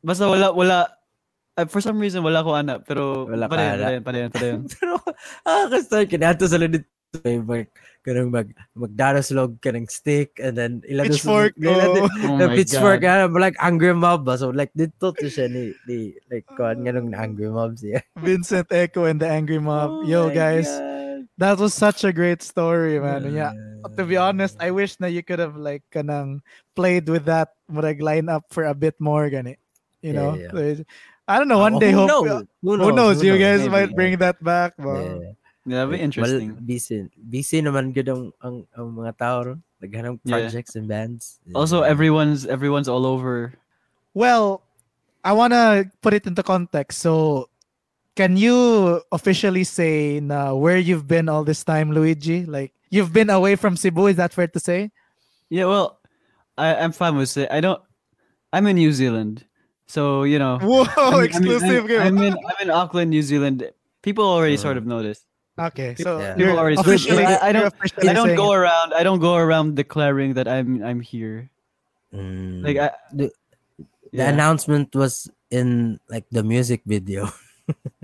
Speaker 2: basta wala wala. uh, for some reason wala ko anak pero
Speaker 1: Wala ka
Speaker 2: pa rin, pa rin, pa rin, pa rin.
Speaker 1: pero ah kasi kinato sila dito may mag kanang mag magdaras log kanang stick and then ila
Speaker 3: Pitchfork.
Speaker 1: ila,
Speaker 3: Oh.
Speaker 2: Oh
Speaker 1: the
Speaker 2: my
Speaker 1: pitchfork
Speaker 2: God.
Speaker 1: ah, like angry mob ba so like dito to siya ni, ni like kuan nga nung angry mob siya
Speaker 3: Vincent Echo and the Angry Mob. Yo, guys,
Speaker 1: God.
Speaker 3: that was such a great story, man. Yeah.
Speaker 1: Uh,
Speaker 3: To be honest, I wish na you could have like kanang played with that murag line up for a bit more gani. You know?
Speaker 1: yeah.
Speaker 3: So I don't know, one
Speaker 1: Oh,
Speaker 3: day
Speaker 1: who
Speaker 3: hope
Speaker 1: knows?
Speaker 3: who knows, you guys
Speaker 2: Maybe.
Speaker 3: might bring that back.
Speaker 1: Yeah.
Speaker 3: Bro.
Speaker 2: Yeah, that'd be interesting.
Speaker 1: Well, busy, busy naman gud ang, ang, ang mga tao ron. Naghanap
Speaker 2: Yeah.
Speaker 1: projects and bands.
Speaker 2: also, everyone's everyone's all over.
Speaker 3: Well, I want to put it into context. So, can you officially say na where you've been all this time, Luigi? Like, you've been away from Cebu, is that fair to say?
Speaker 2: Yeah, well, I I'm fine with it. I don't. I'm in New Zealand, so you know.
Speaker 3: Whoa,
Speaker 2: I'm- I'm
Speaker 3: exclusive.
Speaker 2: I'm, I'm in I'm in Auckland, New Zealand. People already sort
Speaker 1: Uh,
Speaker 2: of noticed.
Speaker 3: Okay, so
Speaker 1: Yeah.
Speaker 3: you're
Speaker 2: already-
Speaker 3: officially,
Speaker 2: I- I don't-
Speaker 3: officially
Speaker 2: I don't go
Speaker 3: it.
Speaker 2: around. I don't go around declaring that I'm I'm here.
Speaker 1: Mm.
Speaker 2: Like I.
Speaker 1: The- the announcement was in like the music video.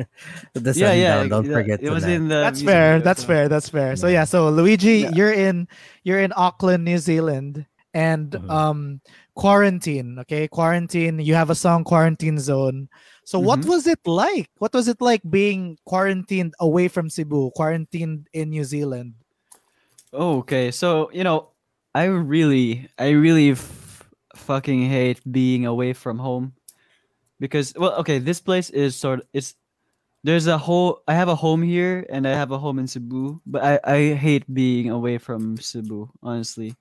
Speaker 1: the
Speaker 2: yeah, yeah.
Speaker 1: sundown, don't
Speaker 2: yeah,
Speaker 1: forget
Speaker 2: It was
Speaker 1: that.
Speaker 2: in the.
Speaker 3: That's
Speaker 2: music
Speaker 3: fair.
Speaker 2: video,
Speaker 3: That's
Speaker 2: so-
Speaker 3: fair. That's fair. So
Speaker 1: Yeah.
Speaker 3: yeah. So Luigi,
Speaker 2: Yeah.
Speaker 3: you're in you're in Auckland, New Zealand, and
Speaker 1: Mhm.
Speaker 3: um quarantine. Okay, quarantine. You have a song, Quarantine Zone. So what
Speaker 2: Mhm.
Speaker 3: was it like? What was it like being quarantined away from Cebu, quarantined in New Zealand?
Speaker 2: Oh, okay. So you know, I really, I really f- fucking hate being away from home because, well, okay, this place is sort. of It's there's a whole. I have a home here and I have a home in Cebu, but I I hate being away from Cebu. Honestly,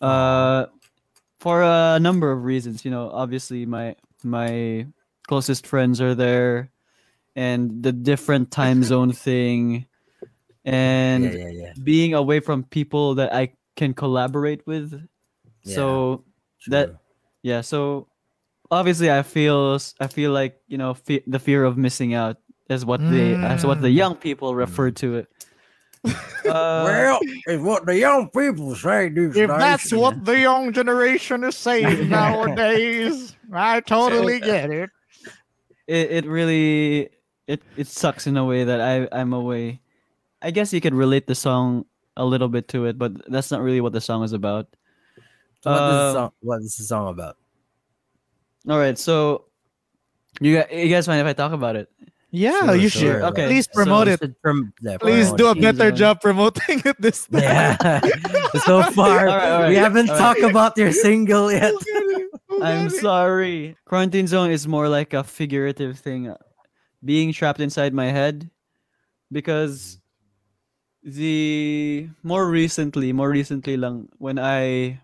Speaker 2: uh, for a number of reasons. You know, obviously my my closest friends are there, and the different time zone thing, and
Speaker 1: yeah, yeah, yeah.
Speaker 2: being away from people that I can collaborate with. So that- yeah, so obviously I feel I feel like you know fe- the fear of missing out is what they as what the
Speaker 3: Mm.
Speaker 2: young people refer to it. Uh,
Speaker 1: well, it's what the young people say these
Speaker 3: If
Speaker 1: days.
Speaker 3: that's what the young generation is saying nowadays, I totally
Speaker 2: So-
Speaker 3: get it.
Speaker 2: it, it really it, it sucks in a way that I I'm away. I guess you could relate the song a little bit to it, but that's not really what the song is about.
Speaker 1: So what, is the
Speaker 2: Um,
Speaker 1: song, what is the song about?
Speaker 2: All right, so you guys, you guys mind if I talk about it?
Speaker 3: Yeah,
Speaker 1: Sure,
Speaker 3: you
Speaker 1: sure.
Speaker 3: should.
Speaker 2: Okay,
Speaker 3: Please promote
Speaker 1: You
Speaker 3: it.
Speaker 1: prom- yeah,
Speaker 3: Please do a better job promoting it this time.
Speaker 1: Yeah. so far,
Speaker 2: All right, all
Speaker 1: we
Speaker 2: right,
Speaker 1: haven't
Speaker 2: all
Speaker 1: talked about your single yet.
Speaker 2: I'm sorry. Quarantine zone is more like a figurative thing. Uh, being trapped inside my head because the more recently, more recently lang when I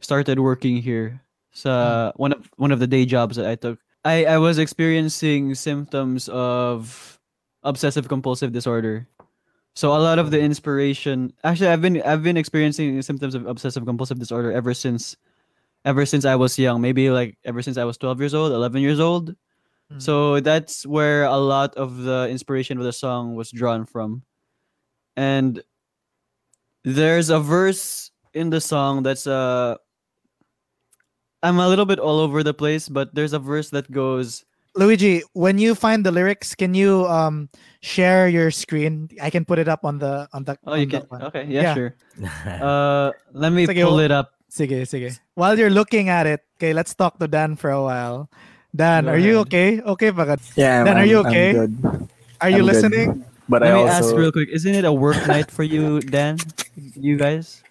Speaker 2: started working here sa hmm. one of one of the day jobs that I took. I I was experiencing symptoms of obsessive compulsive disorder. So a lot of the inspiration actually I've been I've been experiencing symptoms of obsessive compulsive disorder ever since ever since I was young, maybe like ever since I was 12 years old, 11 years old.
Speaker 3: Mm.
Speaker 2: So that's where a lot of the inspiration of the song was drawn from. And there's a verse in the song that's uh I'm a little bit all over the place, but there's a verse that goes
Speaker 3: Luigi, when you find the lyrics, can you um share your screen? I can put it up on the on the.
Speaker 2: Oh, you
Speaker 3: on the
Speaker 2: can
Speaker 3: one.
Speaker 2: Okay, yeah,
Speaker 3: Yeah.
Speaker 2: sure. Uh let me
Speaker 3: Sige,
Speaker 2: pull
Speaker 3: well-
Speaker 2: it up.
Speaker 3: Sige, sige. While you're looking at it, okay, let's talk to Dan for a while. Dan,
Speaker 2: Go
Speaker 3: are you okay? Okay, ba?
Speaker 4: Yeah, I'm,
Speaker 3: Dan, are you
Speaker 4: I'm- I'm
Speaker 3: okay?
Speaker 4: good.
Speaker 3: Are you
Speaker 4: I'm good.
Speaker 3: listening?
Speaker 4: But
Speaker 2: Let
Speaker 4: I
Speaker 2: me
Speaker 4: also
Speaker 2: ask real quick. Isn't it a work night for you, Dan? You guys?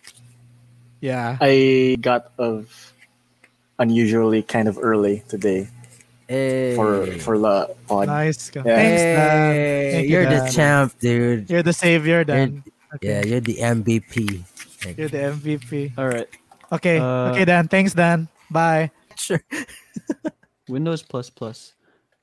Speaker 3: Yeah.
Speaker 4: I got of unusually kind of early today
Speaker 1: Hey.
Speaker 4: for for the pod.
Speaker 3: Nice.
Speaker 4: Yeah.
Speaker 3: Thanks, Dan.
Speaker 1: Hey,
Speaker 3: Thank you,
Speaker 1: you're the champ, dude.
Speaker 3: You're the savior, Dan.
Speaker 1: Yeah, you're the MVP. Thank
Speaker 3: You're the MVP.
Speaker 2: All right.
Speaker 3: Okay.
Speaker 2: Uh,
Speaker 3: okay, Dan. Thanks, Dan. Bye.
Speaker 1: Sure.
Speaker 2: Windows plus plus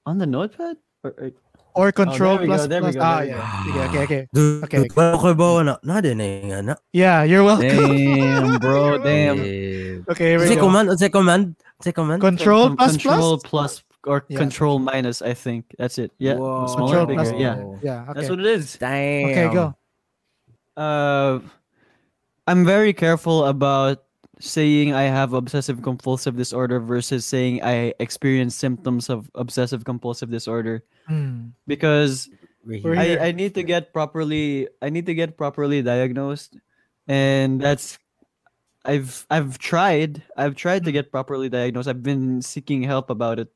Speaker 2: on the notepad or, or
Speaker 3: Or control
Speaker 2: there we go,
Speaker 3: plus
Speaker 2: there we
Speaker 3: plus.
Speaker 2: go,
Speaker 3: ah, yeah. Sige, okay, okay.
Speaker 1: Dude,
Speaker 3: Okay.
Speaker 1: okay ba na? Nadinig nga na.
Speaker 3: Yeah, you're welcome.
Speaker 2: damn, bro, damn.
Speaker 1: Eh,
Speaker 3: Okay, here we
Speaker 1: Say
Speaker 3: go.
Speaker 1: command, say command, say command.
Speaker 3: Control
Speaker 2: Con-
Speaker 3: plus
Speaker 2: control
Speaker 3: plus.
Speaker 2: plus or
Speaker 3: Yeah.
Speaker 2: control minus. I think that's it. Yeah,
Speaker 1: Whoa.
Speaker 2: smaller,
Speaker 3: Control
Speaker 2: bigger.
Speaker 3: plus.
Speaker 2: Yeah,
Speaker 3: Yeah. Okay.
Speaker 2: that's what it is.
Speaker 1: Damn.
Speaker 3: Okay, go.
Speaker 2: Uh, I'm very careful about saying I have obsessive compulsive disorder versus saying I experience symptoms of obsessive compulsive disorder
Speaker 3: Hmm.
Speaker 2: because
Speaker 1: We're
Speaker 3: We're
Speaker 1: here.
Speaker 3: here.
Speaker 2: I, I need to get properly I need to get properly diagnosed and that's I've I've tried I've tried to get properly diagnosed I've been seeking help about it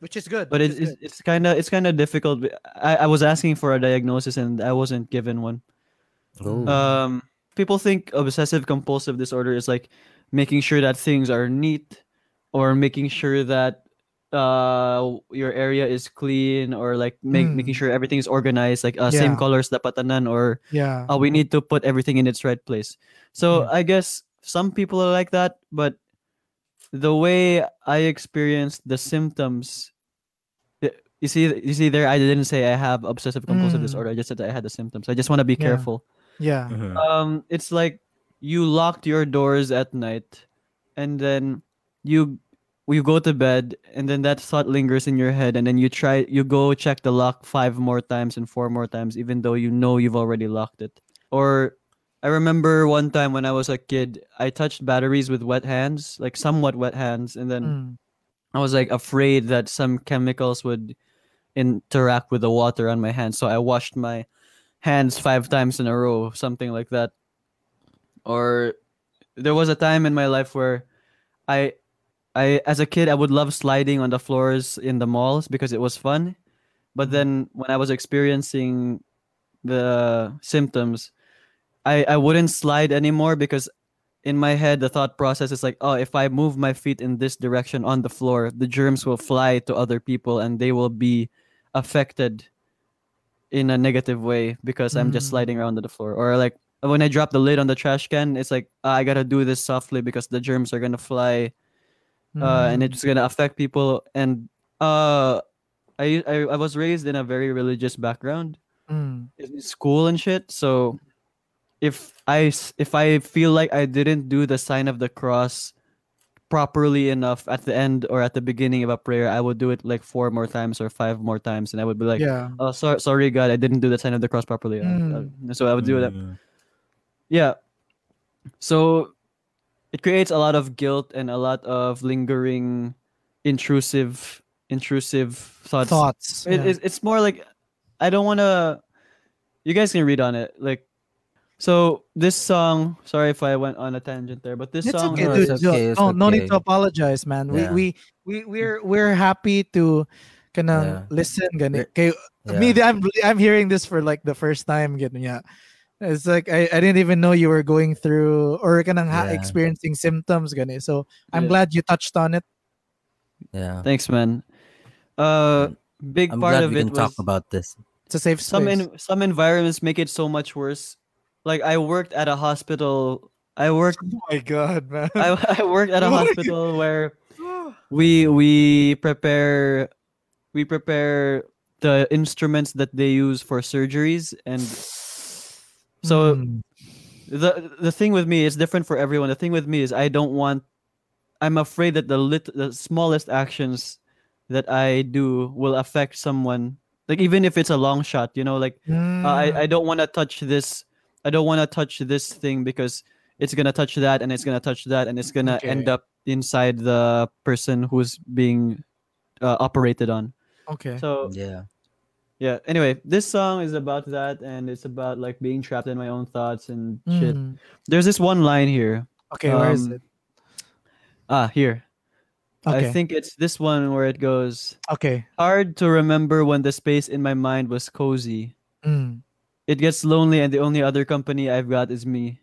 Speaker 3: Which is good.
Speaker 2: but it,
Speaker 3: is
Speaker 2: it's it's kind of it's kind of difficult I, I was asking for a diagnosis and I wasn't given one
Speaker 1: Ooh.
Speaker 2: um people think obsessive compulsive disorder is like making sure that things are neat or making sure that uh your area is clean or like make, making
Speaker 3: Mm.
Speaker 2: sure everything is organized like uh, same colors dapat tanan or
Speaker 3: Yeah.
Speaker 2: uh, we need to put everything in its right place so
Speaker 3: Mm.
Speaker 2: i guess some people are like that but the way i experienced the symptoms you see you see there i didn't say i have obsessive compulsive
Speaker 3: Mm.
Speaker 2: disorder i just said i had the symptoms i just want to be
Speaker 3: Yeah.
Speaker 2: careful
Speaker 3: Yeah.
Speaker 1: Mhm.
Speaker 2: um it's like you locked your doors at night and then you you go to bed and then that thought lingers in your head and then you try you go check the lock five more times and four more times even though you know you've already locked it or i remember one time when i was a kid i touched batteries with wet hands like somewhat wet hands and then
Speaker 3: Mm.
Speaker 2: I was like afraid that some chemicals would interact with the water on my hands. So I washed my hands five times in a row, something like that. Or there was a time in my life where I I as a kid I would love sliding on the floors in the malls because it was fun. But then when I was experiencing the symptoms, I I wouldn't slide anymore because in my head the thought process is like oh if i move my feet in this direction on the floor the germs will fly to other people and they will be affected in a negative way because i'm just
Speaker 3: Mm.
Speaker 2: sliding around on the floor or like when i drop the lid on the trash can it's like "Ah, i gotta do this softly because the germs are gonna fly uh, and
Speaker 3: Mm.
Speaker 2: it's gonna affect people and uh I, I i was raised in a very religious background
Speaker 3: Mm.
Speaker 2: in school and shit. So if I s- if I feel like I didn't do the sign of the cross properly enough at the end or at the beginning of a prayer, I would do it like four more times or five more times, and I would be like,
Speaker 3: yeah.
Speaker 2: "Oh, sorry, sorry, God, I didn't do the sign of the cross properly." Uh, uh, so I would do that.
Speaker 1: Mm.
Speaker 2: Yeah. So it creates a lot of guilt and a lot of lingering, intrusive, intrusive thoughts
Speaker 3: Thoughts.
Speaker 2: it,
Speaker 3: yeah.
Speaker 2: it's, it's more like I don't want to. You guys can read on it. Like, so this song. Sorry if I went on a tangent there, but this
Speaker 3: It's
Speaker 2: song.
Speaker 3: okay,
Speaker 1: No,
Speaker 3: dude.
Speaker 1: it's okay, it's
Speaker 3: no, no need to apologize, man.
Speaker 1: Yeah.
Speaker 3: We we we we're we're happy to kind of
Speaker 1: Yeah.
Speaker 3: listen. Gani.
Speaker 1: We're-
Speaker 3: Kay, Me, I'm I'm hearing this for like the first time. Gani, yeah. It's like I, I didn't even know you were going through or kanang ha-
Speaker 1: Yeah.
Speaker 3: experiencing symptoms. Gani. So I'm
Speaker 2: Yeah.
Speaker 3: glad you touched on it.
Speaker 1: Yeah.
Speaker 2: Thanks, man. Uh, big
Speaker 1: I'm
Speaker 2: part
Speaker 1: glad
Speaker 2: of
Speaker 1: we
Speaker 2: it
Speaker 1: can talk about this.
Speaker 3: It's a safe
Speaker 2: some in, some environments make it so much worse. Like I worked at a hospital. I worked
Speaker 3: oh my god, man.
Speaker 2: I, I worked at a hospital where we we prepare we prepare the instruments that they use for surgeries and so
Speaker 3: Hmm.
Speaker 2: the the thing with me is different for everyone. The thing with me is I don't want. I'm afraid that the lit the smallest actions that I do will affect someone. Like even if it's a long shot, you know, like
Speaker 3: Hmm.
Speaker 2: uh, I I don't want to touch this. I don't want to touch this thing because it's gonna touch that and it's gonna touch that and it's gonna end up inside the person who's being uh, operated on.
Speaker 3: okay.
Speaker 2: So
Speaker 1: Yeah.
Speaker 2: Yeah. Anyway, this song is about that, and it's about like being trapped in my own thoughts and shit.
Speaker 3: Hmm.
Speaker 2: There's this one line here.
Speaker 3: Okay, where is
Speaker 2: Um,
Speaker 3: it?
Speaker 2: Ah, here.
Speaker 3: Okay.
Speaker 2: I think it's this one where it goes.
Speaker 3: okay.
Speaker 2: Hard to remember when the space in my mind was cozy.
Speaker 3: Mm.
Speaker 2: It gets lonely, and the only other company I've got is me.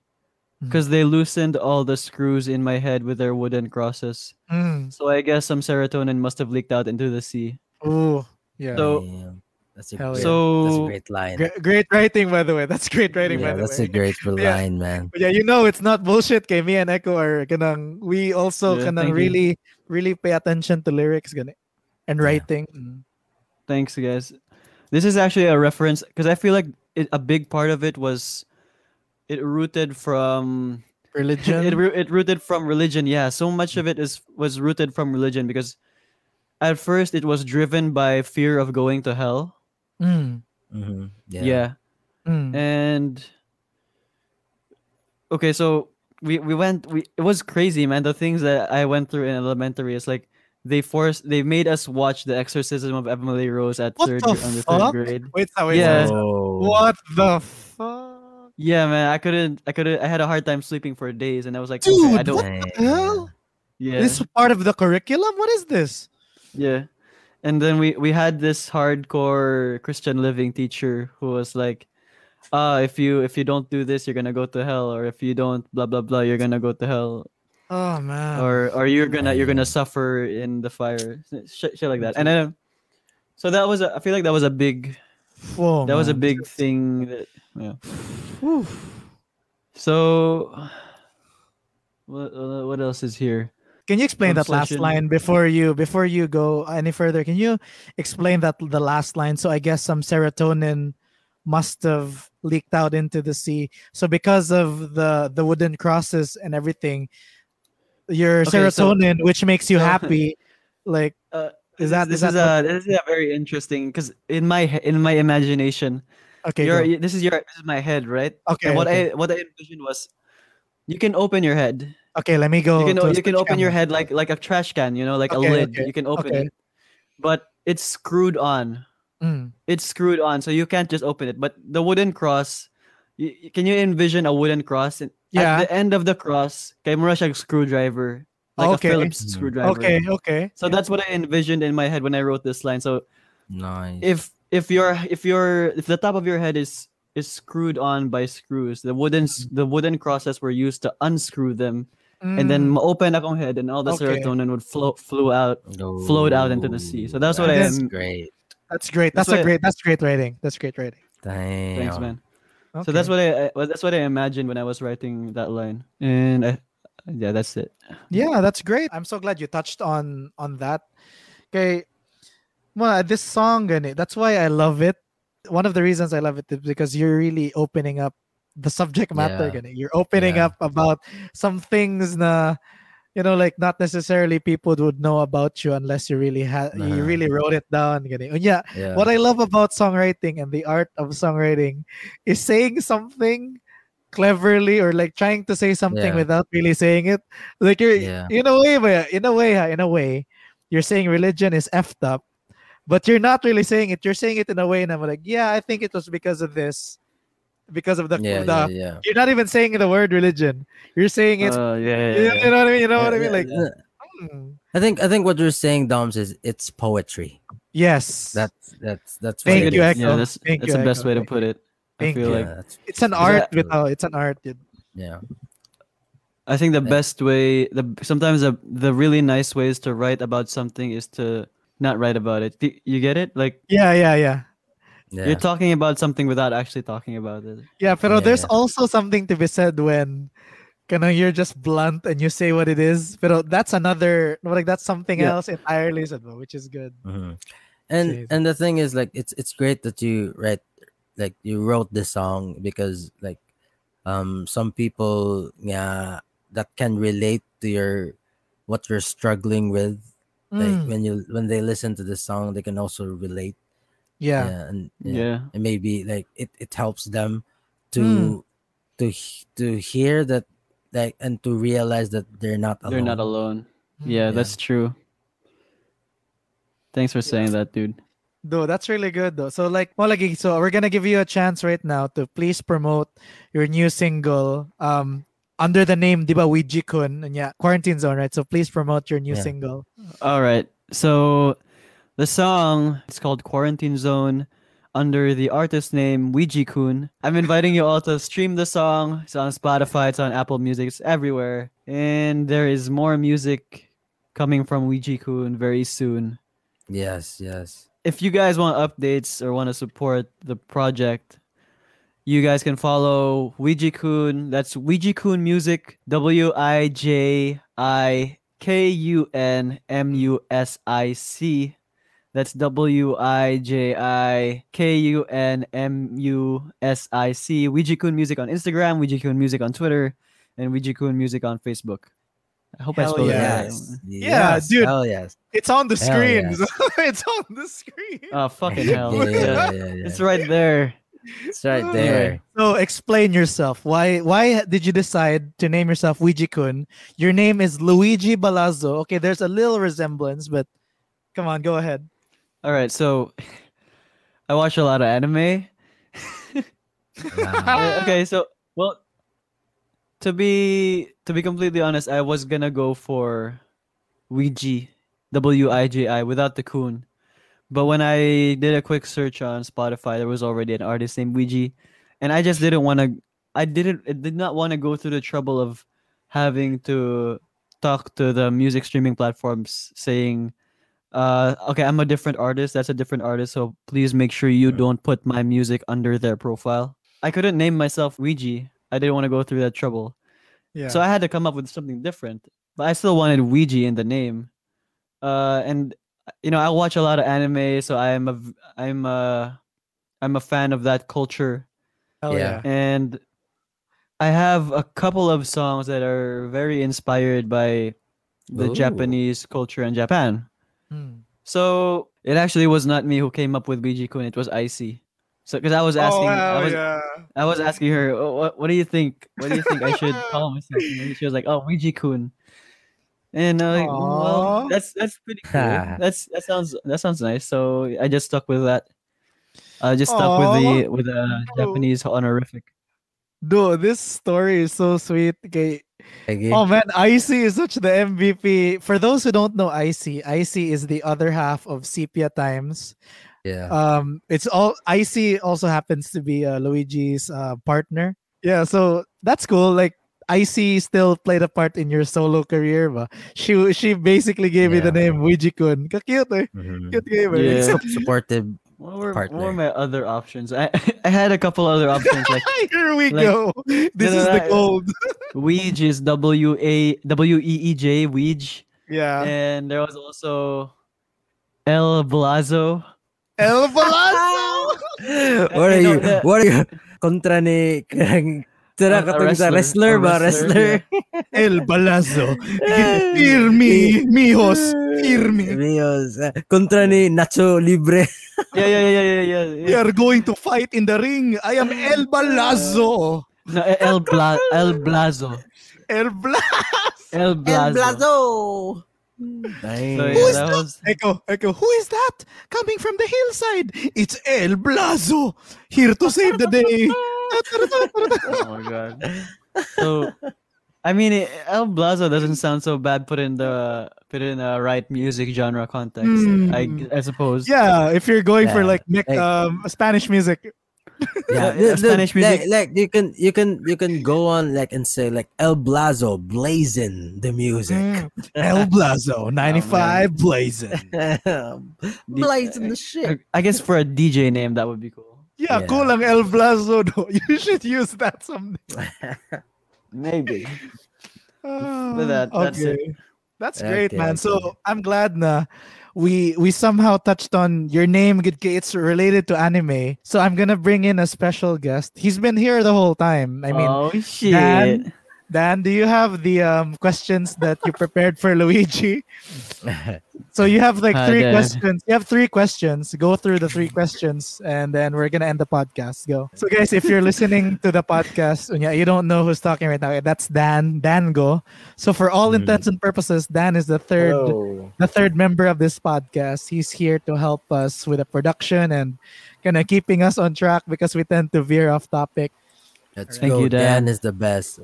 Speaker 3: Mm.
Speaker 2: Because they loosened all the screws in my head with their wooden crosses.
Speaker 3: Mm.
Speaker 2: So I guess some serotonin must have leaked out into the sea.
Speaker 3: oh yeah.
Speaker 2: So-
Speaker 1: Damn. That's a
Speaker 3: Hell
Speaker 1: great,
Speaker 3: yeah.
Speaker 1: that's a
Speaker 2: So
Speaker 1: great line.
Speaker 3: Gre- great writing, by the way. That's great writing,
Speaker 1: yeah,
Speaker 3: by the
Speaker 1: that's
Speaker 3: way.
Speaker 1: That's a great
Speaker 3: Yeah.
Speaker 1: line, man.
Speaker 3: But yeah, you know it's not bullshit. Kay me and Echo are ganang we also
Speaker 2: Yeah,
Speaker 3: ganang
Speaker 2: thank you.
Speaker 3: really really pay attention to lyrics gana and
Speaker 1: Yeah.
Speaker 3: writing. Mm.
Speaker 2: Thanks, guys. This is actually a reference because I feel like it, a big part of it was it rooted from
Speaker 3: Religion.
Speaker 2: it it rooted from religion. Yeah, so much of it is was rooted from religion because at first it was driven by fear of going to hell.
Speaker 3: Mm.
Speaker 1: hmm
Speaker 2: Yeah.
Speaker 1: Yeah.
Speaker 3: Mm.
Speaker 2: And okay, so we we went we it was crazy, man. The things that I went through in elementary is like they forced they made us watch the exorcism of Emily Rose at
Speaker 3: What
Speaker 2: third
Speaker 3: the
Speaker 2: on the
Speaker 3: fuck?
Speaker 2: third grade.
Speaker 3: Wait, so wait,
Speaker 2: Yeah.
Speaker 3: so-. What the fuck?
Speaker 2: Yeah, man, I couldn't I couldn't I had a hard time sleeping for days and I was like,
Speaker 3: Dude,
Speaker 2: okay, I don't
Speaker 3: what the hell?
Speaker 2: yeah.
Speaker 3: This is part of the curriculum? What is this?
Speaker 2: Yeah. And then we we had this hardcore Christian living teacher who was like, uh, if you if you don't do this, you're gonna go to hell, or if you don't blah blah blah, you're gonna go to hell,
Speaker 3: Oh man.
Speaker 2: or or you're gonna you're gonna suffer in the fire, shit, shit like that. And then, so that was a, I feel like that was a big
Speaker 3: Whoa,
Speaker 2: that was a big thing that yeah.
Speaker 3: Whew.
Speaker 2: So, what what else is here?
Speaker 3: Can you explain that last line before you before you go any further? Can you explain that the last line? So I guess some serotonin must have leaked out into the sea. So because of the the wooden crosses and everything, your
Speaker 2: Okay, so-
Speaker 3: serotonin, which makes you happy, like
Speaker 2: Uh,
Speaker 3: Is that-
Speaker 2: this
Speaker 3: is
Speaker 2: is
Speaker 3: that
Speaker 2: a this is a very interesting because in my in my imagination,
Speaker 3: okay,
Speaker 2: your this is your this is my head, right?
Speaker 3: okay,
Speaker 2: And what
Speaker 3: okay.
Speaker 2: I what I envisioned was, you can open your head.
Speaker 3: okay, let me go.
Speaker 2: you can
Speaker 3: to a
Speaker 2: o- you can
Speaker 3: switch
Speaker 2: open your head like like a trash can, you know, like
Speaker 3: Okay,
Speaker 2: a lid.
Speaker 3: okay,
Speaker 2: You can open
Speaker 3: okay.
Speaker 2: it, but it's screwed on.
Speaker 3: Mm,
Speaker 2: It's screwed on, so you can't just open it. But the wooden cross, y- y- can you envision a wooden cross? And
Speaker 3: Yeah.
Speaker 2: At the end of the cross, kay mo na siyang screwdriver, like
Speaker 3: Okay.
Speaker 2: a Phillips
Speaker 1: Mhm.
Speaker 2: screwdriver.
Speaker 3: Okay, okay.
Speaker 2: So that's what I envisioned in my head when I wrote this line. So
Speaker 1: Nice.
Speaker 2: if if your if your if the top of your head is is screwed on by screws, the wooden
Speaker 3: Mm-hmm.
Speaker 2: the wooden crosses were used to unscrew them, and then
Speaker 3: Mm,
Speaker 2: ma-open akong head, and all the
Speaker 3: Okay.
Speaker 2: serotonin would flow flew out. flowed out into the sea. So that's what I
Speaker 1: That's
Speaker 2: am-
Speaker 1: great.
Speaker 3: that's great. That's,
Speaker 2: that's
Speaker 3: a
Speaker 2: why-
Speaker 3: great. That's great writing. That's great writing.
Speaker 1: Damn.
Speaker 2: Thanks, man.
Speaker 3: Okay.
Speaker 2: So that's what I, I that's what I imagined when I was writing that line, and I, yeah, that's it.
Speaker 3: Yeah, that's great. I'm so glad you touched on on that. Okay. Well, this song gani, that's why I love it. One of the reasons I love it is because you're really opening up the subject matter
Speaker 1: Yeah.
Speaker 3: You're opening
Speaker 1: Yeah.
Speaker 3: up about some things na you know like not necessarily people would know about you unless you really had you
Speaker 1: Uh-huh.
Speaker 3: really wrote it down gani. And yeah,
Speaker 1: Yeah.
Speaker 3: what I love about songwriting and the art of songwriting is saying something cleverly or like trying to say something
Speaker 1: Yeah.
Speaker 3: without really saying it. Like you're
Speaker 1: Yeah.
Speaker 3: in a way, in a way, in a way, you're saying religion is effed up, but you're not really saying it. You're saying it in a way, and I'm like, yeah, I think it was because of this, because of the,
Speaker 1: yeah,
Speaker 3: the
Speaker 1: yeah, yeah.
Speaker 3: you're not even saying the word religion. You're saying it.
Speaker 2: Uh, yeah,
Speaker 3: you,
Speaker 2: yeah,
Speaker 3: you know what I mean. You know what I
Speaker 1: Yeah,
Speaker 3: mean? Like,
Speaker 1: yeah.
Speaker 3: hmm.
Speaker 1: I think I think what you're saying, Doms, is it's poetry.
Speaker 3: yes,
Speaker 1: That's that's that's
Speaker 3: Thank
Speaker 1: it
Speaker 3: you,
Speaker 1: is.
Speaker 3: Echo.
Speaker 2: yeah, that's
Speaker 3: Thank
Speaker 2: that's
Speaker 3: you,
Speaker 2: the best
Speaker 3: Echo.
Speaker 2: way to put it. I feel
Speaker 3: you.
Speaker 2: Like
Speaker 1: that's-
Speaker 3: it's an art
Speaker 1: that-
Speaker 3: without. It's an art, dude.
Speaker 1: yeah.
Speaker 2: I think the best way, the sometimes the the really nice ways to write about something is to not write about it. Do- You get it? Like
Speaker 3: Yeah, yeah, yeah.
Speaker 1: Yeah.
Speaker 2: you're talking about something without actually talking about it.
Speaker 3: Yeah, pero there's
Speaker 1: Yeah.
Speaker 3: also something to be said when you know, you're just blunt and you say what it is. Pero that's another like that's something
Speaker 2: Yeah.
Speaker 3: else entirely, so- which is good.
Speaker 1: Mhm. And
Speaker 3: Jeez.
Speaker 1: and the thing is like it's it's great that you write like you wrote this song because like um some people yeah that can relate to your what you're struggling with like
Speaker 3: Mm,
Speaker 1: when you when they listen to this song they can also relate
Speaker 3: yeah.
Speaker 1: and
Speaker 2: Yeah.
Speaker 1: and maybe like it, it helps them to
Speaker 3: Mm.
Speaker 1: to to hear that like and to realize that they're not alone
Speaker 2: They're not alone.
Speaker 3: Mm.
Speaker 2: Yeah,
Speaker 1: Yeah.
Speaker 2: that's true. Thanks for saying that, dude.
Speaker 3: Though that's really good though. So like well like so we're gonna give you a chance right now to please promote your new single um under the name Diba Wiji Kun and yeah quarantine zone right so please promote your new
Speaker 1: Yeah.
Speaker 3: single
Speaker 2: All right. So the song it's called Quarantine Zone under the artist name Wiji Kun. I'm inviting you all to stream the song. It's on Spotify, it's on Apple Music, it's everywhere. And there is more music coming from Wiji Kun very soon.
Speaker 1: yes yes
Speaker 2: If you guys want updates or want to support the project, you guys can follow Wiji Kun. That's Wiji Kun Music, W I J I K U N M U S I C. That's W I J I K U N M U S I C. Wiji Kun Music on Instagram, Wiji Kun Music on Twitter, and Wiji Kun Music on Facebook. I hope
Speaker 3: Hell
Speaker 2: I spelled it right.
Speaker 1: yes
Speaker 3: Yeah,
Speaker 1: yes,
Speaker 3: dude.
Speaker 1: hell yes
Speaker 3: it's on the
Speaker 1: Hell
Speaker 3: screen
Speaker 1: yes.
Speaker 3: it's on the screen
Speaker 2: Oh fucking hell!
Speaker 1: yeah,
Speaker 2: Yeah.
Speaker 1: yeah, yeah, yeah.
Speaker 2: It's right there.
Speaker 1: It's right there
Speaker 3: So explain yourself. Why why did you decide to name yourself Wiji Kun? Your name is Luigi Balazzo. Okay, there's a little resemblance, but come on, go ahead.
Speaker 2: All right, so I watch a lot of anime.
Speaker 1: Wow.
Speaker 2: Uh, okay, so well, to be to be completely honest, I was gonna go for Wiji, W I J I, without the Kun. But when I did a quick search on Spotify, there was already an artist named Wiji, and I just didn't want to. I didn't. I did not want to go through the trouble of having to talk to the music streaming platforms saying uh okay i'm a different artist. That's a different artist. So please make sure you don't put my music under their profile. I couldn't name myself Wiji. I didn't want to go through that trouble.
Speaker 3: Yeah.
Speaker 2: so i had to come up with something different. But i still wanted Wiji in the name. Uh and you know i watch a lot of anime so i'm a I'm a I'm a fan of that culture
Speaker 3: Hell
Speaker 1: Yeah.
Speaker 3: yeah.
Speaker 2: and I have a couple of songs that are very inspired by
Speaker 1: Ooh.
Speaker 2: the Japanese culture in Japan.
Speaker 3: Hmm.
Speaker 2: So it actually was not me who came up with Wiji Kun. It was Icy. So because I was asking, I was I was asking her, oh, what what do you think? What do you think I should call myself? And she was like, oh, Wiji Kun. And uh, well, that's that's pretty cool. that's that sounds that sounds nice. So I just stuck with that. I just stuck with the with the Japanese honorific.
Speaker 3: Dude, this story is so sweet. Okay.
Speaker 1: Okay.
Speaker 3: Oh man, Icy is such the MVP. For those who don't know Icy, Icy is the other half of Sepia Times.
Speaker 1: yeah
Speaker 3: Um, it's all Icy also happens to be uh, Luigi's uh, partner. Yeah, so that's cool. Like Icy still played a part in your solo career, but she she basically gave you the
Speaker 1: Yeah.
Speaker 3: name Wiji Kun. Cute, eh?
Speaker 1: Mhm.
Speaker 3: Cute gamer.
Speaker 2: Yeah.
Speaker 1: Sup- supportive
Speaker 2: What were, what were my other options? I I had a couple other options like
Speaker 3: Here we
Speaker 2: Like-
Speaker 3: go. This is
Speaker 2: no,
Speaker 3: the gold.
Speaker 2: Weej is W A W E E J Weej,
Speaker 3: Yeah.
Speaker 2: and there was also El Blazo.
Speaker 3: El Blazo.
Speaker 1: what are
Speaker 2: You know,
Speaker 1: you
Speaker 2: the-
Speaker 1: what are you kontra ni kanang tira
Speaker 2: A- a
Speaker 1: katong sa wrestler
Speaker 2: wrestler.
Speaker 1: Ba
Speaker 2: wrestler,
Speaker 1: wrestler
Speaker 3: El Palazzo. Hear me, mijos. Hear me.
Speaker 1: Míos. Ah, kontra ni Nacho Libre
Speaker 2: Yeah, yeah, yeah, yeah, yeah,
Speaker 3: We are going to fight in the ring. I am El Balazzo.
Speaker 2: No, El Bla El Blazo.
Speaker 3: El Blaz.
Speaker 2: El Blazo.
Speaker 1: Dang.
Speaker 2: So,
Speaker 3: Who
Speaker 2: yeah,
Speaker 3: is
Speaker 2: that
Speaker 3: that?
Speaker 2: was
Speaker 3: Echo, Echo, who is that coming from the hillside? It's El Blazo, here to save the day.
Speaker 2: oh my god. So, I mean, it, El Blazo doesn't sound so bad. Put in the put in the right music genre context. I
Speaker 3: Hmm.
Speaker 2: I suppose.
Speaker 3: yeah, if you're going for like mech,
Speaker 1: like-
Speaker 3: um, Spanish music.
Speaker 1: Yeah, the- the-
Speaker 2: Spanish music.
Speaker 1: Like, like you can you can you can go on like and say like El Blazo blazing the music.
Speaker 3: Mm. El Blazo, 95 blazing.
Speaker 1: blazing the shit.
Speaker 2: I guess for a DJ name that would be cool.
Speaker 3: Yeah,
Speaker 1: Yeah.
Speaker 3: kulang El Blazo. You should use that someday.
Speaker 2: Maybe.
Speaker 3: Ah,
Speaker 2: that, that's it.
Speaker 3: okay. That's great, man.
Speaker 1: okay.
Speaker 3: So I'm glad na we we somehow touched on your name. It's related to anime. So I'm gonna bring in a special guest. He's been here the whole time. I mean,
Speaker 2: oh shit.
Speaker 3: Dan? Dan, do you have the um, questions that you prepared for Luigi? So you have like three
Speaker 2: Dan.
Speaker 3: questions. You have three questions. Go through the three questions, and then we're gonna end the podcast. Go. So guys, if you're listening to the podcast, yeah, you don't know who's talking right now. That's Dan. Dan Go. So for all
Speaker 1: Mm.
Speaker 3: intents and purposes, Dan is the third
Speaker 4: Hello.
Speaker 3: the third member of this podcast. He's here to help us with the production and kind of keeping us on track because we tend to veer off topic.
Speaker 1: Let's
Speaker 2: Thank
Speaker 1: go.
Speaker 2: you, Dan.
Speaker 1: Dan is the best.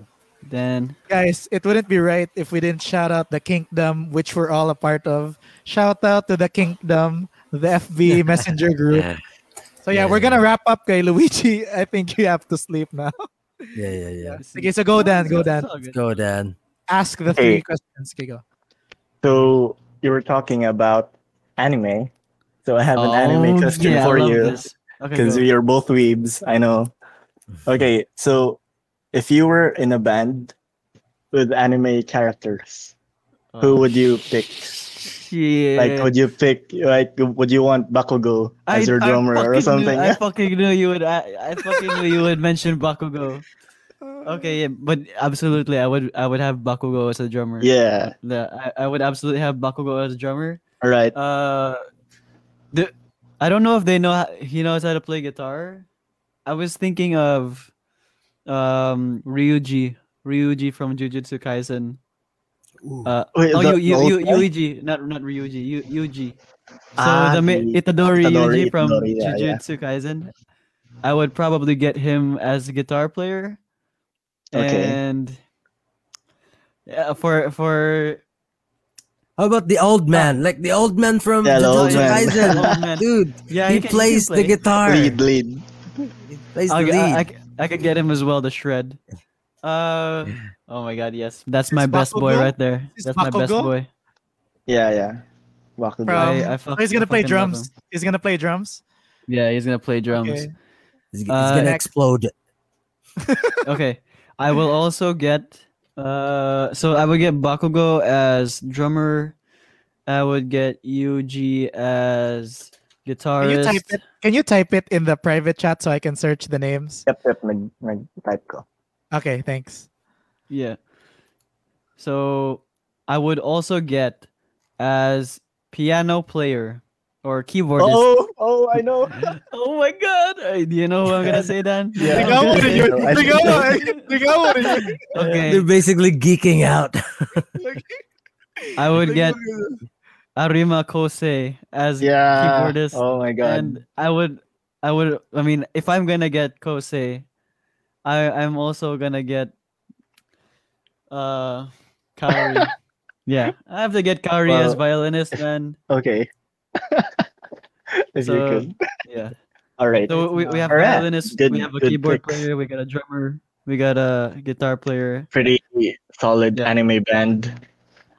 Speaker 2: Then
Speaker 3: Guys, it wouldn't be right if we didn't shout out the Kingdom, which we're all a part of. Shout out to the Kingdom, the FB Messenger group. So yeah,
Speaker 1: Yeah,
Speaker 3: we're gonna wrap up, kay Luigi. I think you have to sleep now.
Speaker 1: Yeah, yeah, yeah.
Speaker 3: Okay, so go Dan, go Dan.
Speaker 1: Go, Dan.
Speaker 3: Ask the three
Speaker 4: Hey.
Speaker 3: questions. Okay, go.
Speaker 4: So you were talking about anime. So I have an oh, anime question
Speaker 2: Oh, yeah,
Speaker 4: for you
Speaker 2: this. Okay,
Speaker 4: because we are both weebs. I know. Okay, so if you were in a band with anime characters, who would you pick?
Speaker 2: Shit.
Speaker 4: Like, would you pick? Like, would you want Bakugo as your drummer or something?
Speaker 2: Knew, I fucking knew you would. I, I fucking knew you would mention Bakugo. Okay, yeah, but absolutely, I would. I would have Bakugo as a drummer.
Speaker 4: yeah.
Speaker 2: The, I, I would absolutely have Bakugo as a drummer.
Speaker 4: All right.
Speaker 2: Uh, the I don't know if they know how, he knows how to play guitar. I was thinking of um Ryuji, Ryuji from Jujutsu Kaisen. Uh,
Speaker 4: Wait,
Speaker 2: oh,
Speaker 4: the-
Speaker 2: you, you,
Speaker 4: the
Speaker 2: you,
Speaker 4: guy?
Speaker 2: Yuji, not not Ryuji, Yu, Yuji. So
Speaker 4: Ah,
Speaker 2: the ma-
Speaker 4: the-
Speaker 2: Itadori,
Speaker 4: Itadori,
Speaker 2: Yuji from
Speaker 4: Itadori, yeah, yeah.
Speaker 2: Jujutsu Kaisen. I would probably get him as a guitar player.
Speaker 4: Okay.
Speaker 2: And yeah, for for
Speaker 1: How about the old man? Like the old man from
Speaker 4: Yeah, the old
Speaker 1: Jujutsu
Speaker 4: man.
Speaker 1: Kaisen.
Speaker 2: Old man.
Speaker 1: Dude,
Speaker 2: yeah,
Speaker 1: he,
Speaker 2: can- can
Speaker 1: plays the
Speaker 2: play.
Speaker 1: guitar.
Speaker 4: Lead, lead.
Speaker 1: He plays the
Speaker 2: I'll,
Speaker 1: lead.
Speaker 2: I, I, c- I could get him as well, the shred. Uh, oh my god, yes, that's my
Speaker 3: Is
Speaker 2: best boy
Speaker 3: Bakugo?
Speaker 2: right there.
Speaker 3: Is
Speaker 2: That's my best
Speaker 3: Bakugo?
Speaker 2: boy.
Speaker 4: Yeah, yeah. Bakugo.
Speaker 3: From,
Speaker 2: I- I fuck-
Speaker 3: he's gonna play drums. He's gonna play drums.
Speaker 2: Yeah, he's gonna play drums.
Speaker 3: Okay.
Speaker 1: He's, he's
Speaker 2: Uh,
Speaker 1: gonna explode.
Speaker 2: okay, I will also get. Uh, so I would get Bakugo as drummer. I would get Yuji as
Speaker 3: Can you type it? Can you type it in the private chat so I can search the names?
Speaker 4: Yep, yep. Nag, nag-type ko.
Speaker 3: Okay, thanks.
Speaker 2: Yeah. So I would also get as piano player or keyboardist.
Speaker 4: Oh, oh, I know.
Speaker 2: Oh my god! Do you know who I'm gonna say, Dan?
Speaker 4: Yeah.
Speaker 3: Ligaw mo rin yun.
Speaker 4: I think
Speaker 3: Ligaw mo.
Speaker 4: so.
Speaker 3: Ligaw mo.
Speaker 2: Okay,
Speaker 1: They're basically geeking out.
Speaker 2: I would get Arima Kosei as
Speaker 4: Yeah.
Speaker 2: keyboardist,
Speaker 4: Oh my god.
Speaker 2: and I would, I would. I mean, if I'm gonna get Kosei, I I'm also gonna get uh Kaori. yeah, I have to get Kaori as violinist, man.
Speaker 4: Okay. if you
Speaker 2: So,
Speaker 4: could.
Speaker 2: Yeah.
Speaker 4: All right.
Speaker 2: So we, we have
Speaker 4: All
Speaker 2: violinist, we have a keyboard
Speaker 4: picks.
Speaker 2: player, we got a drummer, we got a guitar player.
Speaker 4: Pretty solid
Speaker 2: Yeah.
Speaker 4: anime band.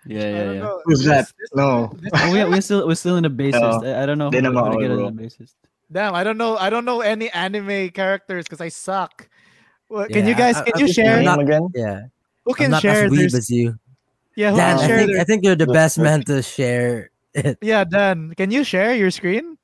Speaker 2: Yeah, yeah, yeah.
Speaker 3: know.
Speaker 4: Who's that?
Speaker 3: this-
Speaker 4: No.
Speaker 3: this-
Speaker 2: Oh, we we're still we're still in the bassist. I, I don't know
Speaker 4: Di
Speaker 2: who,
Speaker 4: naman
Speaker 2: who to get as
Speaker 4: ako,
Speaker 2: a bassist.
Speaker 3: Damn, I don't know. I don't know any anime characters because I suck. Well, can you guys?
Speaker 1: I-
Speaker 3: Can
Speaker 1: I-
Speaker 3: you
Speaker 1: I'm
Speaker 3: share?
Speaker 1: not-
Speaker 4: again?
Speaker 1: yeah.
Speaker 3: Who
Speaker 1: I'm
Speaker 3: can
Speaker 1: not
Speaker 3: share?
Speaker 1: as weeb as you.
Speaker 3: Yeah, who
Speaker 1: Dan,
Speaker 3: can
Speaker 1: I
Speaker 3: share?
Speaker 1: think, I think you're the
Speaker 4: the
Speaker 1: best
Speaker 4: first-
Speaker 1: man to share it.
Speaker 3: Yeah, Dan, can you share your screen?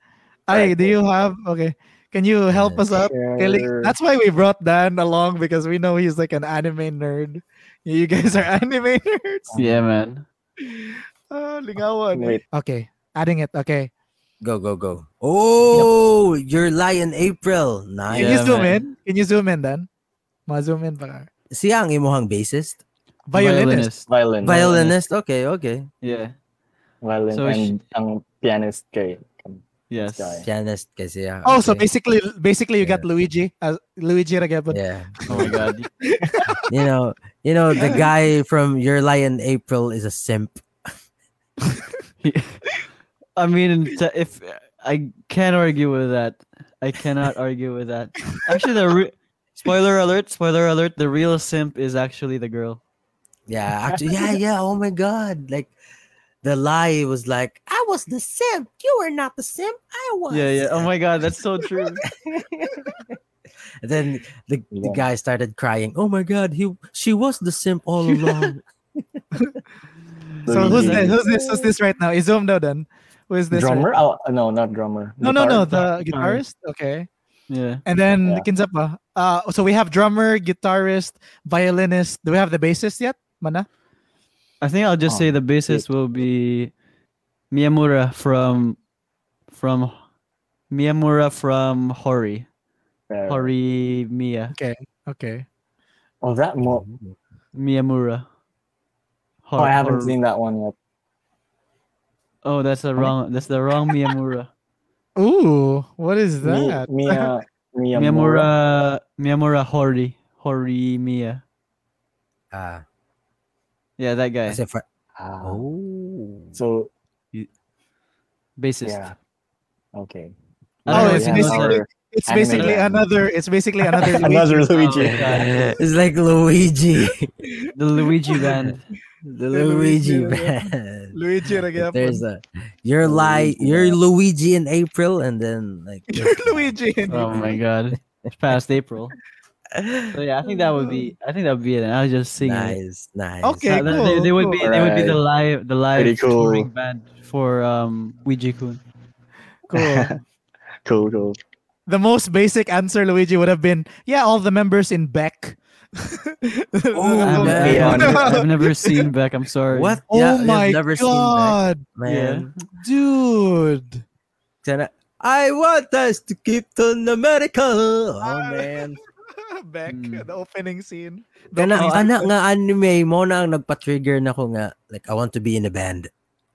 Speaker 3: Ay,
Speaker 4: Right.
Speaker 3: do you have? Okay, can you help us up? Okay,
Speaker 4: Share.
Speaker 3: that's why we brought Dan along because we know he's like an anime nerd. You guys are anime nerds.
Speaker 2: Yeah, man.
Speaker 3: Ah, lingawan. eh.
Speaker 4: Wait.
Speaker 3: Okay, adding it. Okay,
Speaker 1: Go, go, go. Oh, you're lying April. Nice.
Speaker 3: can
Speaker 2: Yeah,
Speaker 3: you zoom
Speaker 2: man.
Speaker 3: in? Can you zoom in, Dan? Ma-zoom in pa ka.
Speaker 1: Siya ang imuhang bassist?
Speaker 3: Violinist.
Speaker 4: Violin.
Speaker 1: Violinist? Okay, okay.
Speaker 2: Yeah.
Speaker 4: Violin
Speaker 2: So
Speaker 4: and ang pianist kay.
Speaker 2: Yes.
Speaker 1: Pianist kasi. ah,
Speaker 3: Oh, so basically, basically you got Luigi as Luigi Ragebon.
Speaker 1: Yeah.
Speaker 2: Oh my god.
Speaker 1: You know, you know, the guy from Your Lie in April is a simp.
Speaker 2: I mean, if I can't argue with that. I cannot argue with that. Actually, the re- spoiler alert, spoiler alert, the real simp is actually the girl.
Speaker 1: Yeah, actually, yeah, yeah. Oh my god! Like the lie was like, I was the simp. You were not the simp. I was.
Speaker 2: Yeah, yeah. Oh my god, that's so true.
Speaker 1: Then the, the guy started crying. Oh my god, he she was the simp all along.
Speaker 3: So who's this? Who's this? Who's this right now? Izom now then. Who is this? right-
Speaker 4: drummer? Oh no, not drummer.
Speaker 3: No, no, no. The guitarist. Okay.
Speaker 2: Yeah.
Speaker 3: And then
Speaker 4: Yeah.
Speaker 3: kinsa pa? Uh, so we have drummer, guitarist, violinist. Do we have the bassist yet? Mana?
Speaker 2: I think I'll just
Speaker 4: Oh,
Speaker 2: say the bassist will be Miyamura from from Miyamura from Hori.
Speaker 4: There.
Speaker 2: Hori Miya.
Speaker 3: Okay. Okay.
Speaker 4: Oh, that mo-
Speaker 2: Miyamura.
Speaker 4: Oh, I haven't
Speaker 2: Hor-
Speaker 4: seen that one yet.
Speaker 2: Oh, that's the wrong that's the wrong Miyamura.
Speaker 3: Ooh, what is
Speaker 4: Mi-
Speaker 3: that?
Speaker 4: Mia, Miyamura.
Speaker 2: Miyamura Miyamura Hori. Hori Miya.
Speaker 1: Ah,
Speaker 2: Yeah, that guy.
Speaker 1: kasi for,
Speaker 4: Ah,
Speaker 1: oh.
Speaker 4: So
Speaker 2: Bassist.
Speaker 4: yeah, okay.
Speaker 3: Oh,
Speaker 2: know
Speaker 3: it's
Speaker 2: if you
Speaker 3: basically-
Speaker 2: that.
Speaker 3: It's
Speaker 4: Anime
Speaker 3: basically
Speaker 4: band.
Speaker 3: another. It's basically another.
Speaker 4: Another
Speaker 3: Luigi.
Speaker 4: Luigi.
Speaker 2: Oh,
Speaker 1: it's like Luigi.
Speaker 2: the Luigi band.
Speaker 1: the
Speaker 3: The
Speaker 1: Luigi
Speaker 3: Luigi
Speaker 1: band.
Speaker 3: Luigi nagyapon.
Speaker 1: There's a you're like you're. Luigi in April and then like you're
Speaker 3: Luigi.
Speaker 2: In Oh my god. It's past April. So yeah, I think that would be I think that would be it. And I was just singing. it.
Speaker 1: nice, nice.
Speaker 3: Okay,
Speaker 2: So they, they would be
Speaker 3: cool,
Speaker 2: they would be the live the live
Speaker 4: Pretty cool.
Speaker 2: touring band for um Wiji Kun.
Speaker 3: Cool.
Speaker 4: cool, cool.
Speaker 3: the most basic answer, Luigi, would have been, yeah, all the members in Beck.
Speaker 1: Oh,
Speaker 2: I've. I've never, I've never seen Beck. I'm sorry.
Speaker 1: What?
Speaker 3: Oh
Speaker 1: Yeah, you've
Speaker 3: my
Speaker 1: never seen that,
Speaker 3: god,
Speaker 1: man.
Speaker 3: dude!
Speaker 1: Sana- I want us to keep on the medical. Oh man.
Speaker 3: Beck,
Speaker 2: Hmm.
Speaker 3: the opening scene. The
Speaker 1: Kana
Speaker 3: opening
Speaker 1: ana nga anime mo na ang nagpa-trigger na ko nga like I want to be in a band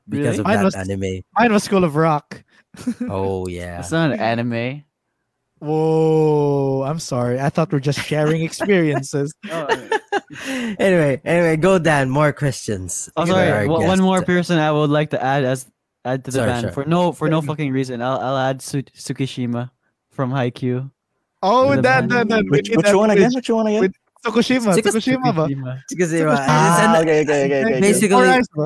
Speaker 1: because
Speaker 2: Really?
Speaker 1: of
Speaker 3: Mine
Speaker 1: that
Speaker 3: was-
Speaker 1: anime.
Speaker 3: Mine was School of Rock.
Speaker 1: Oh yeah.
Speaker 2: It's not an anime.
Speaker 3: Whoa, I'm sorry. I thought we are just sharing experiences.
Speaker 2: Oh,
Speaker 1: anyway, anyway, go Dan. More questions.
Speaker 2: oh
Speaker 1: for
Speaker 2: sorry.
Speaker 1: our
Speaker 2: One, one more person I would like to add as add to the
Speaker 1: Sorry,
Speaker 2: band
Speaker 1: sorry.
Speaker 2: for no for no fucking reason. I'll I'll add Su- Tsukishima from Haikyuu.
Speaker 3: Oh,
Speaker 2: The
Speaker 3: that, that,
Speaker 2: band.
Speaker 3: that. we
Speaker 4: Which,
Speaker 3: need
Speaker 4: which
Speaker 3: that
Speaker 4: one again?
Speaker 3: bridge.
Speaker 4: Which one again?
Speaker 3: With- Tsukushima,
Speaker 1: Tsukis-
Speaker 3: Tsukushima ba?
Speaker 2: Tsukishima.
Speaker 1: Kasi
Speaker 3: Tsukishima.
Speaker 1: diba, it's
Speaker 4: Ah, okay, okay, okay, okay.
Speaker 1: Basically-
Speaker 3: eyes ba?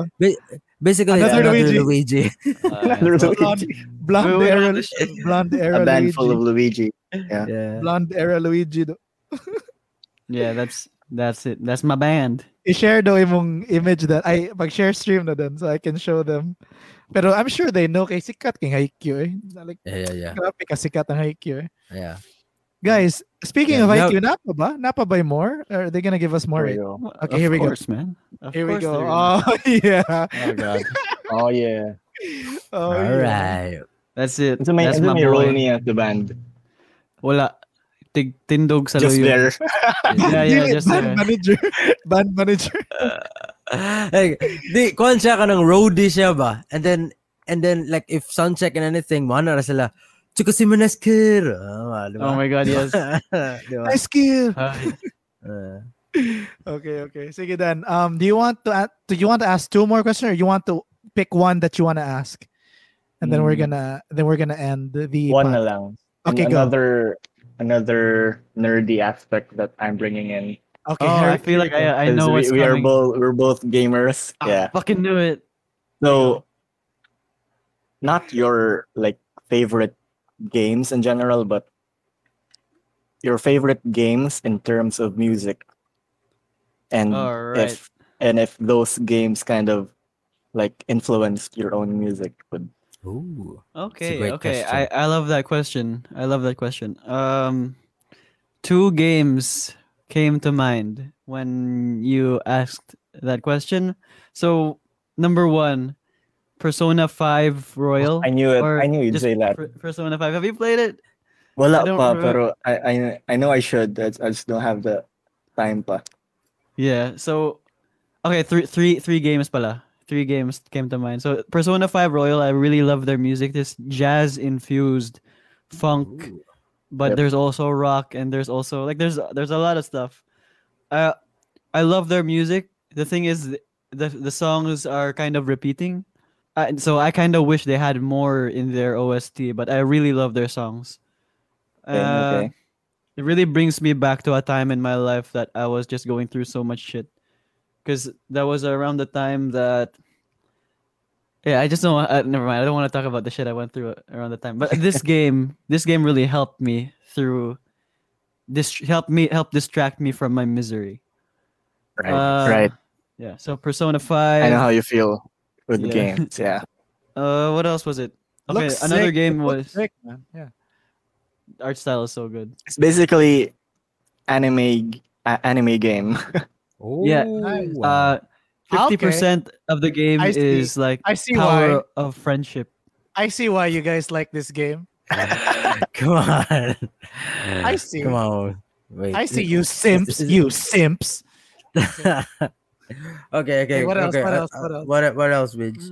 Speaker 1: basically
Speaker 3: Another
Speaker 1: another,
Speaker 3: Luigi.
Speaker 1: Luigi.
Speaker 4: Another
Speaker 2: so-
Speaker 3: Blonde, blonde
Speaker 2: Wait, wait,
Speaker 3: era,
Speaker 2: no,
Speaker 3: blonde era
Speaker 4: a band
Speaker 3: Luigi.
Speaker 4: full of Luigi.
Speaker 1: yeah.
Speaker 3: blonde era Luigi. do.
Speaker 2: yeah, that's that's it. That's my band.
Speaker 3: I-share daw imong image that I mag-share stream na din so I can show them. Pero I'm sure they know kay sikat kay Haikyuu eh. Like
Speaker 1: Yeah, yeah, yeah.
Speaker 3: grabe ka sikat ang Haikyuu eh.
Speaker 1: Yeah.
Speaker 3: Guys, speaking
Speaker 1: Yeah,
Speaker 3: of
Speaker 1: now-
Speaker 3: Haikyuu, napa ba? Napa ba more? Or are they gonna give us more?
Speaker 4: There you go.
Speaker 3: Okay, here we go.
Speaker 2: Man. Of
Speaker 3: Here we go. Oh yeah.
Speaker 2: Oh god.
Speaker 4: Oh yeah.
Speaker 3: Oh,
Speaker 1: All
Speaker 3: yeah.
Speaker 1: right.
Speaker 2: That's it.
Speaker 4: Ito may,
Speaker 2: That's
Speaker 4: ito
Speaker 2: my
Speaker 4: role
Speaker 2: boy.
Speaker 4: niya the band.
Speaker 2: Wala. Tig tindog sa
Speaker 4: Just
Speaker 2: luyo.
Speaker 4: there.
Speaker 2: Yeah, yeah,
Speaker 3: Dili,
Speaker 2: just
Speaker 3: band
Speaker 2: there.
Speaker 3: manager. band manager.
Speaker 1: like, di, kuhan siya ka ng roadie siya ba? And then, and then, like, if sound check and anything, mana na sila, Tsukasima Neskir. Oh, di ba?
Speaker 2: Oh my god, yes.
Speaker 1: di ba?
Speaker 3: Skill.
Speaker 1: Uh,
Speaker 3: Okay, okay. Sige then. Um, do you want to a- do you want to ask two more questions or you want to pick one that you want to ask? And then we're
Speaker 4: Mm.
Speaker 3: gonna then we're gonna end the
Speaker 4: One
Speaker 3: pod.
Speaker 4: na lang. And
Speaker 3: Okay, go.
Speaker 4: another another nerdy aspect that I'm bringing in.
Speaker 3: Okay,
Speaker 2: oh, I feel like I, I
Speaker 4: 'Cause
Speaker 2: know
Speaker 4: we,
Speaker 2: what's
Speaker 4: we are both we're both gamers.
Speaker 2: I
Speaker 4: yeah.
Speaker 2: fucking knew it.
Speaker 4: So not your like favorite games in general, but your favorite games in terms of music. And
Speaker 2: Alright.
Speaker 4: if and if those games kind of like influenced your own music would
Speaker 1: ooh.
Speaker 2: Okay,
Speaker 1: great
Speaker 2: okay.
Speaker 1: question.
Speaker 2: I, I love that question. I love that question. Um two games came to mind when you asked that question. So number one, Persona 5 Royal.
Speaker 4: I knew it I knew you'd say that.
Speaker 2: Persona 5. Have you played it?
Speaker 4: Wala
Speaker 2: I
Speaker 4: pa,
Speaker 2: remember.
Speaker 4: pero I, I I know I should. I, I just don't have the time pa.
Speaker 2: Yeah. So okay, three three three games pala. Three games came to mind. So Persona 5 Royal, I really love their music. This jazz infused funk,
Speaker 1: Ooh.
Speaker 2: but
Speaker 4: Yep.
Speaker 2: there's also rock and there's also like there's there's a lot of stuff. Uh I love their music. The thing is the the songs are kind of repeating. Uh, so I kind of wish they had more in their OST, but I really love their songs. Uh,
Speaker 4: okay.
Speaker 2: It really brings me back to a time in my life that I was just going through so much shit. Because that was around the time that. Yeah, I just don't. Uh, never mind. I don't want to talk about the shit I went through around the time. But this game, this game really helped me through. This helped me help distract me from my misery.
Speaker 4: Right.
Speaker 2: Uh,
Speaker 4: right.
Speaker 2: Yeah. So Persona Five.
Speaker 4: I know how you feel with
Speaker 2: Yeah.
Speaker 4: games. Yeah.
Speaker 2: Uh, what else was it? Okay,
Speaker 3: Looks
Speaker 2: another
Speaker 3: sick.
Speaker 2: game
Speaker 3: It
Speaker 2: was
Speaker 3: sick, man. Yeah.
Speaker 2: art style is so good.
Speaker 4: It's basically anime g- a- anime game.
Speaker 1: Oh,
Speaker 2: Yeah,
Speaker 3: Nice.
Speaker 2: Uh, fifty percent of the game
Speaker 3: I see.
Speaker 2: is like
Speaker 3: I see
Speaker 2: power
Speaker 3: why.
Speaker 2: of friendship.
Speaker 3: I see why you guys like this game.
Speaker 1: come on.
Speaker 3: I see.
Speaker 1: Come on. Wait.
Speaker 3: I see you simps. You simps.
Speaker 1: Okay, okay.
Speaker 3: what else,
Speaker 1: okay,
Speaker 3: what
Speaker 1: uh,
Speaker 3: else, what
Speaker 1: uh,
Speaker 3: else?
Speaker 1: What, what else, Midge?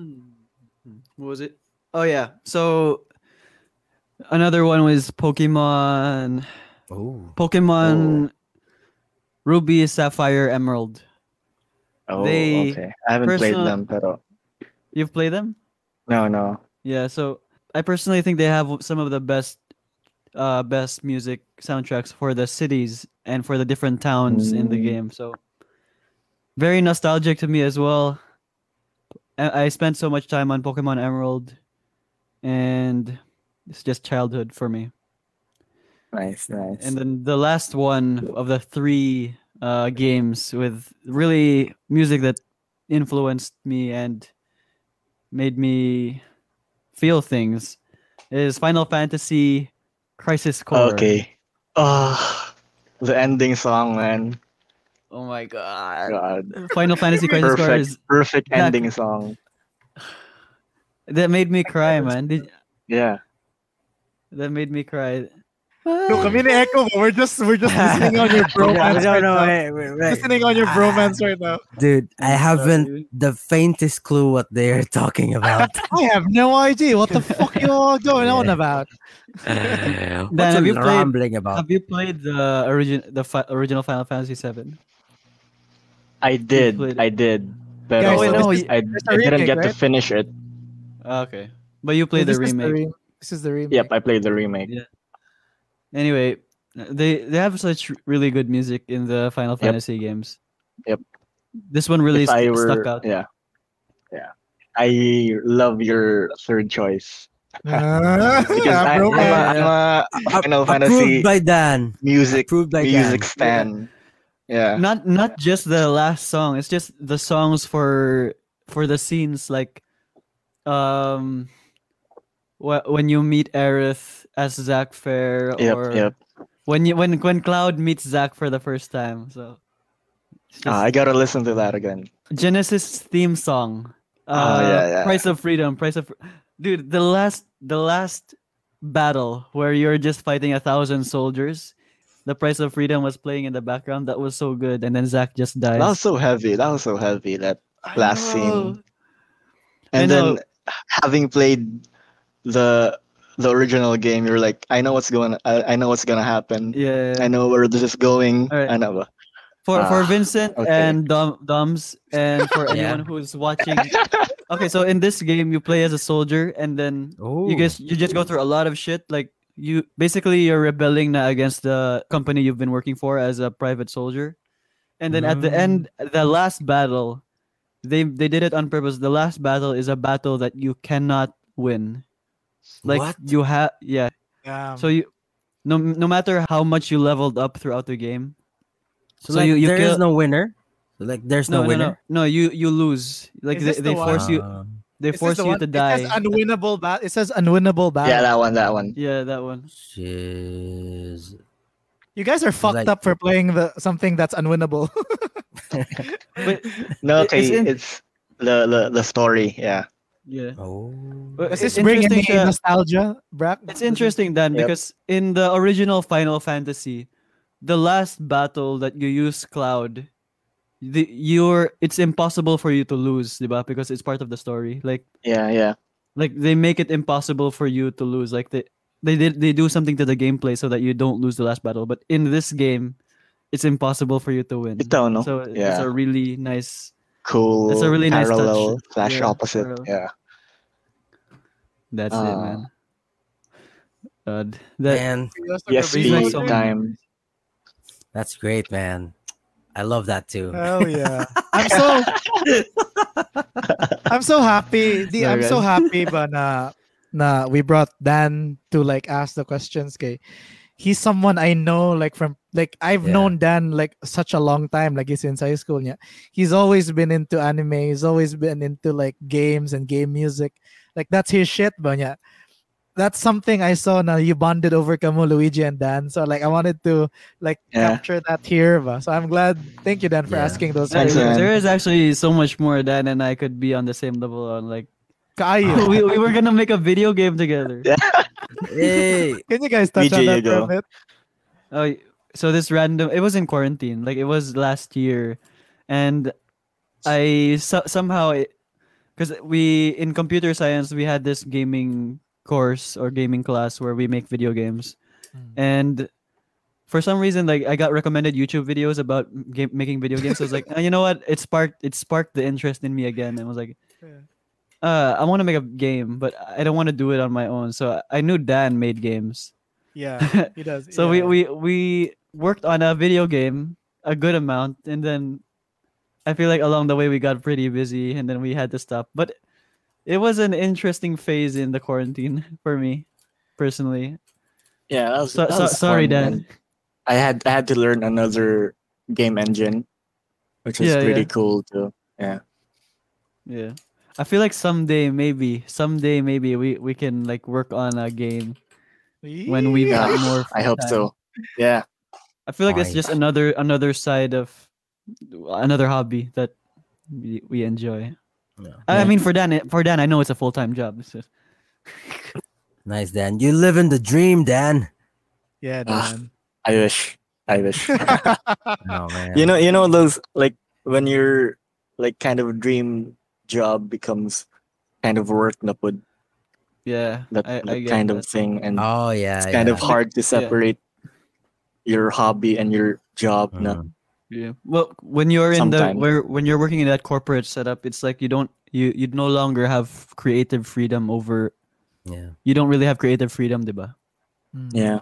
Speaker 2: What was it? Oh yeah. So another one was Pokemon.
Speaker 1: Oh.
Speaker 2: Pokemon Ruby, Sapphire, Emerald.
Speaker 4: oh,
Speaker 2: They-
Speaker 4: okay. I haven't played
Speaker 2: personal-
Speaker 4: them, pero
Speaker 2: You've played them?
Speaker 4: no, no.
Speaker 2: Yeah. So I personally think they have some of the best, uh, best music soundtracks for the cities and for the different towns in the
Speaker 4: Mm.
Speaker 2: game. So very nostalgic to me as well. I, I spent so much time on Pokemon Emerald, and it's just childhood for me.
Speaker 4: Nice, nice.
Speaker 2: And then the last one of the three uh, games with really music that influenced me and made me feel things is Final Fantasy Crisis Core.
Speaker 4: okay. Oh, the ending song, man.
Speaker 2: Oh my god.
Speaker 4: God.
Speaker 2: Final Fantasy Crisis Core
Speaker 4: Perfect,
Speaker 2: is
Speaker 4: perfect
Speaker 2: Exactly.
Speaker 4: ending song.
Speaker 2: that made me cry, man. Did,
Speaker 4: Yeah.
Speaker 2: that made me cry.
Speaker 3: No, kami ni Echo, but we're just we're just listening on your bromance
Speaker 1: no,
Speaker 3: right
Speaker 1: no,
Speaker 3: now.
Speaker 1: wait, wait, wait.
Speaker 3: Listening on your bromance right now.
Speaker 1: Dude, I haven't the faintest clue what they're talking about.
Speaker 3: I have no idea what the fuck you all going on about.
Speaker 1: What's
Speaker 2: Dan, have
Speaker 1: it
Speaker 2: you played-
Speaker 1: about?
Speaker 2: Have you played the origin the fi- original Final Fantasy VII?
Speaker 4: I did. I did. But
Speaker 3: Guys,
Speaker 2: so
Speaker 4: no,
Speaker 2: this is-
Speaker 4: I,
Speaker 3: there's a
Speaker 4: I didn't
Speaker 3: remake,
Speaker 4: get to finish it.
Speaker 2: Okay, but you played
Speaker 3: this
Speaker 2: the
Speaker 3: Is
Speaker 2: remake.
Speaker 3: re- this is the remake.
Speaker 4: Yep, I played the remake.
Speaker 2: Yeah. Anyway, they they have such really good music in the Final
Speaker 4: Yep.
Speaker 2: Fantasy games.
Speaker 4: Yep.
Speaker 2: This one really
Speaker 4: I
Speaker 2: st-
Speaker 4: were,
Speaker 2: stuck out.
Speaker 4: yeah, yeah. I love your third choice
Speaker 3: Ah,
Speaker 4: because
Speaker 3: yeah,
Speaker 4: I, I'm, a,
Speaker 3: bromance.
Speaker 4: I'm a Final Fantasy
Speaker 1: Approved by Dan.
Speaker 4: music
Speaker 1: by
Speaker 4: music
Speaker 1: Dan.
Speaker 4: stan. Yeah.
Speaker 2: Not not just the last song. It's just the songs for for the scenes like, um, wh- when you meet Aerith as Zack Fair,
Speaker 4: Yep.
Speaker 2: or
Speaker 4: Yep.
Speaker 2: when you when when Cloud meets Zack for the first time. So. it's
Speaker 4: Ah, I gotta listen to that again.
Speaker 2: Genesis theme song. Uh,
Speaker 4: Oh, yeah, yeah.
Speaker 2: Price of Freedom. Price of, dude. The last, the last battle where you're just fighting a thousand soldiers. The Price of Freedom was playing in the background. That was so good. And then Zack just dies.
Speaker 4: That was so heavy. That was so heavy. That last
Speaker 2: know.
Speaker 4: scene.
Speaker 2: I
Speaker 4: and
Speaker 2: know.
Speaker 4: then having played the the original game, you're like, I know what's going. I, I know what's gonna happen.
Speaker 2: Yeah.
Speaker 4: I know where this is going.
Speaker 2: Alright.
Speaker 4: I know.
Speaker 2: For for
Speaker 4: Ah,
Speaker 2: Vincent
Speaker 4: okay.
Speaker 2: and Dom, Doms and for
Speaker 1: Yeah.
Speaker 2: anyone who's watching. okay, so in this game you play as a soldier and then
Speaker 1: Oh,
Speaker 2: you guys you just go through a lot of shit like you basically you're rebelling na against the company you've been working for as a private soldier and then at the mm. end the last battle they they did it on purpose the last battle is a battle that you cannot win like
Speaker 1: What?
Speaker 2: you have yeah
Speaker 3: Yeah.
Speaker 2: so you no no matter how much you leveled up throughout the game
Speaker 1: so,
Speaker 2: so
Speaker 1: like,
Speaker 2: you- you
Speaker 1: there is
Speaker 2: kill-
Speaker 1: no winner. Like there's no,
Speaker 2: no, no, no,
Speaker 1: winner.
Speaker 2: no, you you lose. Like they,
Speaker 3: this
Speaker 2: they force you they
Speaker 3: Is
Speaker 2: force
Speaker 3: the
Speaker 2: you
Speaker 3: one?
Speaker 2: to
Speaker 3: It
Speaker 2: die.
Speaker 3: says unwinnable battle. It says unwinnable battle.
Speaker 4: Yeah, that one. That one.
Speaker 2: yeah, that one.
Speaker 1: Shiz.
Speaker 3: you guys are fucked
Speaker 1: Like-
Speaker 3: up for playing the something that's unwinnable.
Speaker 2: But
Speaker 4: No, okay.
Speaker 2: it's
Speaker 4: It's, the, the the story. Yeah.
Speaker 2: yeah.
Speaker 1: Oh.
Speaker 2: But
Speaker 3: Does
Speaker 2: it's
Speaker 3: this bring any
Speaker 2: interesting that-
Speaker 3: nostalgia, Brack?
Speaker 2: It's interesting Dan
Speaker 4: Yep.
Speaker 2: because in the original Final Fantasy, the last battle that you use Cloud, the you're it's impossible for you to lose, diba? Because it's part of the story. Like
Speaker 4: Yeah. Yeah.
Speaker 2: like they make it impossible for you to lose. Like they they did they do something to the gameplay so that you don't lose the last battle. But in this game, it's impossible for you to win.
Speaker 4: Ito, no?
Speaker 2: So it's a really nice.
Speaker 4: Cool.
Speaker 2: It's a really nice touch.
Speaker 4: parallel slash
Speaker 2: Yeah,
Speaker 4: opposite.
Speaker 2: parallel.
Speaker 4: Yeah.
Speaker 2: That's it,
Speaker 4: Ah.
Speaker 2: man. God, that
Speaker 1: Man,
Speaker 4: Yes,
Speaker 2: He's like
Speaker 4: me
Speaker 2: so-
Speaker 4: time.
Speaker 1: that's great, man. I love that too.
Speaker 3: Oh yeah. I'm so I'm so happy. The, I'm so happy but na na we brought Dan to like ask the questions kay he's someone I know like from like I've
Speaker 1: Yeah.
Speaker 3: known Dan like such a long time like since high school yeah. He's always been into anime. He's always been into like games and game music. Like that's his shit ba niya. That's something I saw now you bonded over Kamo Luigi and Dan. So like I wanted to like
Speaker 4: Yeah.
Speaker 3: capture that here. Ba. So I'm glad. Thank you Dan for
Speaker 1: Yeah.
Speaker 3: asking those
Speaker 4: Thanks,
Speaker 3: questions.
Speaker 4: man.
Speaker 2: there is actually so much more Dan and I could be on the same level on like
Speaker 3: Kaayo.
Speaker 2: we, we were gonna make a video game together.
Speaker 4: Yeah.
Speaker 1: Hey,
Speaker 3: Can you guys touch on that for a
Speaker 4: Yago.
Speaker 3: bit?
Speaker 2: Oh, so this random it was in quarantine, like it was last year, and I so, somehow because we in computer science we had this gaming course or gaming class where we make video games,
Speaker 3: Mm.
Speaker 2: and for some reason like I got recommended YouTube videos about game, making video games. So I was like, "Ah, you know what? It sparked it sparked the interest in me again, and I was like.
Speaker 3: Yeah.
Speaker 2: Uh, I want to make a game, but I don't want to do it on my own. So I knew Dan made games.
Speaker 3: Yeah, he does.
Speaker 2: So
Speaker 3: yeah.
Speaker 2: we, we we worked on a video game a good amount, and then I feel like along the way we got pretty busy, and then we had to stop. But it was an interesting phase in the quarantine for me, personally.
Speaker 4: Yeah, that was,
Speaker 2: So,
Speaker 4: that
Speaker 2: so,
Speaker 4: was
Speaker 2: sorry,
Speaker 4: fun,
Speaker 2: Dan.
Speaker 4: man. I had I had to learn another game engine, which was
Speaker 2: Yeah,
Speaker 4: pretty
Speaker 2: yeah.
Speaker 4: cool too.
Speaker 2: Yeah, Yeah. I feel like someday, maybe someday, maybe we we can like work on a game when we've
Speaker 4: Yeah.
Speaker 2: got more.
Speaker 4: I hope
Speaker 2: time.
Speaker 4: so. Yeah,
Speaker 2: I feel like it's
Speaker 1: Nice.
Speaker 2: just another another side of another hobby that we, we enjoy.
Speaker 1: Yeah.
Speaker 2: I
Speaker 4: Yeah.
Speaker 2: mean, for Dan, for Dan, I know it's a full time job. so-
Speaker 1: nice, Dan. You live in the dream, Dan.
Speaker 3: Yeah,
Speaker 4: Ah.
Speaker 3: Dan.
Speaker 4: I wish. I wish.
Speaker 1: Oh man.
Speaker 4: you know, you know those like when your like kind of dream job becomes kind of work na pod,
Speaker 2: Yeah,
Speaker 4: that,
Speaker 2: I,
Speaker 4: that
Speaker 2: I get
Speaker 4: kind
Speaker 2: that.
Speaker 4: of thing, and
Speaker 1: Oh yeah.
Speaker 4: it's kind of hard to separate your hobby and your job. Na.
Speaker 2: Yeah. Well, when you're in the
Speaker 4: Sometimes.
Speaker 2: where when you're working in that corporate setup, it's like you don't you you'd no longer have creative freedom over.
Speaker 1: Yeah.
Speaker 2: You don't really have creative freedom, diba?
Speaker 3: Mm.
Speaker 4: Yeah,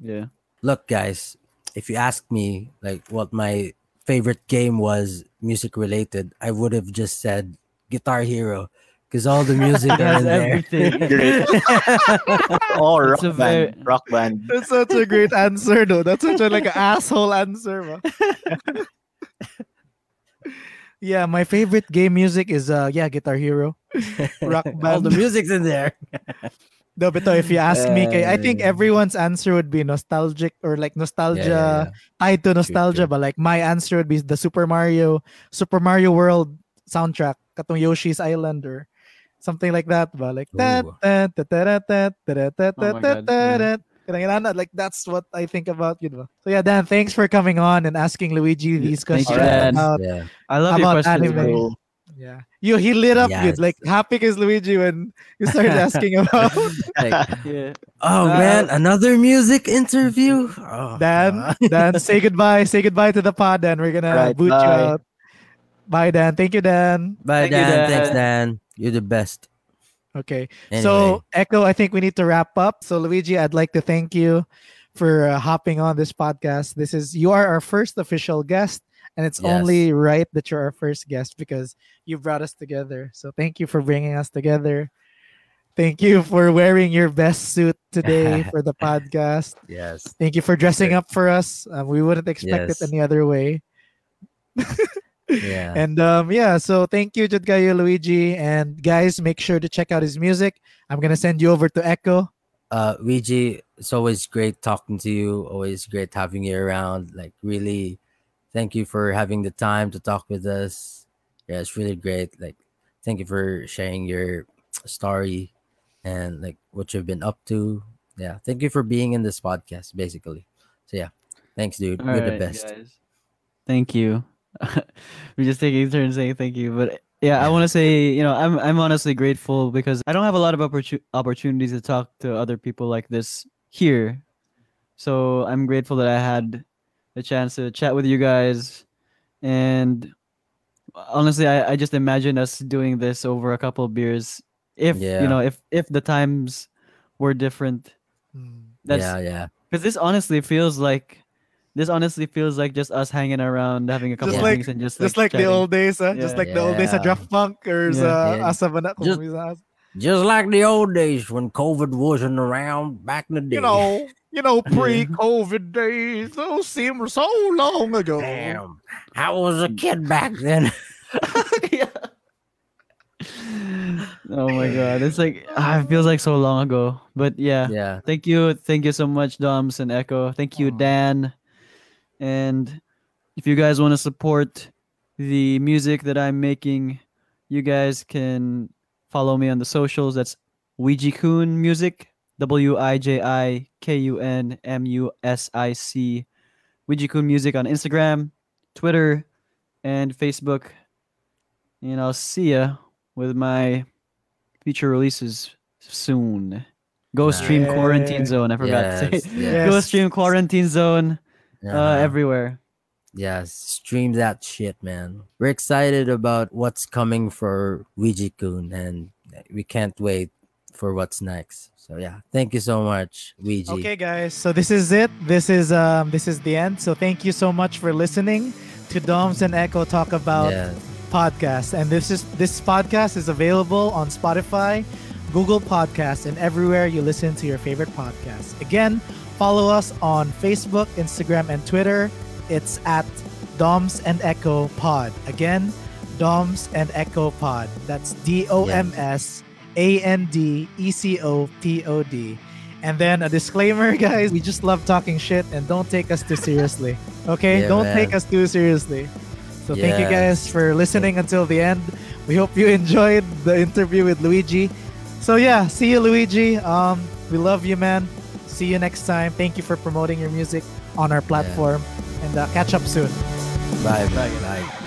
Speaker 2: Yeah.
Speaker 1: Look, guys. If you ask me, like, what my favorite game was, music related, I would have just said Guitar Hero, because all the music are in there.
Speaker 2: everything.
Speaker 4: Oh, rock band,
Speaker 2: very-
Speaker 4: rock band.
Speaker 3: That's such a great answer, though. That's such a like an asshole answer, yeah, my favorite game music is uh yeah, Guitar Hero, Rock band.
Speaker 1: all the music's in there.
Speaker 3: No, but if you ask me, I think everyone's answer would be nostalgic or like nostalgia tied to nostalgia,
Speaker 1: true.
Speaker 3: but like my answer would be the Super Mario, Super Mario World soundtrack, katong Yoshi's Island or something like that, ba? Like that,
Speaker 1: Ooh.
Speaker 3: that, that, that, that, that, that,
Speaker 2: Oh my God,
Speaker 3: that,
Speaker 2: yeah.
Speaker 3: that. Kinangilana, Like that's what I think about you. ba? So yeah, Dan, thanks for coming on and asking Luigi these
Speaker 2: Thank
Speaker 3: questions
Speaker 2: you, Dan.
Speaker 3: about
Speaker 1: Yeah.
Speaker 2: I love your
Speaker 3: About
Speaker 2: questions.
Speaker 3: anime.
Speaker 2: bro.
Speaker 3: Yeah. You he lit up
Speaker 1: Yes.
Speaker 3: with like happy is Luigi when you started asking about
Speaker 1: Like,
Speaker 2: Yeah.
Speaker 1: oh
Speaker 2: Uh,
Speaker 1: man, another music interview. Oh,
Speaker 3: Dan.
Speaker 1: God.
Speaker 3: Dan, say goodbye. Say goodbye to the pod, Dan. We're gonna
Speaker 4: Right,
Speaker 3: boot you out. Bye, Dan. Thank you, Dan.
Speaker 1: Bye,
Speaker 2: Thank you,
Speaker 1: Dan. Thanks,
Speaker 2: Dan.
Speaker 1: Dan. You're the best.
Speaker 3: Okay.
Speaker 1: Anyway,
Speaker 3: So, Echo, I think we need to wrap up. So, Luigi, I'd like to thank you for uh, hopping on this podcast. This is you are our first official guest, and it's
Speaker 1: Yes.
Speaker 3: only right that you're our first guest because you brought us together. So, thank you for bringing us together. Thank you for wearing your best suit today for the podcast.
Speaker 1: yes.
Speaker 3: Thank you for dressing
Speaker 1: Sure.
Speaker 3: up for us. Um, we wouldn't expect
Speaker 1: Yes.
Speaker 3: it any other way.
Speaker 1: Yeah.
Speaker 3: And um, yeah, so thank you, Judgayo Luigi. And guys, make sure to check out his music. I'm gonna send you over to Echo.
Speaker 1: uh Luigi, it's always great talking to you. Always great having you around. Like really, thank you for having the time to talk with us. Yeah, it's really great. Like, thank you for sharing your story and like what you've been up to. Yeah, thank you for being in this podcast, basically. So yeah, thanks, dude.
Speaker 2: All
Speaker 1: You're the best.
Speaker 2: guys. Thank you. We're just taking turns saying thank you, but yeah, I want to say you know I'm I'm honestly grateful because I don't have a lot of opportu- opportunities to talk to other people like this here, so I'm grateful that I had the chance to chat with you guys, and honestly, I, I just imagine us doing this over a couple of beers if
Speaker 1: Yeah.
Speaker 2: you know if if the times were different
Speaker 3: Mm.
Speaker 2: That's
Speaker 1: yeah, yeah.
Speaker 2: because this honestly feels like this honestly feels like just us hanging around, having a couple
Speaker 3: Just
Speaker 2: of
Speaker 3: like-
Speaker 2: drinks, and just
Speaker 3: Just like the old days, huh? Just
Speaker 2: Yeah.
Speaker 3: like the old days of Draft Punk or
Speaker 2: Yeah.
Speaker 3: sa
Speaker 1: Yeah.
Speaker 3: Asa ba na
Speaker 1: Just- Just like the old days when COVID wasn't around back in the day.
Speaker 3: you know, you know, pre-COVID days. Those seem so long ago.
Speaker 1: Damn. I was a kid back then.
Speaker 2: oh my god, it's like ah, it feels like so long ago. But yeah,
Speaker 1: yeah.
Speaker 2: thank you, thank you so much, Doms and Echo. Thank you,
Speaker 3: Aw.
Speaker 2: Dan. And if you guys want to support the music that I'm making, you guys can follow me on the socials. That's Wiji Kun Music, W I J I K U N M U S I C. Wiji Kun Music on Instagram, Twitter, and Facebook. And I'll see ya with my future releases soon. Go stream
Speaker 3: Nice.
Speaker 2: Quarantine Zone. I forgot to say.
Speaker 1: yes.
Speaker 2: Go stream Quarantine Zone uh, everywhere.
Speaker 1: Yeah, stream that shit, man. We're excited about what's coming for Wiji Kun, and we can't wait for what's next. So yeah, thank you so much, Wiji.
Speaker 3: Okay, guys. So this is it. This is um this is the end. So thank you so much for listening to Doms and Echo talk about
Speaker 1: Yeah,
Speaker 3: podcast. And this is this podcast is available on Spotify, Google Podcasts, and everywhere you listen to your favorite podcasts. Again, follow us on Facebook, Instagram, and Twitter. It's at Doms and Echo Pod. Again, Doms and Echo Pod. That's D O M S A N D E C O P O D. And then a disclaimer, guys, we just love talking shit and don't take us too seriously. Okay?
Speaker 1: Yeah,
Speaker 3: don't
Speaker 1: man.
Speaker 3: take us too seriously. So thank you guys for listening until the end. We hope you enjoyed the interview with Wiji. So yeah, see you Wiji. Um we love you man. See you next time. Thank you for promoting your music on our platform and uh, catch up soon.
Speaker 1: bye, bye, bye.